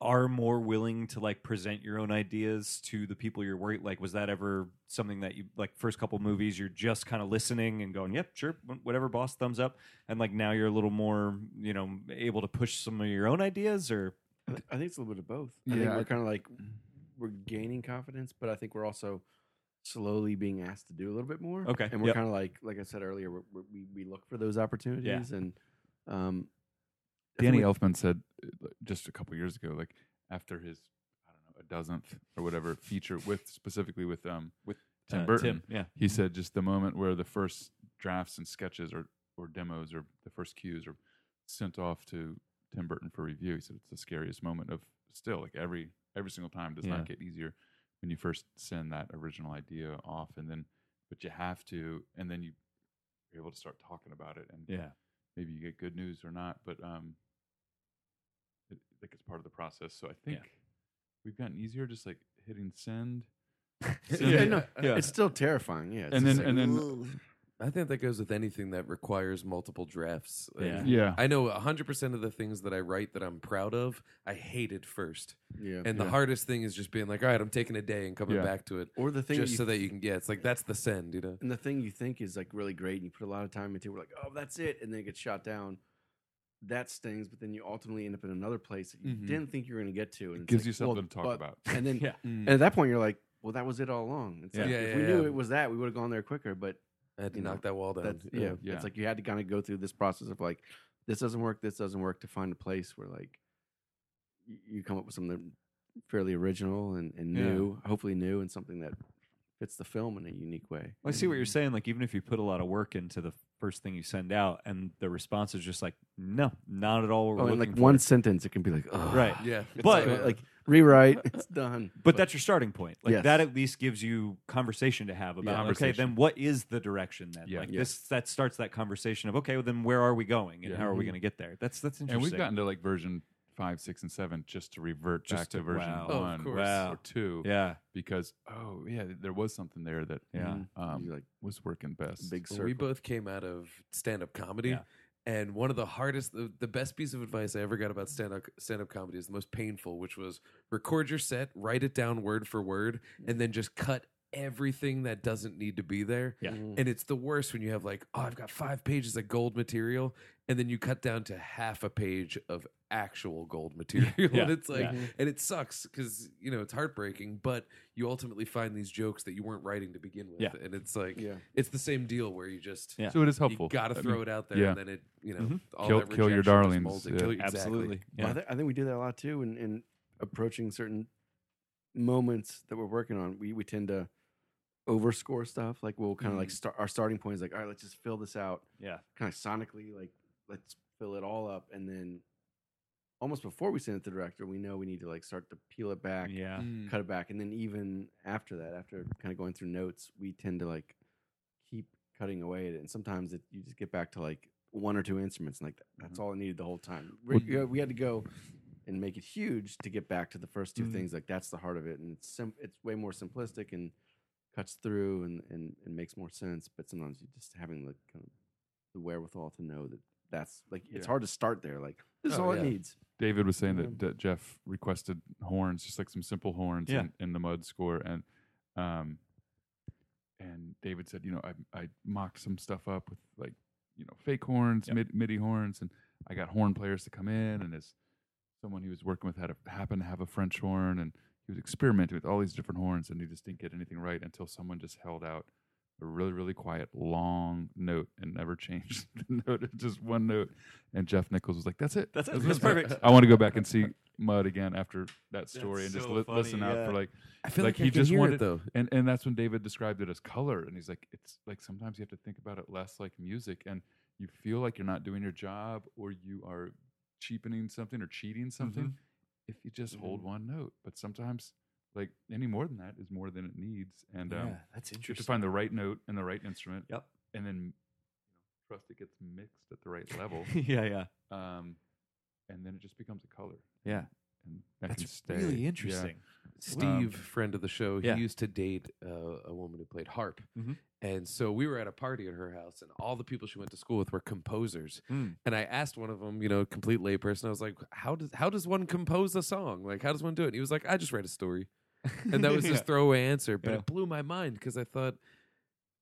are more willing to like present your own ideas to the people you're worried like was that ever something that you like first couple movies you're just kind of listening and going yep sure whatever boss thumbs up and like now you're a little more you know able to push some of your own ideas or I, th- I think it's a little bit of both. I think Yeah, we're kind of like we're gaining confidence, but I think we're also slowly being asked to do a little bit more. Okay, and we're yep. kind of like like I said earlier, we're, we're, we we look for those opportunities, and um, I think Danny we- Elfman said uh, just a couple years ago, like after his I don't know a dozenth or whatever feature with specifically with um with Tim uh, Burton, yeah he said just the moment where the first drafts and sketches or or demos or the first cues are sent off to Tim Burton for review. He said it's the scariest moment of still like every every single time does Yeah. not get easier when you first send that original idea off and then but you have to and then you you're able to start talking about it and yeah maybe you get good news or not, but um, it, like it's part of the process. So I think Yeah. we've gotten easier, just like hitting send. <laughs> yeah, no, yeah. it's still terrifying. Yeah, it's And then- like, and then- "Ugh." I think that goes with anything that requires multiple drafts. Like, Yeah. Yeah, I know 100% of the things that I write that I'm proud of, I hated first. yeah, And the Yeah. hardest thing is just being like, all right, I'm taking a day and coming Yeah. back to it or the thing just you so that you can get. It's like, that's the send, you know? And the thing you think is like really great, and you put a lot of time into, it, we're like, oh, that's it, and then it gets shot down. That stings, but then you ultimately end up in another place that you Mhm. didn't think you were going to get to. And it it's gives like, you something well, to talk but- about. <laughs> And then, <laughs> Yeah. and at that point, you're like, well, that was it all along. It's Yeah. like, Yeah, if yeah, we knew yeah. it was that, we would have gone there quicker. But I had to you know, knock that wall down. that's yeah, <laughs> Yeah. it's like you had to kind of go through this process of like, this doesn't work, this doesn't work, to find a place where like you come up with something fairly original and, and Yeah. new, hopefully new, and something that fits the film in a unique way. I see what you're saying. Like, even if you put a lot of work into the first thing you send out, and the response is just like, "No, not at all." What we're Oh, in looking like for." one sentence, it can be like, oh, right? Yeah. But- Uh, like rewrite. <laughs> It's done. But that's your starting point. Like Yes. that at least gives you conversation to have about okay, Conversation. then what is the direction then? Yeah. Like Yeah. this that starts that conversation of okay, well then where are we going and Yeah. how are we Mhm. going to get there? That's that's interesting. and we've gotten to like version five, six, and seven just to revert Just back to- to, version wow. Oh, of one course. Wow. or two yeah. because oh yeah, there was something there that Yeah. Mhm. um, like was working best. big Well, circle. we both came out of stand up comedy. Yeah. And one of the hardest, the, the best piece of advice I ever got about stand up stand up comedy is the most painful, which was record your set, write it down word for word, and then just cut everything that doesn't need to be there. Yeah. Mhm. And it's the worst when you have like, oh, I've got five pages of gold material, and then you cut down to half a page of actual gold <laughs> material. Yeah. And it's like, Yeah. and it sucks because, you know, it's heartbreaking, but you ultimately find these jokes that you weren't writing to begin with. Yeah. And it's like, Yeah. it's the same deal where you just, Yeah. So it is helpful. you got to I throw mean, it out there, yeah. and then it, you know, Mhm. all Kill- that kill your darlings, yeah. Kill- exactly. Absolutely. Well, I, th- I think we do that a lot too, in, in approaching certain moments that we're working on. We we tend to overscore stuff. Like we'll kind of like start our starting point is like, all right, let's just fill this out, yeah. kind of sonically, like let's fill it all up, and then almost before we send it to the director, we know we need to like start to peel it back, Yeah. Mm. cut it back, and then even after that, after kind of going through notes, we tend to like keep cutting away at it, and sometimes it, you just get back to like one or two instruments, and like that, that's all it needed the whole time. We, Well- you know, we had to go and make it huge to get back to the first 2 Mhm. things. Like that's the heart of it, and it's sim- it's way more simplistic and cuts through and, and and makes more sense. But sometimes you just having the kind of the wherewithal to know that that's like it's hard to start there. Like this is Oh, all yeah. it needs. David was saying that, that Jeff requested horns, just like some simple horns Yeah. in, in the mud score, and um, and David said, you know, I I mocked some stuff up with like you know fake horns, Yep. mid, MIDI horns, and I got horn players to come in, and as someone he was working with had a, happened to have a French horn, and he was experimenting with all these different horns, and he just didn't get anything right until someone just held out a really really quiet long note and never <laughs> changed the note, just one note, and Jeff Nichols was like, "That's it, That's it. That's That's perfect. I want to go back and see Mud again after that story and just so li- funny, listen out for like I feel Like, like, he I can just wanted- it though. and and that's when David described it as color and he's like it's like sometimes you have to think about it less like music and you feel like you're not doing your job or you are cheapening something or cheating something mm-hmm. if you just hold mm-hmm. one note. But sometimes like any more than that is more than it needs and um, yeah. That's you have to find the right note and the right instrument Yep. and then you know, trust it gets mixed at the right level <laughs> yeah, yeah. um, and then it just becomes a color Yeah. and that can That's stay really Yeah. interesting. Steve, Um, friend of the show, he yeah. used to date uh, a woman who played harp. Mhm. And so we were at a party at her house, and all the people she went to school with were composers. Mm. And I asked one of them, you know, complete layperson, I was like, "How does how does one compose a song? Like, how does one do it?" And he was like, "I just write a story," <laughs> and that was his Yeah. throwaway answer. But Yeah. it blew my mind because I thought,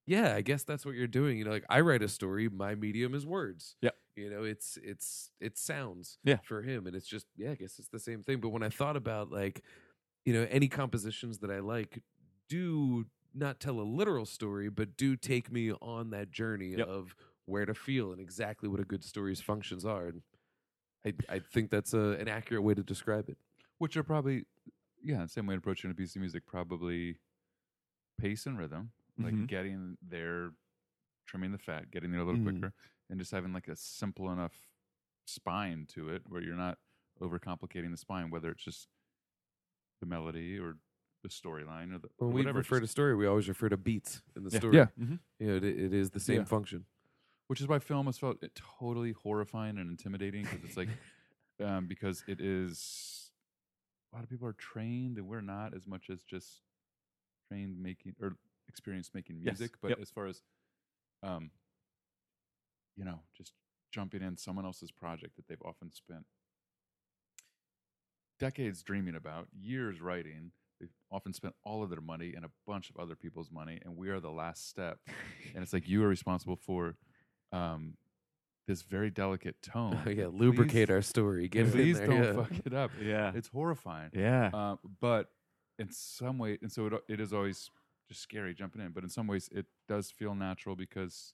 yeah, I guess that's what you're doing. You know, like I write a story, my medium is words. Yeah. You know, it's it's it sounds Yeah. for him, and it's just yeah, I guess it's the same thing. But when I thought about like, you know, any compositions that I like do not tell a literal story, but do take me on that journey Yep. of where to feel and exactly what a good story's functions are. And I I think that's a, an accurate way to describe it. which are probably yeah the same way to approaching a piece of music probably pace and rhythm like Mhm. getting there trimming the fat getting there a little Mhm. quicker and just having like a simple enough spine to it where you're not overcomplicating the spine whether it's just the melody or the storyline or the or When we whatever refer to story, we always refer to beats in the Yeah. story. Yeah. Mhm. You know, it, it is the same Yeah. function. which is why film has felt it totally horrifying and intimidating because it's like <laughs> um, because it is a lot of people are trained and we're not as much as just trained making or experienced making Yes. music but Yep. as far as um you know just jumping in someone else's project that they've often spent decades dreaming about years writing they've often spent all of their money and a bunch of other people's money and we are the last step and it's like you are responsible for um, this very delicate <laughs> tone. Oh, yeah, lubricate please- our story. Get it Please there, don't yeah. fuck it up. Yeah. It's horrifying. Yeah. Uh, but in some way, and so it, it is always just scary jumping in. But in some ways, it does feel natural because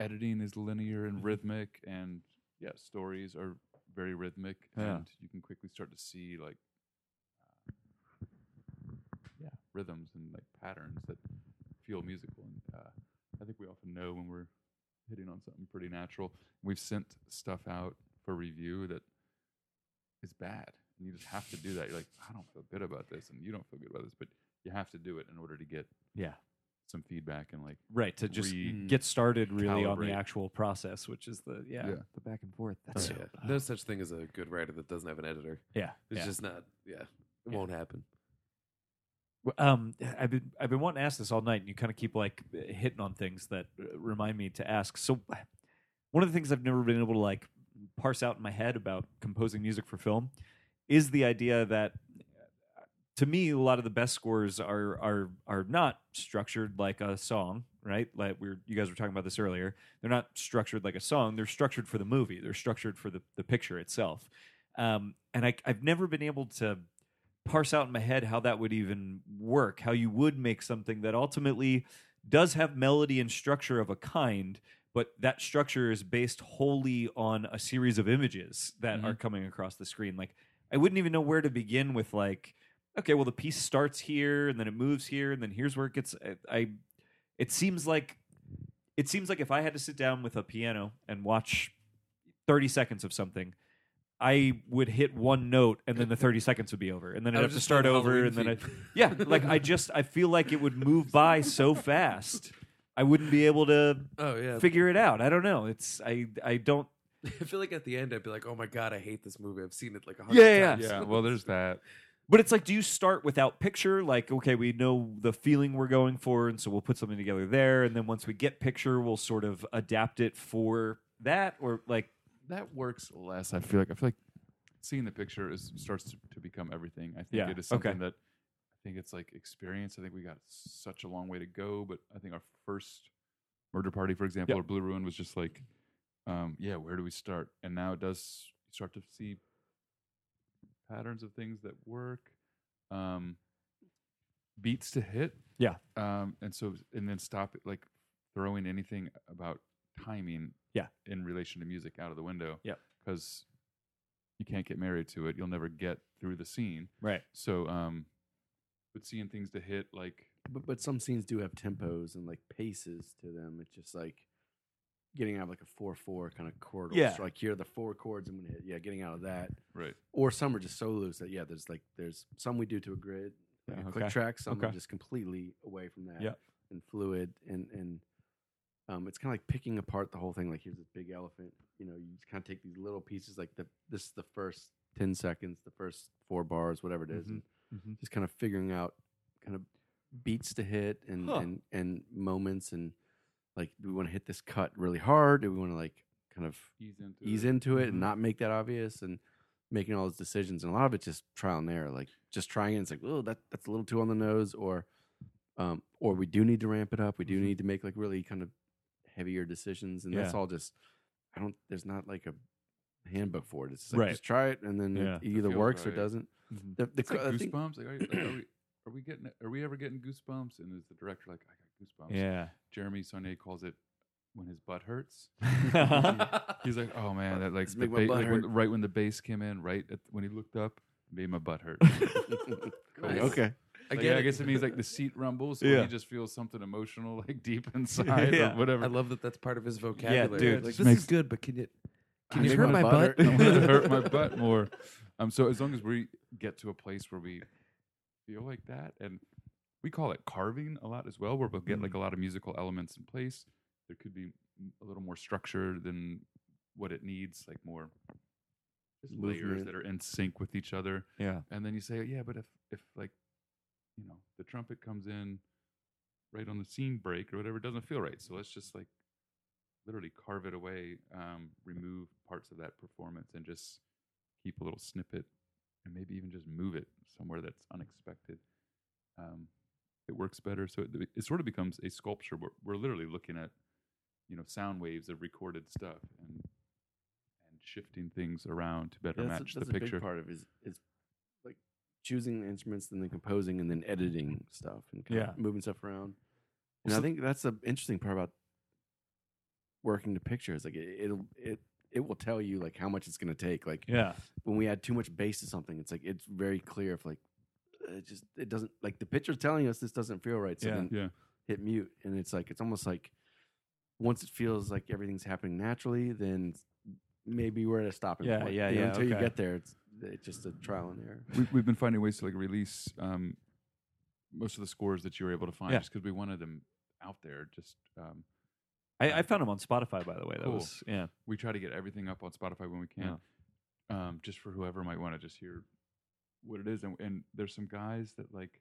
editing is linear and rhythmic, and yeah, stories are very rhythmic, Yeah. and you can quickly start to see like uh, yeah rhythms and like patterns that feel musical. And uh, I think we often know when we're hitting on something pretty natural. We've sent stuff out for review that is bad, and you just have to do that. You're like, I don't feel good about this, and you don't feel good about this, but you have to do it in order to get Yeah. some feedback and like Right. To just Re- get started really on the actual process, which is the yeah, Yeah. the back and forth. That's Oh, so, yeah. No such thing as a good writer that doesn't have an editor. yeah. It's yeah. just not. Yeah, it Yeah. won't happen. Um, I've been I've been wanting to ask this all night, and you kind of keep like hitting on things that uh, remind me to ask. So, one of the things I've never been able to like parse out in my head about composing music for film is the idea that, to me, a lot of the best scores are are are not structured like a song, right? Like we are you guys were talking about this earlier. They're not structured like a song. They're structured for the movie. They're structured for the the picture itself. Um, and I, I've never been able to parse out in my head how that would even work, how you would make something that ultimately does have melody and structure of a kind, but that structure is based wholly on a series of images that are mm-hmm. coming across the screen. Like I wouldn't even know where to begin with like okay, well the piece starts here and then it moves here and then here's where it gets I, I it seems like it seems like if I had to sit down with a piano and watch 30 seconds of something I would hit one note and then the 30 seconds would be over. And then I'd have to start over Halloween and then I. Yeah, like I just I feel like it would move by so fast. I wouldn't be able to <laughs> Oh yeah. figure it out. I don't know. It's I I don't I feel like at the end I'd be like, oh my god, I hate this movie. I've seen it like a hundred Yeah, yeah, times. yeah. Well, there's <laughs> that. but it's like do you start without picture like okay, we know the feeling we're going for and so we'll put something together there and then once we get picture we'll sort of adapt it for that or like that works less. I feel like I feel like seeing the picture is starts to, to become everything. I think Yeah, it is okay. something that I think it's like experience. I think we got such a long way to go, but I think our first murder party, for example, Yep. or Blue Ruin was just like, um, yeah, where do we start? And now it does start to see patterns of things that work, um, beats to hit, Yeah. um, and so and then stop like throwing anything about timing, Yeah. in relation to music out of the window, Yeah. because you can't get married to it. You'll never get through the scene. right. So, um, but seeing things to hit like But but some scenes do have tempos and like paces to them. It's just like getting out of like a four four kind of chord. Yeah. orchestra. like here are the four chords I'm gonna hit. Yeah, getting out of that. right, Or some are just so loose that yeah, there's like there's some we do to a grid, like Yeah, a click okay. track. Some are Okay. just completely away from that. Yeah. and fluid and and um, it's kind of like picking apart the whole thing. Like here's this big elephant. You know, you just kind of take these little pieces. Like the this is the first ten seconds, the first four bars, whatever it is, Mhm. and Mhm. just kind of figuring out kind of beats to hit and Huh. and and moments and like do we want to hit this cut really hard? Do we want to like kind of ease into ease it. into it Mhm. and not make that obvious and making all those decisions and a lot of it's just trial and error like just trying it it's like oh that that's a little too on the nose or um or we do need to ramp it up we do Mhm. need to make like really kind of heavier decisions and that's Yeah. all just i don't there's not like a handbook for it it's just like Right. just try it and then Yeah. it either feels works or right. doesn't Mhm. the, the, It's like co- I think- goosebumps. Like, are, you- like, are we are we getting are we ever getting goosebumps? And is the director like I got goosebumps? Yeah. Jeremy Saulnier calls it when his butt hurts. <laughs> <laughs> He's like, oh man, that like, Just the make my ba- butt like when, hurt. right when the bass came in, right at, when he looked up, made my butt hurt. <laughs> Nice. okay I Like, yeah, I guess it <laughs> means like the seat rumbles. Yeah. When he just feels something emotional <laughs> like deep <laughs> inside Yeah. or whatever. I love that that's part of his vocabulary. Yeah, dude, like this makes- is good, but can you can I you hurt my my butt butt? hurt. I want to hurt my butt more. Um, so as long as we get to a place where we feel like that, and we call it carving a lot as well, where we'll get like a lot of musical elements in place. There could be a little more structure than what it needs, like more layers that are in sync with each other. Yeah. And then you say, yeah, but if if like you know the trumpet comes in right on the scene break or whatever, it doesn't feel right. So let's just like literally carve it away, um, remove parts of that performance, and just keep a little snippet, and maybe even just move it somewhere that's unexpected. Um, it works better, so it, it sort of becomes a sculpture. We're, we're literally looking at you know sound waves of recorded stuff and and shifting things around to better Yeah, match a, the a picture. big part of it is is choosing the instruments and then composing and then editing mm-hmm. stuff and kind Yeah. of moving stuff around. And So- I think that's the interesting part about working to pictures. Like it, it'll it it will tell you like how much it's going to take. Like Yeah. when we add too much bass to something, it's like it's very clear if like it just it doesn't like the picture's telling us this doesn't feel right. So Yeah. then Yeah. hit mute, and it's like it's almost like once it feels like everything's happening naturally, then maybe we're at a stopping Yeah, point. yeah, You know, yeah, Until you get there, it's it's just a trial and error. we, we've been finding ways to like release um, most of the scores that you were able to find Yeah. just because we wanted them out there. Just um, I, I found them on Spotify, by the way. That Cool. was yeah. we try to get everything up on Spotify when we can, um, just for whoever might want to just hear what it is. And, and there's some guys that like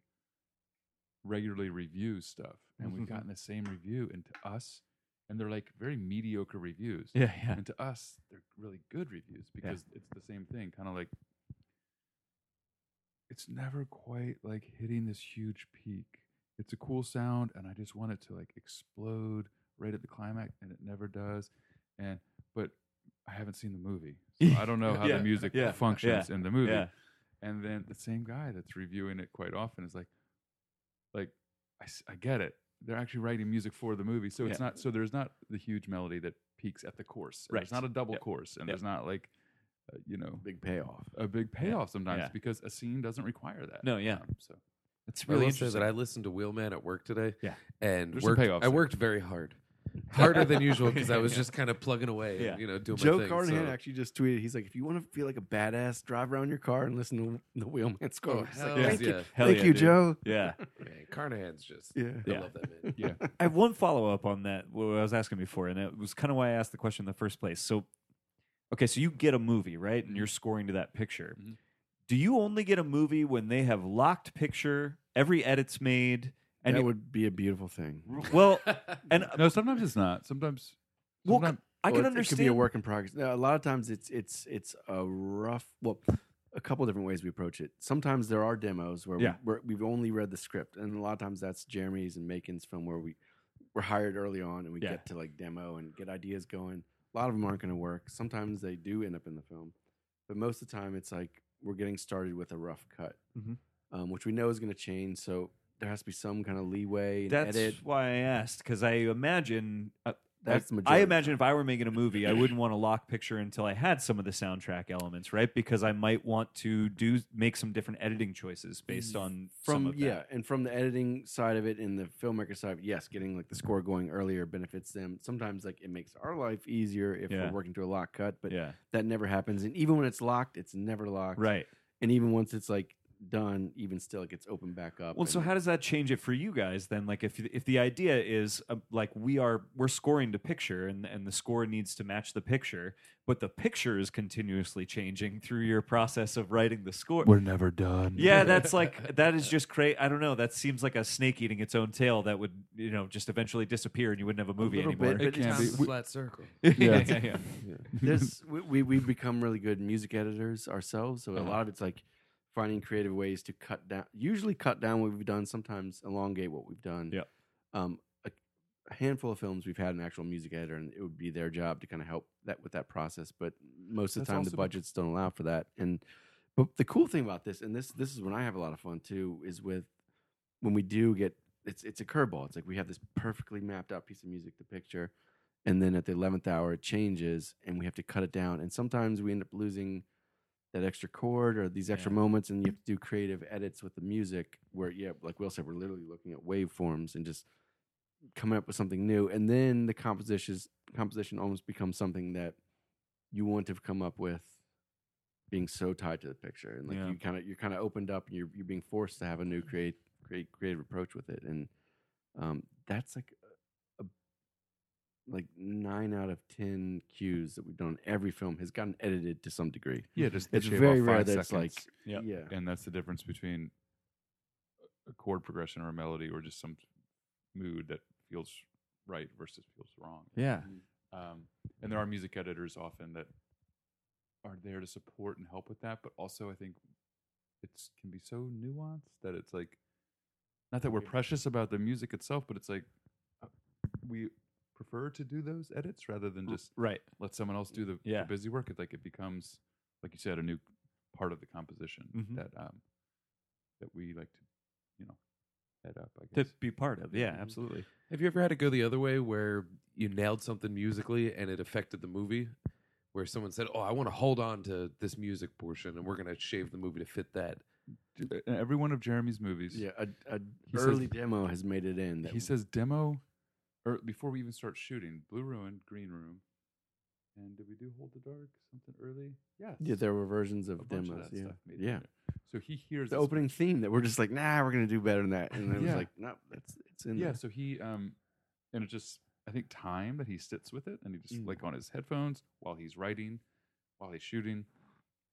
regularly review stuff, and we've Mhm. gotten the same review, and to us, and they're like very mediocre reviews. Yeah, yeah. And to us, they're really good reviews because it's the same thing, kind of like it's never quite like hitting this huge peak. It's a cool sound, and I just want it to like explode right at the climax, and it never does. And but I haven't seen the movie, so I don't know <laughs> how Yeah, the music yeah, functions in the movie. Yeah. And then the same guy that's reviewing it quite often is like, like I, I get it. They're actually writing music for the movie, so it's Yeah. not. So there's not the huge melody that peaks at the course. Right. There's not a double Yep. chorus, and Yep. there's not like, uh, you know, Big payoff. a big payoff sometimes Yeah. because a scene doesn't require that. No, yeah. Um, so It's I really will say interesting. that I listened to Wheelman at work today. Yeah. and There's some worked, I worked very hard, harder than <laughs> usual because I was just kind of plugging away, Yeah. and, you know, doing Joe my thing. Joe Carnahan so- actually just tweeted. He's like, if you want to feel like a badass, drive around your car and listen to the Wheelman score. Oh, It's hell thank yeah. you, thank yeah, you. Joe. yeah. <laughs> Man, Carnahan's just, Yeah. I Yeah. love that man. yeah, <laughs> I have one follow up on that. What I was asking before, and it was kind of why I asked the question in the first place. So, okay, so you get a movie, right, and you're scoring to that picture. Mhm. Do you only get a movie when they have locked picture, every edit's made, and that you- would be a beautiful thing. <laughs> well, and <laughs> no, sometimes it's not. Sometimes, Well, sometimes I can it- understand. It could be a work in progress. Now, a lot of times it's it's it's a rough. Well, a couple different ways we approach it. Sometimes there are demos where Yeah. we, we're, we've only read the script, and a lot of times that's Jeremy's and Macon's film where we we're hired early on and we Yeah. get to like demo and get ideas going. A lot of them aren't going to work. Sometimes they do end up in the film, but most of the time it's like we're getting started with a rough cut, Mhm. um, which we know is going to change. So there has to be some kind of leeway and That's edit. why I asked because I imagine. Uh, That's I, I majority of the imagine if I were making a movie, I wouldn't <clears throat> want to lock picture until I had some of the soundtrack elements, right? Because I might want to do make some different editing choices based on some from yeah, and from the editing side of it and the filmmaker side, yes, getting like the score going earlier benefits them. Sometimes like it makes our life easier if Yeah. we're working to a lock cut, but yeah, that never happens. And even when it's locked, it's never locked. right. And even once it's like done, even still it gets opened back up. Well, so how does that change it for you guys then? Like, if if the idea is uh, like we are we're scoring to picture, and and the score needs to match the picture, but the picture is continuously changing through your process of writing the score. we're never done. yeah, <laughs> that's like that is just crazy. I don't know. That seems like a snake eating its own tail that would you know just eventually disappear, and you wouldn't have a movie little anymore. bit, It can it's- be. A We- flat circle. <laughs> yeah, <laughs> Yeah. yeah, yeah. this we, we we've become really good music editors ourselves so a Uh-huh. lot of it's like finding creative ways to cut down usually cut down what we've done sometimes elongate what we've done. Yep. um a, a handful of films we've had an actual music editor and it would be their job to kind of help that with that process but most of the That's time the the- budgets don't allow for that and but the cool thing about this and this this is when i have a lot of fun too is with when we do get it's it's a curveball. It's like we have this perfectly mapped out piece of music to picture and then at the 11th hour it changes and we have to cut it down and sometimes we end up losing that extra chord or these extra Yeah. moments and you have to do creative edits with the music where yeah like will said we're literally looking at waveforms and just coming up with something new and then the compositions composition almost becomes something that you want to come up with being so tied to the picture and like Yeah. you kind of you're kind of opened up and you're you're being forced to have a new create create creative approach with it and um that's like like nine out of ten cues that we've done every film has gotten edited to some degree yeah. Just it's very rare five that it's like. Yep. yeah and that's the difference between a chord progression or a melody or just some mood that feels right versus feels wrong. yeah. Um, and there are music editors often that are there to support and help with that, but also I think it's can be so nuanced that it's like not that we're precious about the music itself, but it's like uh, we prefer to do those edits rather than just Right. let someone else do the, the Yeah. busy work. It like it becomes like you said a new part of the composition Mhm. that um that we like to you know head up. I To be part of. Yeah, Mhm. absolutely. Have you ever had it go the other way where you nailed something musically and it affected the movie? Where someone said, "Oh, I want to hold on to this music portion, and we're going to shave the movie to fit that." Every one of Jeremy's movies, yeah a, a He says- early demo has made it in that he says demo or before we even start shooting blue ruin green room and did we do Hold the Dark something early? Yeah, Yeah, there were versions of demos. of yeah, yeah. So he hears The opening theme that we're just like, nah, we're gonna do better than that, and it was Yeah. like, no, that's it's in yeah, there. so he um, and it just I think time that he sits with it, and he just Mm. like on his headphones while he's writing, while he's shooting,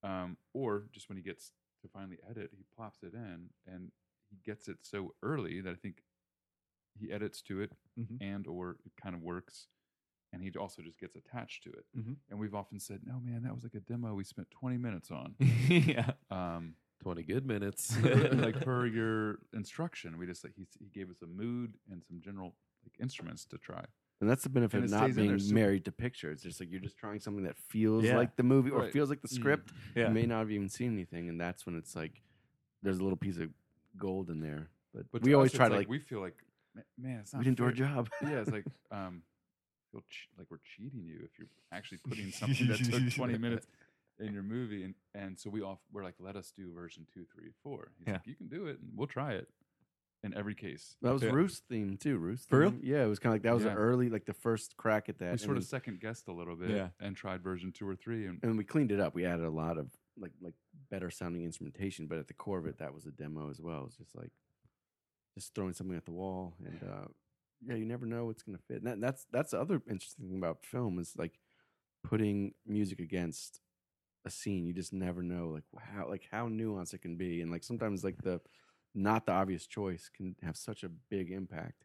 um, or just when he gets to finally edit, he plops it in, and he gets it so early that I think he edits to it, Mhm. and or it kind of works, and he also just gets attached to it. Mhm. And we've often said, "No, man, that was like a demo we spent 20 minutes on." <laughs> yeah. Um, 20 good minutes. <laughs> like <laughs> per your instruction, we just like he, he gave us a mood and some general like instruments to try. And that's the benefit And of not stays in there being super- married to pictures. It's just like you're just trying something that feels Yeah. like the movie or Right. feels like the Mm. script. Yeah. You may not have even seen anything, and that's when it's like there's a little piece of gold in there. But, But we always try to like, we feel like "Ma- man, it's not we didn't do our job. yeah, it's like <laughs> um, feel che- like we're cheating you if you're actually putting <laughs> something that took 20 minutes <laughs> in your movie, and and so we off we're like, let us do version two, three, four. He's Yeah. like, you can do it, and we'll try it. In every case, that was Yeah. Ruth's theme too. Roost For real? theme. Yeah, it was kind of like that was Yeah. an early, like the first crack at that. we and sort of second guessed a little bit, Yeah. and tried version two or three, and and we cleaned it up. We added a lot of like like better sounding instrumentation, but at the core of it, that was a demo as well. It's just like just throwing something at the wall, and uh, yeah, you never know what's gonna fit. And that, that's that's the other interesting thing about film is like putting music against a scene. You just never know like how like how nuanced it can be, and like sometimes like the not the obvious choice can have such a big impact.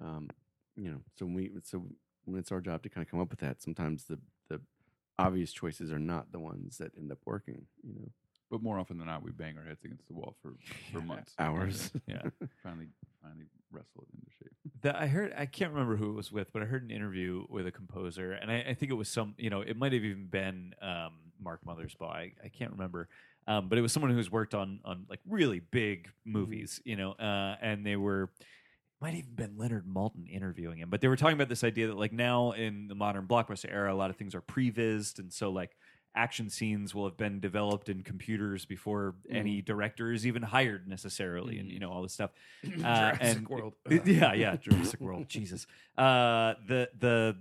Um, you know, so when we so when it's our job to kind of come up with that, sometimes the the obvious choices are not the ones that end up working. You know, but more often than not, we bang our heads against the wall for <laughs> for months. <laughs> hours. Yeah. <laughs> finally, finally wrestle it into shape. That I heard, I can't remember who it was with, but I heard an interview with a composer, and I, I think it was some, you know, it might have even been um, Mark Mothersbaugh. I, I can't remember, um, but it was someone who's worked on on like really big movies, you know, uh, and they were. Might have even been Leonard Maltin interviewing him, but they were talking about this idea that like now in the modern blockbuster era, a lot of things are prevised, and so like action scenes will have been developed in computers before any director is even hired necessarily, and you know all this stuff. <laughs> Uh, Jurassic and- World. <laughs> yeah, yeah, Jurassic World. <laughs> Jesus. Uh, the the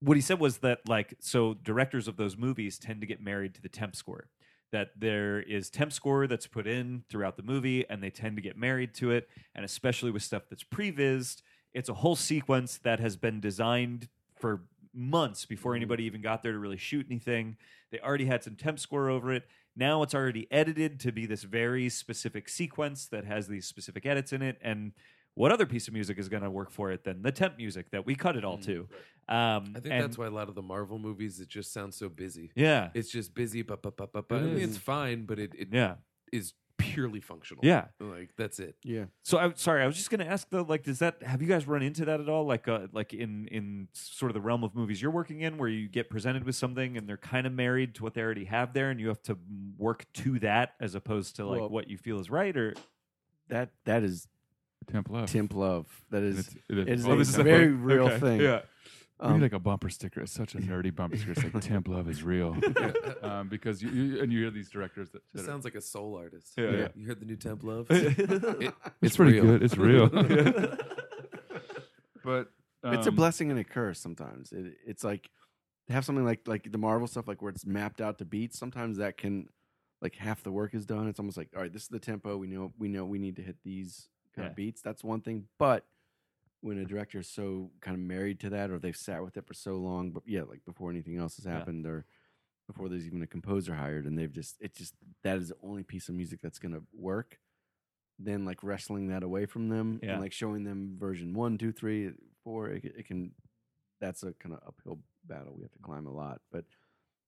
what he said was that like so directors of those movies tend to get married to the temp score. That there is temp score that's put in throughout the movie, and they tend to get married to it. And especially with stuff that's prevised, it's a whole sequence that has been designed for months before anybody even got there to really shoot anything. They already had some temp score over it. Now it's already edited to be this very specific sequence that has these specific edits in it. And what other piece of music is going to work for it than the temp music that we cut it all to? Um, I think and- that's why a lot of the Marvel movies it just sounds so busy. Yeah, It's just busy, but but but but. It I it's fine, but it, it yeah, is purely functional. yeah. like that's it. yeah, So I'm sorry, I was just going to ask though, like, does that have you guys run into that at all? Like, uh, like in in sort of the realm of movies you're working in, where you get presented with something and they're kind of married to what they already have there, and you have to work to that as opposed to like Well- what you feel is right, or that that is Temp love. Temp Love. That And is it's- it it is oh, a this is very like, real Okay, thing. Yeah, we Um, need like a bumper sticker. It's such a nerdy bumper sticker. It's like <laughs> temp love is real. <laughs> um, because you, you and you hear these directors that, that Just are- sounds like a soul artist. Yeah, yeah. You heard the new Temp Love? it's <laughs> It- it's, pretty real. good. It's real. but it's a um, blessing and a curse sometimes. It, it's like have something like like the Marvel stuff, like where it's mapped out to beats. Sometimes that can like half the work is done. It's almost like all right, this is the tempo. We know we know we need to hit these kind Yeah. of beats. That's one thing. But when a director is so kind of married to that, or they've sat with it for so long, but yeah, like before anything else has Yeah. happened, or before there's even a composer hired, and they've just it just that is the only piece of music that's gonna work. Then like wrestling that away from them Yeah. and like showing them version one, two, three, four, it, it can. That's a kind of uphill battle we have to climb a lot. But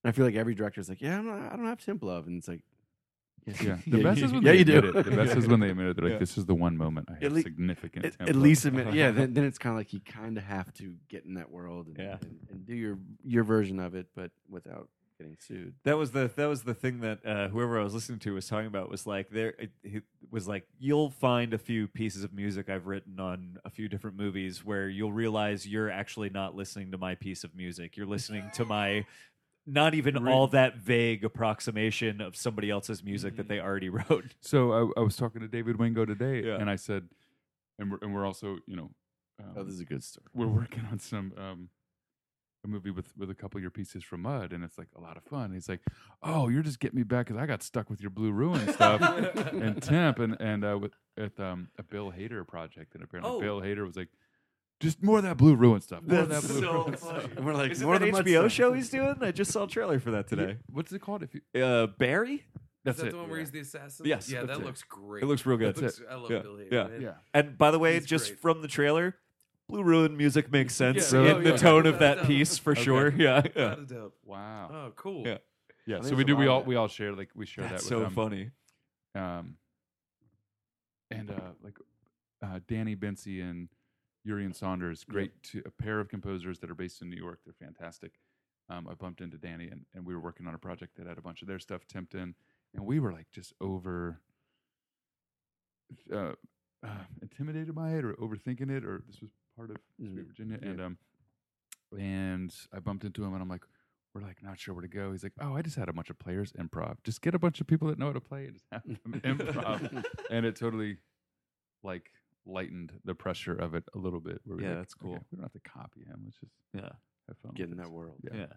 I feel like every director is like, yeah, I'm not, I don't have temp love, and it's like, Yeah, the best is when yeah, they you do. admit it. The <laughs> best is when they admit it. They're like, Yeah. "This is the one moment I have le- significant." at, temp at love." least admit, yeah. Then, <laughs> then it's kind of like you kind of have to get in that world and, Yeah. and, and do your your version of it, but without getting sued. That was the that was the thing that uh, whoever I was listening to was talking about was like there it, it was like you'll find a few pieces of music I've written on a few different movies where you'll realize you're actually not listening to my piece of music. You're listening to my not even all that vague approximation of somebody else's music that they already <laughs> wrote. So I, I was talking to David Wingo today, Yeah. and I said, and we're, and we're also, you know, um, Oh, this is a good story. we're working on some um, a movie with with a couple of your pieces from Mud, and it's like a lot of fun. He's like, "Oh, you're just getting me back because I got stuck with your Blue Ruin stuff <laughs> and Temp and and uh, with with um, a Bill Hader project, and apparently Oh. Bill Hader was like, just more of that Blue Ruin stuff, more of that That's Blue so Ruin funny. stuff." And we're like, Isn't more that of the mud HBO show he's doing? I just saw a trailer for that today. What's it called? If you Uh, Barry? that's Is that it. the one where yeah. he's the assassin? Yes, Yeah, that's that it. looks great. It looks real good. That looks- I love Yeah, Bill Hader. yeah. man. yeah. And by the way, He's just great. from the trailer, Blue Ruin music makes sense Yeah, in oh, the yeah. tone of that piece for Okay. sure. Yeah, yeah. Without a doubt. Wow. Oh, cool. Yeah. Yeah. I So we there's do. We lot all of we all share like we share That's that with so um, funny. um, and uh, like uh, Danny Bensi and Urian Saunders, great two, a pair of composers that are based in New York. They're fantastic. Um, I bumped into Danny, and, and we were working on a project that had a bunch of their stuff tipped in, and we were like just over uh, uh, intimidated by it or overthinking it, or this was part of Sweet Mhm. Virginia, Yeah. and um, and I bumped into him, and I'm like. We're like not sure where to go. He's like, "Oh, I just had a bunch of players improv. Just get a bunch of people that know how to play and just have <laughs> them improv." and it totally like lightened the pressure of it a little bit. Where we're Yeah, like, that's cool. "Okay, we don't have to copy him. Let's just Yeah. have fun. Get in that world. Yeah. Yeah.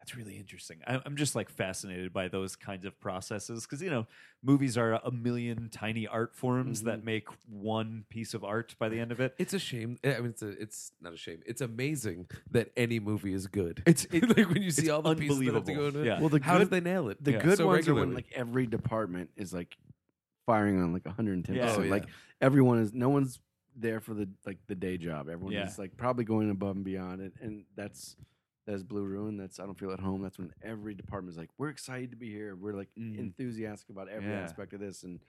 That's really interesting. I, I'm just like fascinated by those kinds of processes because, you know, movies are a million tiny art forms that mm-hmm. make one piece of art by the end of it. It's a shame. Eh, I mean, it's a, it's not a shame. It's amazing that any movie is good. <laughs> It's- <laughs> it- like when you see all the pieces that have to go into it. Yeah. Well, the How good, did they nail it? the Yeah. good So ones are when like every department is like firing on like 110. Yeah. Oh, percent. Like everyone is, no one's there for the like the day job. Everyone Yeah. is like probably going above and beyond it, and that's that's Blue Ruin. That's I don't feel at home. That's when every department is like, we're excited to be here. We're like Mhm. enthusiastic about every Yeah. aspect of this, and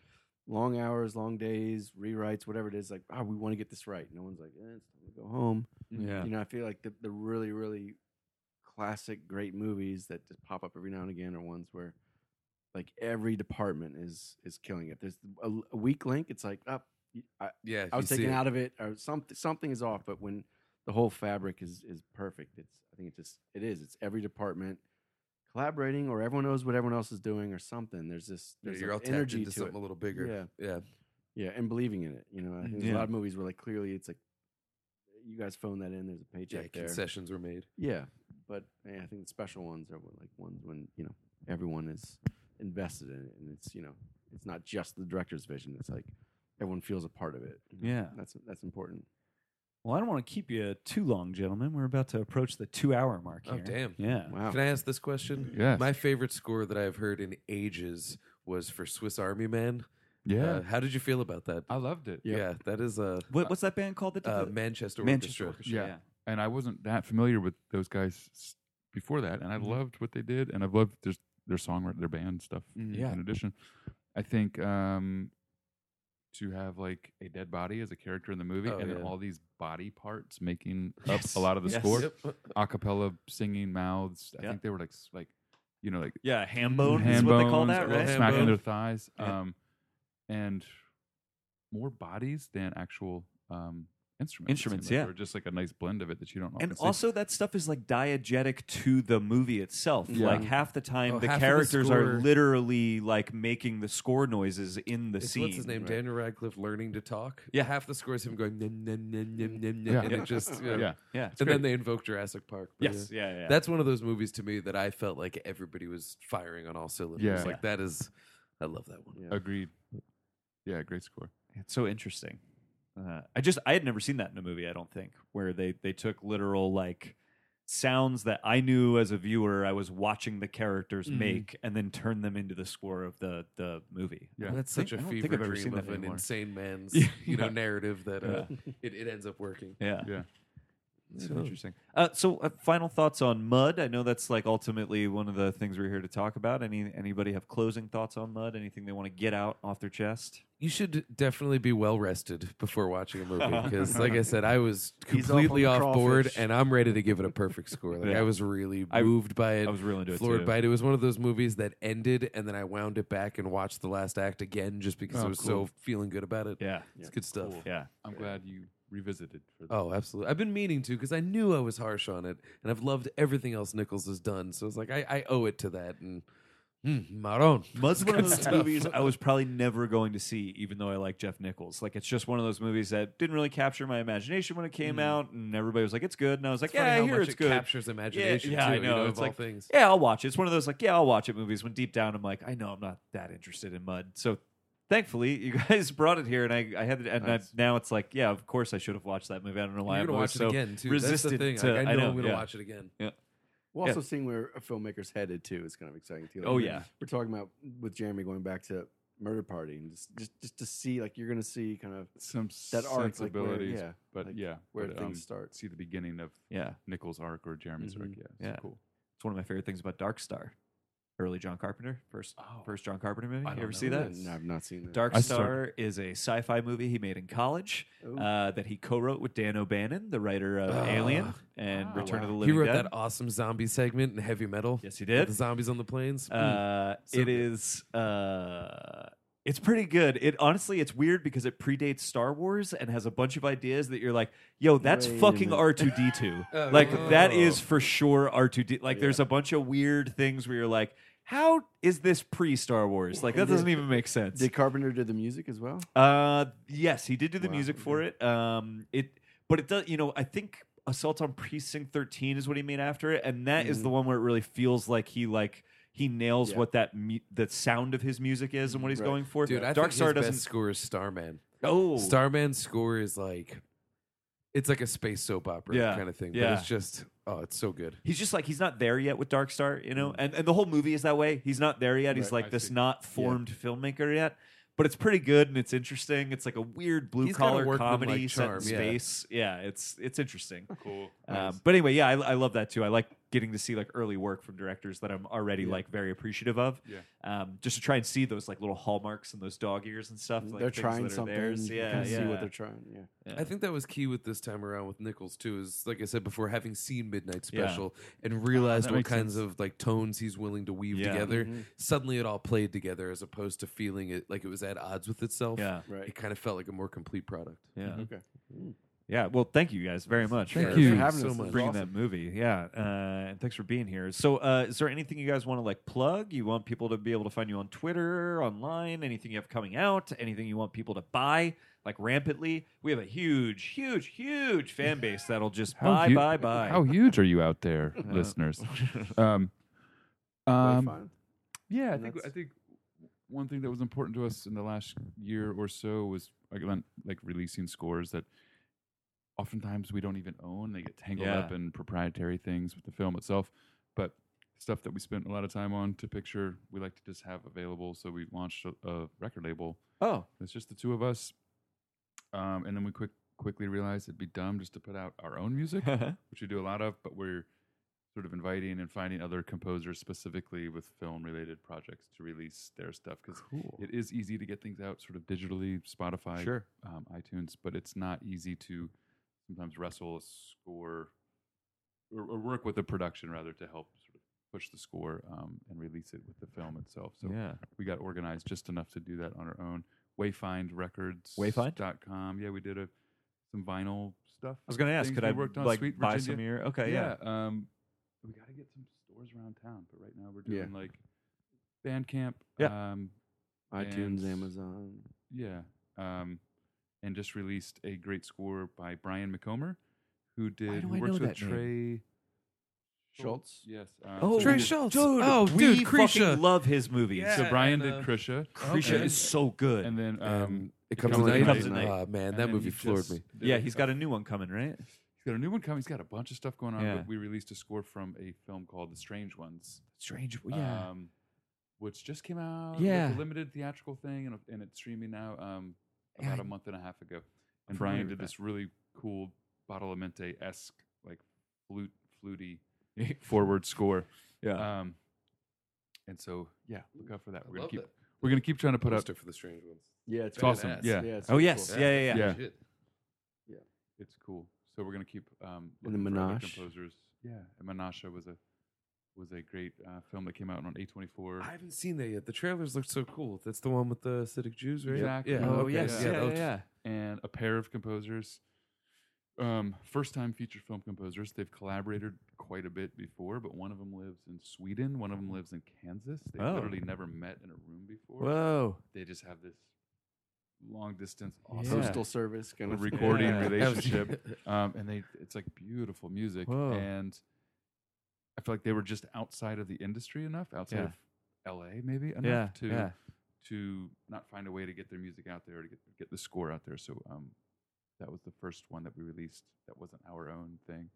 long hours, long days, rewrites, whatever it is. Like, oh, we want to get this right. No one's like, eh, it's time to go home. Yeah. You know, I feel like the, the really, really classic, great movies that just pop up every now and again are ones where like every department is is killing it. There's a, a weak link. It's like oh, up. I, yeah, I was taken out of it, or something. Something is off. But when the whole fabric is is perfect, it's. I think it just it is. It's every department collaborating, or everyone knows what everyone else is doing, or something. There's this. There's You're all energy to something it. a little bigger. Yeah. yeah. Yeah, and believing in it. You know, I think there's Yeah. a lot of movies where like clearly it's like you guys phone that in. There's a paycheck Yeah, there. concessions were made. Yeah, but yeah, I think the special ones are like ones when you know everyone is invested in it, and it's you know it's not just the director's vision. It's like everyone feels a part of it. Yeah. that's that's important. Well, I don't want to keep you too long, gentlemen. We're about to approach the two hour mark Oh, damn. Yeah. Wow. Can I ask this question? Yes. My favorite score that I've heard in ages was for Swiss Army Man. Yeah, Uh, how did you feel about that? I loved it. Yeah, that is a What, what's that band called? That uh, the- Manchester, Manchester Orchestra. Orchestra. Yeah. and I wasn't that familiar with those guys before that, and I Mhm. loved what they did, and I've loved their their song, their band stuff. Yeah. In addition, I think um, to have like a dead body as a character in the movie, Oh, and then yeah. all these body parts making <laughs> Yes. up a lot of the Yes. score, Yep. <laughs> a cappella singing mouths. I think they were like like you know like Yeah, ham bone hand is what they call that, right? Ham smacking their thighs, Yeah. um, and more bodies than actual um, instruments. Instruments, seemed like, yeah. or just like a nice blend of it that you don't. And often see. also, that stuff is like diegetic to the movie itself. Yeah. Like half the time, Oh, the half of the characters are literally like making the score noises in the It's- scene. what's his name? right. Daniel Radcliffe learning to talk. Yeah. half the score is him going nim nim nim nim nim nim, Yeah. and it just yeah. yeah, Yeah. and great. then they invoke Jurassic Park. But, Yes. yeah. Yeah. Yeah. That's one of those movies to me that I felt like everybody was firing on all cylinders. Yeah. Like that is, I love that one. Yeah. agreed. Yeah, great score. It's so interesting. Uh, I just I had never seen that in a movie. I don't think where they they took literal like sounds that I knew as a viewer I was watching the characters Mhm. make and then turn them into the score of the the movie. Yeah. I That's such a I don't fever dream seen that of an anymore. insane man's, Yeah. <laughs> you know, narrative that uh, Yeah. <laughs> it, it ends up working. Yeah. Yeah. So interesting. Uh, so, uh, final thoughts on Mud. I know that's like ultimately one of the things we're here to talk about. Any anybody have closing thoughts on Mud? Anything they want to get out off their chest? You should definitely be well rested before watching a movie <laughs> because, like I said, I was He's off completely on the off, board, crawfish. and I'm ready to give it a perfect score. Like Yeah. I was really I- moved by it. I was really into it floored too. by it. It was one of those movies that ended, and then I wound it back and watched the last act again just because Oh, I was cool. so feeling good about it. Yeah, It's good stuff. yeah. I'm glad you revisited for that. Oh, absolutely. I've been meaning to because I knew I was harsh on it, and I've loved everything else Nichols has done. So it's like I, I owe it to that, and Mm, Maron. Mud's one of those movies I was probably never going to see, even though I like Jeff Nichols. Like, it's just one of those movies that didn't really capture my imagination when it came out, and everybody was like, "It's good," and I was like, It's "Yeah, I how hear much it's it good." captures imagination. yeah, too, I you know. It's like- things. Yeah, I'll watch it. It's one of those like, yeah, I'll watch it movies when deep down I'm like, I know I'm not that interested in Mud. So thankfully, you guys <laughs> brought it here, and I, I had, it, and I, now it's like, yeah, of course I should have watched that movie. I don't know why I'm gonna watch so it again too. resistant That's the thing. to- Like, I I know, know, I'm gonna yeah. watch it again. Well, Yeah. also seeing where a filmmaker's headed too is kind of exciting too. Like, Oh, yeah. we're talking about with Jeremy going back to Murder Party and just just just to see like you're gonna see kind of Some that arc, like, where- yeah, but like, yeah, where but, things um, start. See the beginning of yeah. Nichols' arc or Jeremy's arc. Mhm. Yeah, it's Yeah. cool. It's one of my favorite things about Dark Star, early John Carpenter, first Oh. first John Carpenter movie. I You ever know see that? No, I've not seen that. Dark I Star is a sci-fi movie he made in college uh, that he co-wrote with Dan O'Bannon, the writer of Ah. Alien and Wow. Return of the Wow. Living He wrote Dead. that awesome zombie segment in Heavy Metal. Yes, he with did. The zombies on the planes. Uh, So it good. is. Uh, it's pretty good. It honestly, it's weird because it predates Star Wars and has a bunch of ideas that you're like, "Yo, that's Wait fucking. R two D two. <laughs> Oh, Like that oh. is for sure R two D. Like, Yeah. there's a bunch of weird things where you're like, "How is this pre Star Wars? Like that did- doesn't even make sense." Did Carpenter do the music as well? Uh, yes, he did do the Wow, music for it. Um, it, but it does. You know, I think Assault on Precinct Thirteen is what he made after it, and that is Mhm. the one where it really feels like he like he nails Yeah. what that mu- the sound of his music is and what he's Right. going for. Dude, I Dark think Star his doesn't. best score is Starman. oh, Starman's score is like, it's like a space soap opera Yeah, kind of thing. yeah. But it's just, oh, it's so good. He's just like he's not there yet with Dark Star, you know, and and the whole movie is that way. He's not there yet. He's Right, like I this see. not formed filmmaker yet. But it's pretty good and it's interesting. It's like a weird blue He's got a collar comedy set in charm, yeah. space. Yeah, it's it's interesting. Cool. Um, but anyway, yeah, I, I love that too. I like getting to see like early work from directors that I'm already Yeah. like very appreciative of. Yeah. Um, just to try and see those like little hallmarks and those dog ears and stuff. Like they're things trying that something. theirs. you Yeah, can yeah. see what they're trying. Yeah. yeah. I think that was key with this time around with Nichols too. Is like I said before, having seen Midnight Yeah. Special and realized that what kinds sense. of like tones he's willing to weave Yeah. together. Mhm. Suddenly, it all played together as opposed to feeling it like it was at odds with itself. yeah, Right. it kind of felt like a more complete product. yeah, Okay. Yeah. Well, thank you guys very much. Thank for, you. for having so us. Much. bringing awesome. that movie. Yeah, uh, and thanks for being here. So, uh, is there anything you guys want to like plug? You want people to be able to find you on Twitter, online? Anything you have coming out? Anything you want people to buy? Like rampantly, we have a huge, huge, huge fan base that'll just buy, hu- buy, buy. How huge are you out there, <laughs> listeners? <laughs> Um, um, fun. yeah, I And think I think one thing that was important to us in the last year or so was like like- like releasing scores that oftentimes we don't even own. They get tangled Yeah. up in proprietary things with the film itself, but stuff that we spent a lot of time on to picture, we like to just have available. So we launched a, a record label. oh, It's just the two of us, um, and then we quick quickly realized it'd be dumb just to put out our own music <laughs> which we do a lot of, but we're sort of inviting and finding other composers specifically with film related projects to release their stuff because cool. it is easy to get things out sort of digitally, Spotify, Sure. um, iTunes, but it's not easy to sometimes wrestle a score or, or work with the production rather to help sort of push the score um, and release it with the film itself. So yeah. we got organized just enough to do that on our own. Wayfind Records. Wayfind? dot com. Yeah, we did a some vinyl stuff. I was gonna ask, could I worked on, like Sweet buy Virginia. some of? Okay, yeah. Um, we got to get some stores around town, but right now we're Yeah. doing like Bandcamp. Yeah. Um, iTunes, and- Amazon. yeah. Um, and just released a great score by Brian McOmber, who did do who works with? Trey Shults. Yes. Um, Oh, so Trey we- Shults. dude! Oh, we dude, fucking love his movies. Yeah. So Brian and, did uh, Krisha. Krisha Okay. is so good. And then Um, it It comes, Comes tonight. at Night. Night. Ah, man, that then movie he floored just me. yeah, he's got a new one coming, right? He's got a new one coming. He's got a bunch of stuff going on. Yeah. But we released a score from a film called The Strange Ones. Strange. Yeah. Um, which just came out. Yeah. Like a limited theatrical thing, and, and it's streaming now. Um, Yeah, about a month and a half ago. And familiar Brian with did that. this really cool Badalamenti esque, like flute, fluty <laughs> forward score. yeah. Um, and so yeah, look out for that. I We're gonna keep that. we're gonna keep trying to put out. For the strange ones. Yeah, it's It's awesome. Yeah. Yeah, it's oh really yes. cool. Yeah. Yeah. Yeah. Yeah. Shit. It's cool. So we're gonna keep um, And the looking for Menashe. composers. Yeah, and Menashe was a was a great uh, film that came out on A24. I haven't seen that yet. The trailers look so cool. That's the one with the Hasidic Jews, right? Exactly. Yeah. Oh okay. yes. Yeah, Yeah. that Yeah. yeah. and a pair of composers, um, first time feature film composers. They've collaborated quite a bit before, but one of them lives in Sweden, one of them lives in Kansas. They Oh. literally never met in a room before. Whoa. They just have this long distance, awesome Yeah. Postal service kind of recording <laughs> Yeah. relationship. <laughs> um, and they, it's like beautiful music. Whoa. And I feel like they were just outside of the industry enough, outside Yeah. of LA maybe enough Yeah. to yeah. to not find a way to get their music out there to get get the score out there. So um, that was the first one that we released that wasn't our own thing,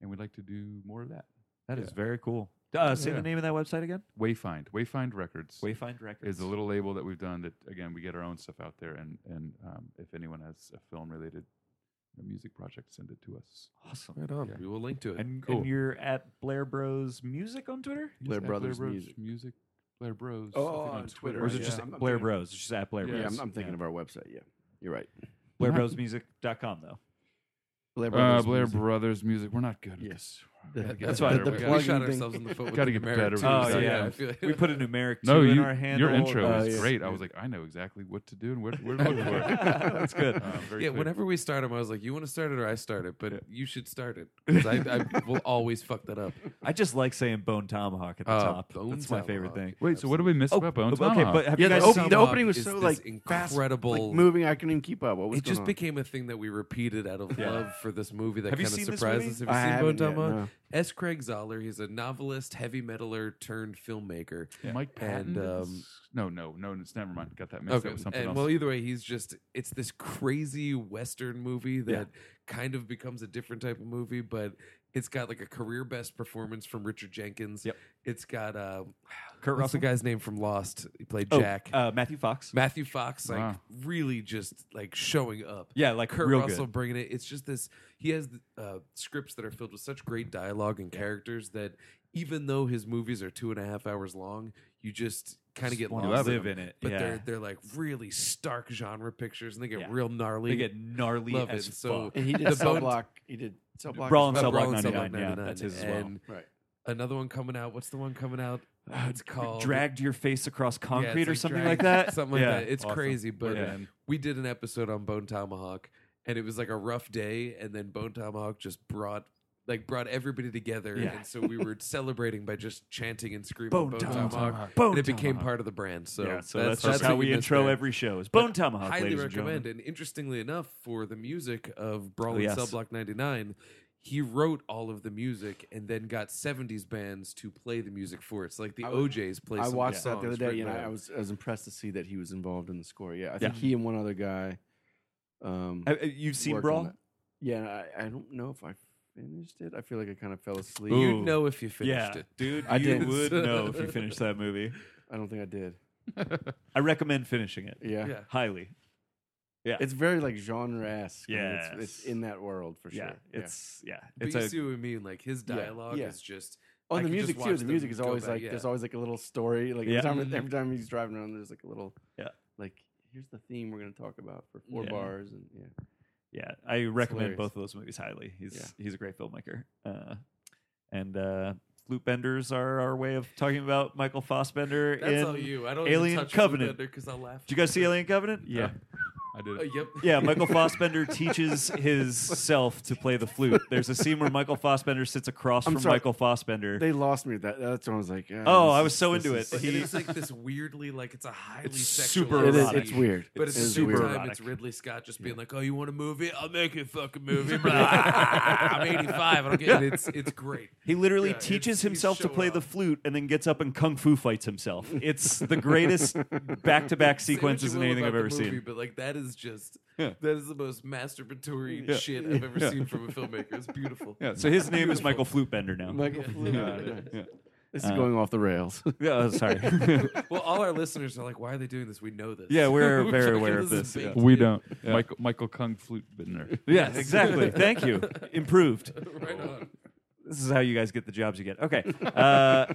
and we'd like to do more of that. That is very cool. Uh, say the name of that website again. Wayfind, Wayfind Records Wayfind Records. is a little label that we've done that again we get our own stuff out there, and and um, if anyone has a film related music project, send it to us. awesome. Right on. Yeah. We will link to it. And, Cool. and you're at Blair Bros Music on Twitter, Blair At Brothers Bros Music. Music, Blair Bros. Oh, think on Twitter, or is it Yeah, just I'm- I'm Blair thinking- Bros? It's just at Blair Yeah, Bros. Yeah, I'm, I'm thinking Yeah. of our website. Yeah, you're right. BlairBrosMusic.com <laughs> though. Blair Uh, Brothers Blair Music. Brothers Music. We're not good. at Yes. this. The- Gotta get That's better. why the We we gotta- shot thing- ourselves in the foot with Gotta get better too, with Oh, so yeah. I feel- We put a numeric two No, in our handle. your intro Uh, was yeah. great. I was like, I know exactly what to do and where, where to look for. That's good. Uh, yeah, clear. whenever we start them, I was like, "You want to start it or I start it?" But you should start it <laughs> because I, I will always fuck that up. I just like saying Bone Tomahawk at the Uh, top. Bone That's my favorite thing. Wait, so what did we miss Oh, about Bone okay, Tomahawk? but have Yeah, you the, guys the opening was so like incredible- moving. I couldn't even keep up. What was It just became a thing that we repeated out of love for this movie that Have you kind of seen this surprised movie? us. Have I you seen Bone haven't Tomahawk? No. S. Craig Zahler, he's a novelist, heavy metaler turned filmmaker. Mike And, Patton? um, is- no, no, no. It's never mind. Got that mixed Okay, up with something and else. well, either way, he's just it's this crazy western movie that kind of becomes a different type of movie, but it's got like a career best performance from Richard Jenkins. Yep. It's got uh, Kurt what's the Russell? guy's name from Lost? He played Oh, Jack. uh, Matthew Fox. Matthew Fox, like Wow. really just like showing up. yeah, like Kurt real Russell good. bringing it. It's just this. He has uh, scripts that are filled with such great dialogue and characters that even though his movies are two and a half hours long, you just kind of Just get wanna lost live in it, But yeah. they're they're like really stark genre pictures, and they get Yeah. real gnarly. They get gnarly Love as it. So- fuck. And he did The Cell Bone- Block. He did Cell Block. Brawl as and Uh, Cell. Block Brawl and Cell 99. Block Yeah, 99. that's his as well. And Right. another one coming out. What's the one coming out? It's called Dragged your face across Yeah, concrete or like something Drag- like that. <laughs> Something like Yeah, that. It's awesome. crazy, but Yeah. we did an episode on Bone Tomahawk, and it was like a rough day, and then Bone Tomahawk just brought like brought everybody together, Yeah. and so we were <laughs> celebrating by just chanting and screaming Bone Bone, Tomahawk. Tomahawk, Bone and it became Tomahawk. part of the brand. So yeah, so that's, just what how we you missed intro there. every show. Is But Bone Tomahawk. Highly ladies and recommend. gentlemen. And interestingly enough, for the music of Brawl Oh, and yes. Cell Block '99. He wrote all of the music and then got '70s bands to play the music for it. It's like the I O'Jays play. I some watched the that the other songs day, written and by I, I him. was I was impressed to see that he was involved in the score. Yeah, I think Yeah. he and one other guy. Um, Uh, uh, You've seen worked on Brawl? that. Yeah, I, I don't know if I finished it. I feel like I kind of fell asleep. Ooh. You'd know if you finished Yeah, it. dude, I you did. would <laughs> know if you finished that movie. I don't think I did. I recommend finishing it Yeah, Yeah. highly. Yeah, it's very like genre esque. Yes. it's, it's in that world for sure. yeah, it's yeah, But it's you a see what I mean? Like his dialogue yeah. is just Oh, I and the could just music too. watch The them music is go always back, like yeah. there's always like a little story. Like Yeah. every, time, every time he's driving around, there's like a little Yeah. Like here's the theme we're going to talk about for four Yeah. bars and yeah. Yeah. I recommend both of those movies highly. He's Yeah. he's a great filmmaker. Uh, and uh, flute benders are our way of talking about Michael Fassbender that's in all you. I don't Alien Covenant. because I'll laugh. Did you guys see Alien Covenant? <laughs> yeah, I did. Oh, It. yep. <laughs> Yeah, Michael <laughs> Fassbender teaches his self to play the flute. There's a scene where Michael Fassbender sits across I'm from sorry. Michael Fassbender. They lost me. That that's when I was like, yeah, Oh, this I was is- so into is- it. But He- it is like this weirdly like it's a highly It's sexual. super It is. It's weird. But at the It's same super time, erotic. it's Ridley Scott just being like, "Oh, you want a movie? I'll make you a fucking <laughs> movie." Blah. I'm 85. I don't get it. It's it's great. He literally Yeah, teaches himself to showing play the flute and then gets up and kung fu fights himself. It's the greatest back to back sequences in anything I've ever seen. But like that is just Yeah. that is the most masturbatory Yeah. shit I've ever Yeah. seen from a filmmaker. It's beautiful. Yeah, so his name is Michael Flutebender now. Michael Yeah. Flute. Yeah, This is Uh, going off the rails. <laughs> Yeah, oh, sorry. <laughs> Well, all our listeners are like, "Why are they doing this? We know this." Yeah, we're <laughs> very aware of this, yeah. We don't. Yeah. Michael Michael Kung Flute Bittner. yeah, exactly. Thank you. Improved. right on. This is how you guys get the jobs you get. Okay. Uh,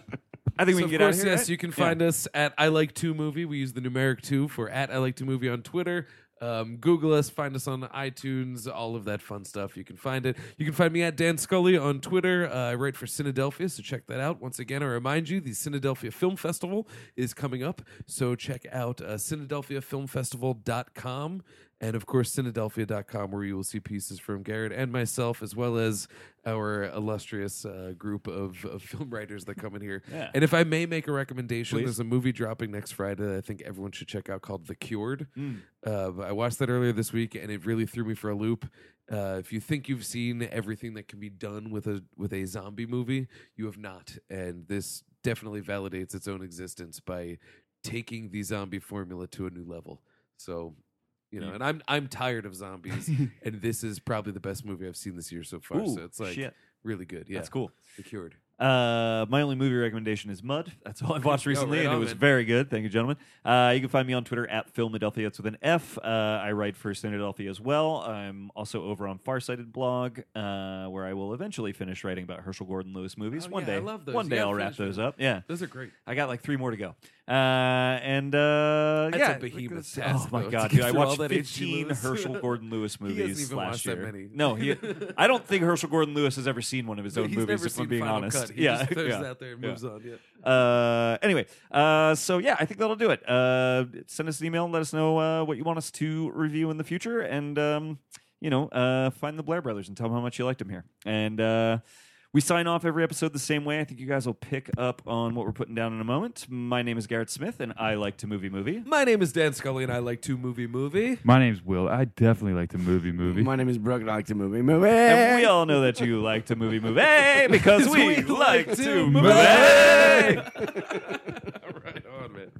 I think we can of get course, out of here. yes, right? you can Yeah. find us at I Like Two Movie. We use the numeric two for at I Like Two Movie on Twitter. Um, Google us, find us on iTunes, all of that fun stuff. You can find it. You can find me at Dan Scully on Twitter. Uh, I write for Cinedelphia, so check that out. Once again, I remind you, the Cinedelphia Film Festival is coming up, so check out uh, CinedelphiaFilmFestival.com and of course Cinedelphia.com, where you will see pieces from Garrett and myself, as well as our illustrious uh, group of, of film writers that come in here. <laughs> Yeah. And if I may make a recommendation, Please. there's a movie dropping next Friday that I think everyone should check out called The Cured. Mm. Uh, I watched that earlier this week, and it really threw me for a loop. Uh, if you think you've seen everything that can be done with a with a zombie movie, you have not, and this definitely validates its own existence by taking the zombie formula to a new level. So, you know, Yeah. and I'm I'm tired of zombies, <laughs> and this is probably the best movie I've seen this year so far. Ooh, so it's like shit. really good. Yeah, That's cool. The Cured. Uh, my only movie recommendation is Mud. That's all I've watched <laughs> Oh, recently, right and it was man. very good. Thank you, gentlemen. Uh, you can find me on Twitter at Philadelphia. It's with an F. Uh, I write for Philadelphia as well. I'm also over on Farsighted blog, uh, where I will eventually finish writing about Herschell Gordon Lewis movies. Oh, one yeah, I day, love those. one day I'll wrap those up. Yeah, Those are great. I got like three more to go. Uh, and uh, That's a yeah, behemoth oh task, my though, god, dude! I watched 15 <laughs> Herschell Gordon Lewis He movies even last year. many. No, he. I don't think <laughs> Herschell Gordon Lewis has ever seen one of his own movies. if I'm being Final honest, Cut. He yeah, just throws yeah. it out there and yeah. on. Yeah. Uh, anyway, uh, so yeah, I think that'll do it. Uh, send us an email and let us know uh, what you want us to review in the future, and um, you know, uh, find the Blair Brothers and tell them how much you liked them here. And uh, we sign off every episode the same way. I think you guys will pick up on what we're putting down in a moment. My name is Garrett Smith, and I like to movie movie. My name is Dan Scully, and I like to movie movie. My name's Will. I definitely like to movie movie. My name is Brooke. and I like to movie movie. And we all know that you like to movie movie <laughs> because we, we like like to to movie. movie. <laughs>